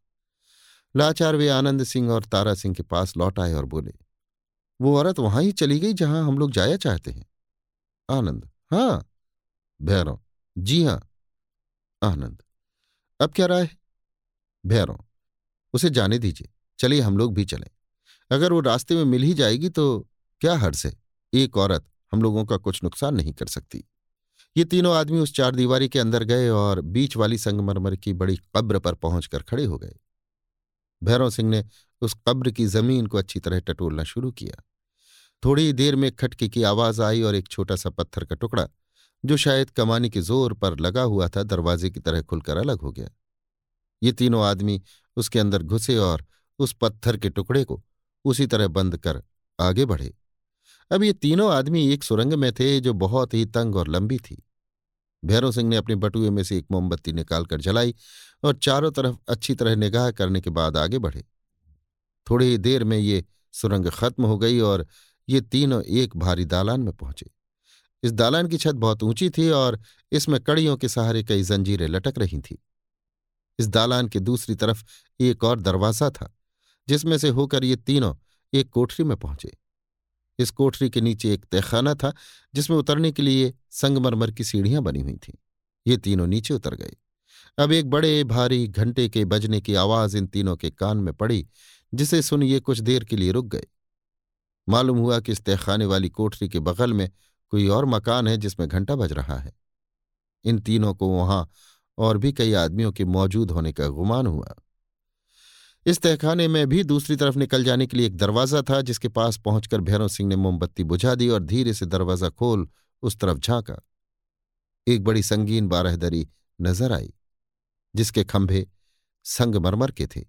[SPEAKER 1] लाचार वे आनंद सिंह और तारा सिंह के पास लौट आए और बोले, वो औरत वहाँ ही चली गई जहाँ हम लोग जाया चाहते हैं। आनंद हाँ। भैरव। जी हाँ। आनंद, अब क्या राय? है भैरव, उसे जाने दीजिए। चलिए हम लोग भी चलें। अगर वो रास्ते में मिल ही जाएगी तो क्या हर्ष है? एक औरत हम लोगों का कुछ नुकसान नहीं कर सकती। ये तीनों आदमी उस चार दीवारी के अंदर गए और बीच वाली संगमरमर की बड़ी कब्र पर पहुंचकर खड़े हो गए। भैरव सिंह ने उस कब्र की ज़मीन को अच्छी तरह टटोलना शुरू किया। थोड़ी देर में खटके की आवाज़ आई और एक छोटा सा पत्थर का टुकड़ा, जो शायद कमानी के ज़ोर पर लगा हुआ था, दरवाजे की तरह खुलकर अलग हो गया। ये तीनों आदमी उसके अंदर घुसे और उस पत्थर के टुकड़े को उसी तरह बंद कर आगे बढ़े। अब ये तीनों आदमी एक सुरंग में थे जो बहुत ही तंग और लंबी थी। भैरव सिंह ने अपने बटुए में से एक मोमबत्ती निकालकर जलाई और चारों तरफ़ अच्छी तरह निगाह करने के बाद आगे बढ़े। थोड़ी ही देर में ये सुरंग खत्म हो गई और ये तीनों एक भारी दालान में पहुँचे। इस दालान की छत बहुत ऊँची थी और इसमें कड़ियों के सहारे कई जंजीरें लटक रही थीं। इस दालान के दूसरी तरफ़ एक और दरवाज़ा था, जिसमें से होकर ये तीनों एक कोठरी में पहुँचे। इस कोठरी के नीचे एक तहखाना था, जिसमें उतरने के लिए संगमरमर की सीढ़ियाँ बनी हुई थीं। ये तीनों नीचे उतर गए। अब एक बड़े, भारी घंटे के बजने की आवाज़ इन तीनों के कान में पड़ी, जिसे सुन ये कुछ देर के लिए रुक गए। मालूम हुआ कि इस तहखाने वाली कोठरी के बगल में कोई और मकान है जिसमें घंटा बज रहा है। इन तीनों को वहाँ और भी कई आदमियों के मौजूद होने का गुमान हुआ। इस तहखाने में भी दूसरी तरफ़ निकल जाने के लिए एक दरवाज़ा था, जिसके पास पहुंचकर भैरव सिंह ने मोमबत्ती बुझा दी और धीरे से दरवाज़ा खोल उस तरफ़ झांका। एक बड़ी संगीन बारहदरी नज़र आई, जिसके खंभे संगमरमर के थे।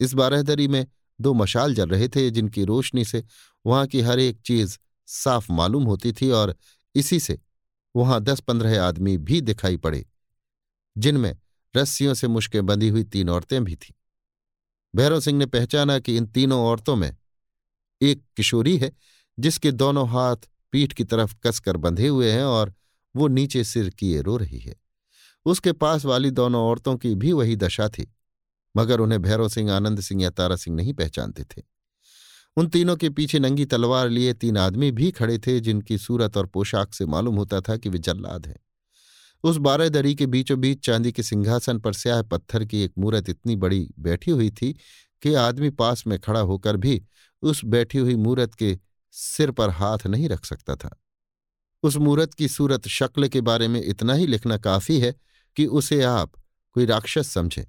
[SPEAKER 1] इस बारहदरी में दो मशाल जल रहे थे, जिनकी रोशनी से वहाँ की हर एक चीज़ साफ़ मालूम होती थी और इसी से वहाँ दस पंद्रह आदमी भी दिखाई पड़े, जिनमें रस्सियों से मुश्कें बंधी हुई तीन औरतें भी थीं। भैरव सिंह ने पहचाना कि इन तीनों औरतों में एक किशोरी है, जिसके दोनों हाथ पीठ की तरफ़ कसकर बंधे हुए हैं और वो नीचे सिर किए रो रही है। उसके पास वाली दोनों औरतों की भी वही दशा थी, मगर उन्हें भैरव सिंह, आनंद सिंह या तारा सिंह नहीं पहचानते थे। उन तीनों के पीछे नंगी तलवार लिए तीन आदमी भी खड़े थे, जिनकी सूरत और पोशाक से मालूम होता था कि वे जल्लाद हैं। उस बारह दरी के बीचों बीच चांदी के सिंहासन पर स्याह पत्थर की एक मूरत इतनी बड़ी बैठी हुई थी कि आदमी पास में खड़ा होकर भी उस बैठी हुई मूरत के सिर पर हाथ नहीं रख सकता था। उस मूरत की सूरत शक्ल के बारे में इतना ही लिखना काफ़ी है कि उसे आप कोई राक्षस समझे,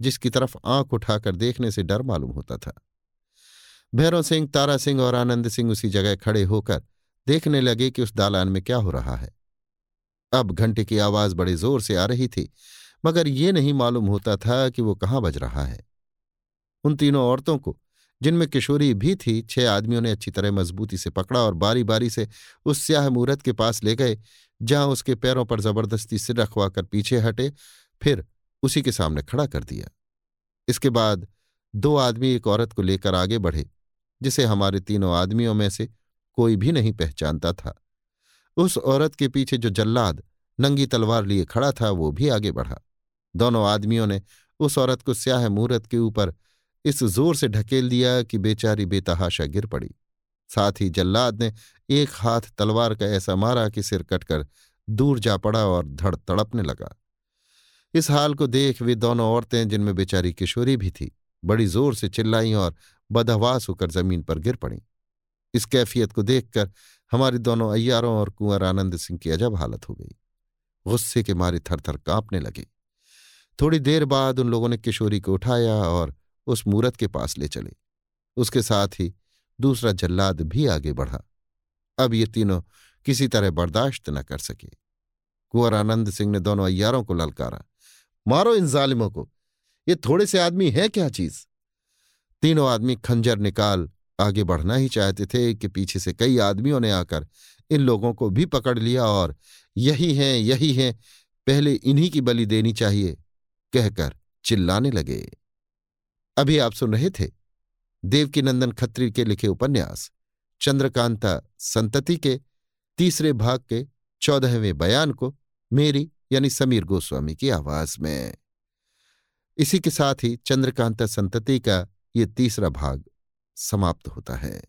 [SPEAKER 1] जिसकी तरफ़ आँख उठाकर देखने से डर मालूम होता था। भैरव सिंह, तारा सिंह और आनंद सिंह उसी जगह खड़े होकर देखने लगे कि उस दालान में क्या हो रहा है। अब घंटे की आवाज़ बड़े ज़ोर से आ रही थी, मगर ये नहीं मालूम होता था कि वो कहाँ बज रहा है। उन तीनों औरतों को, जिनमें किशोरी भी थी, छह आदमियों ने अच्छी तरह मजबूती से पकड़ा और बारी बारी से उस स्याह मूरत के पास ले गए, जहाँ उसके पैरों पर ज़बरदस्ती सिर रखवाकर पीछे हटे, फिर उसी के सामने खड़ा कर दिया। इसके बाद दो आदमी एक औरत को लेकर आगे बढ़े, जिसे हमारे तीनों आदमियों में से कोई भी नहीं पहचानता था। उस औरत के पीछे जो जल्लाद नंगी तलवार लिए खड़ा था, वो भी आगे बढ़ा। दोनों आदमियों ने उस औरत को स्याह मूरत के ऊपर इस ज़ोर से ढकेल दिया कि बेचारी बेतहाशा गिर पड़ी। साथ ही जल्लाद ने एक हाथ तलवार का ऐसा मारा कि सिर कटकर दूर जा पड़ा और धड़ तड़पने लगा। इस हाल को देख वे दोनों औरतें, जिनमें बेचारी किशोरी भी थी, बड़ी ज़ोर से चिल्लाईं और बदहवास होकर ज़मीन पर गिर पड़ी। इस कैफियत को देखकर हमारे दोनों अय्यारों और कुंवर आनंद सिंह की अजब हालत हो गई। गुस्से के मारे थर थर कांपने लगे। थोड़ी देर बाद उन लोगों ने किशोरी को उठाया और उस मूरत के पास ले चले। उसके साथ ही दूसरा जल्लाद भी आगे बढ़ा। अब ये तीनों किसी तरह बर्दाश्त न कर सके। कुंवर आनंद सिंह ने दोनों अय्यारों को ललकारा। मारो इन जालिमों को, ये थोड़े से आदमी है क्या चीज़? तीनों आदमी खंजर निकाल आगे बढ़ना ही चाहते थे कि पीछे से कई आदमियों ने आकर इन लोगों को भी पकड़ लिया और यही हैं यही हैं, पहले इन्हीं की बलि देनी चाहिए, कहकर चिल्लाने लगे। अभी आप सुन रहे थे देवकीनंदन खत्री के लिखे उपन्यास, चंद्रकांता संतति के तीसरे भाग के चौदहवें बयान को मेरी यानी समीर गोस्वामी की आवाज़ में। इसी के साथ ही चंद्रकांता संतति का ये तीसरा भाग समाप्त होता है।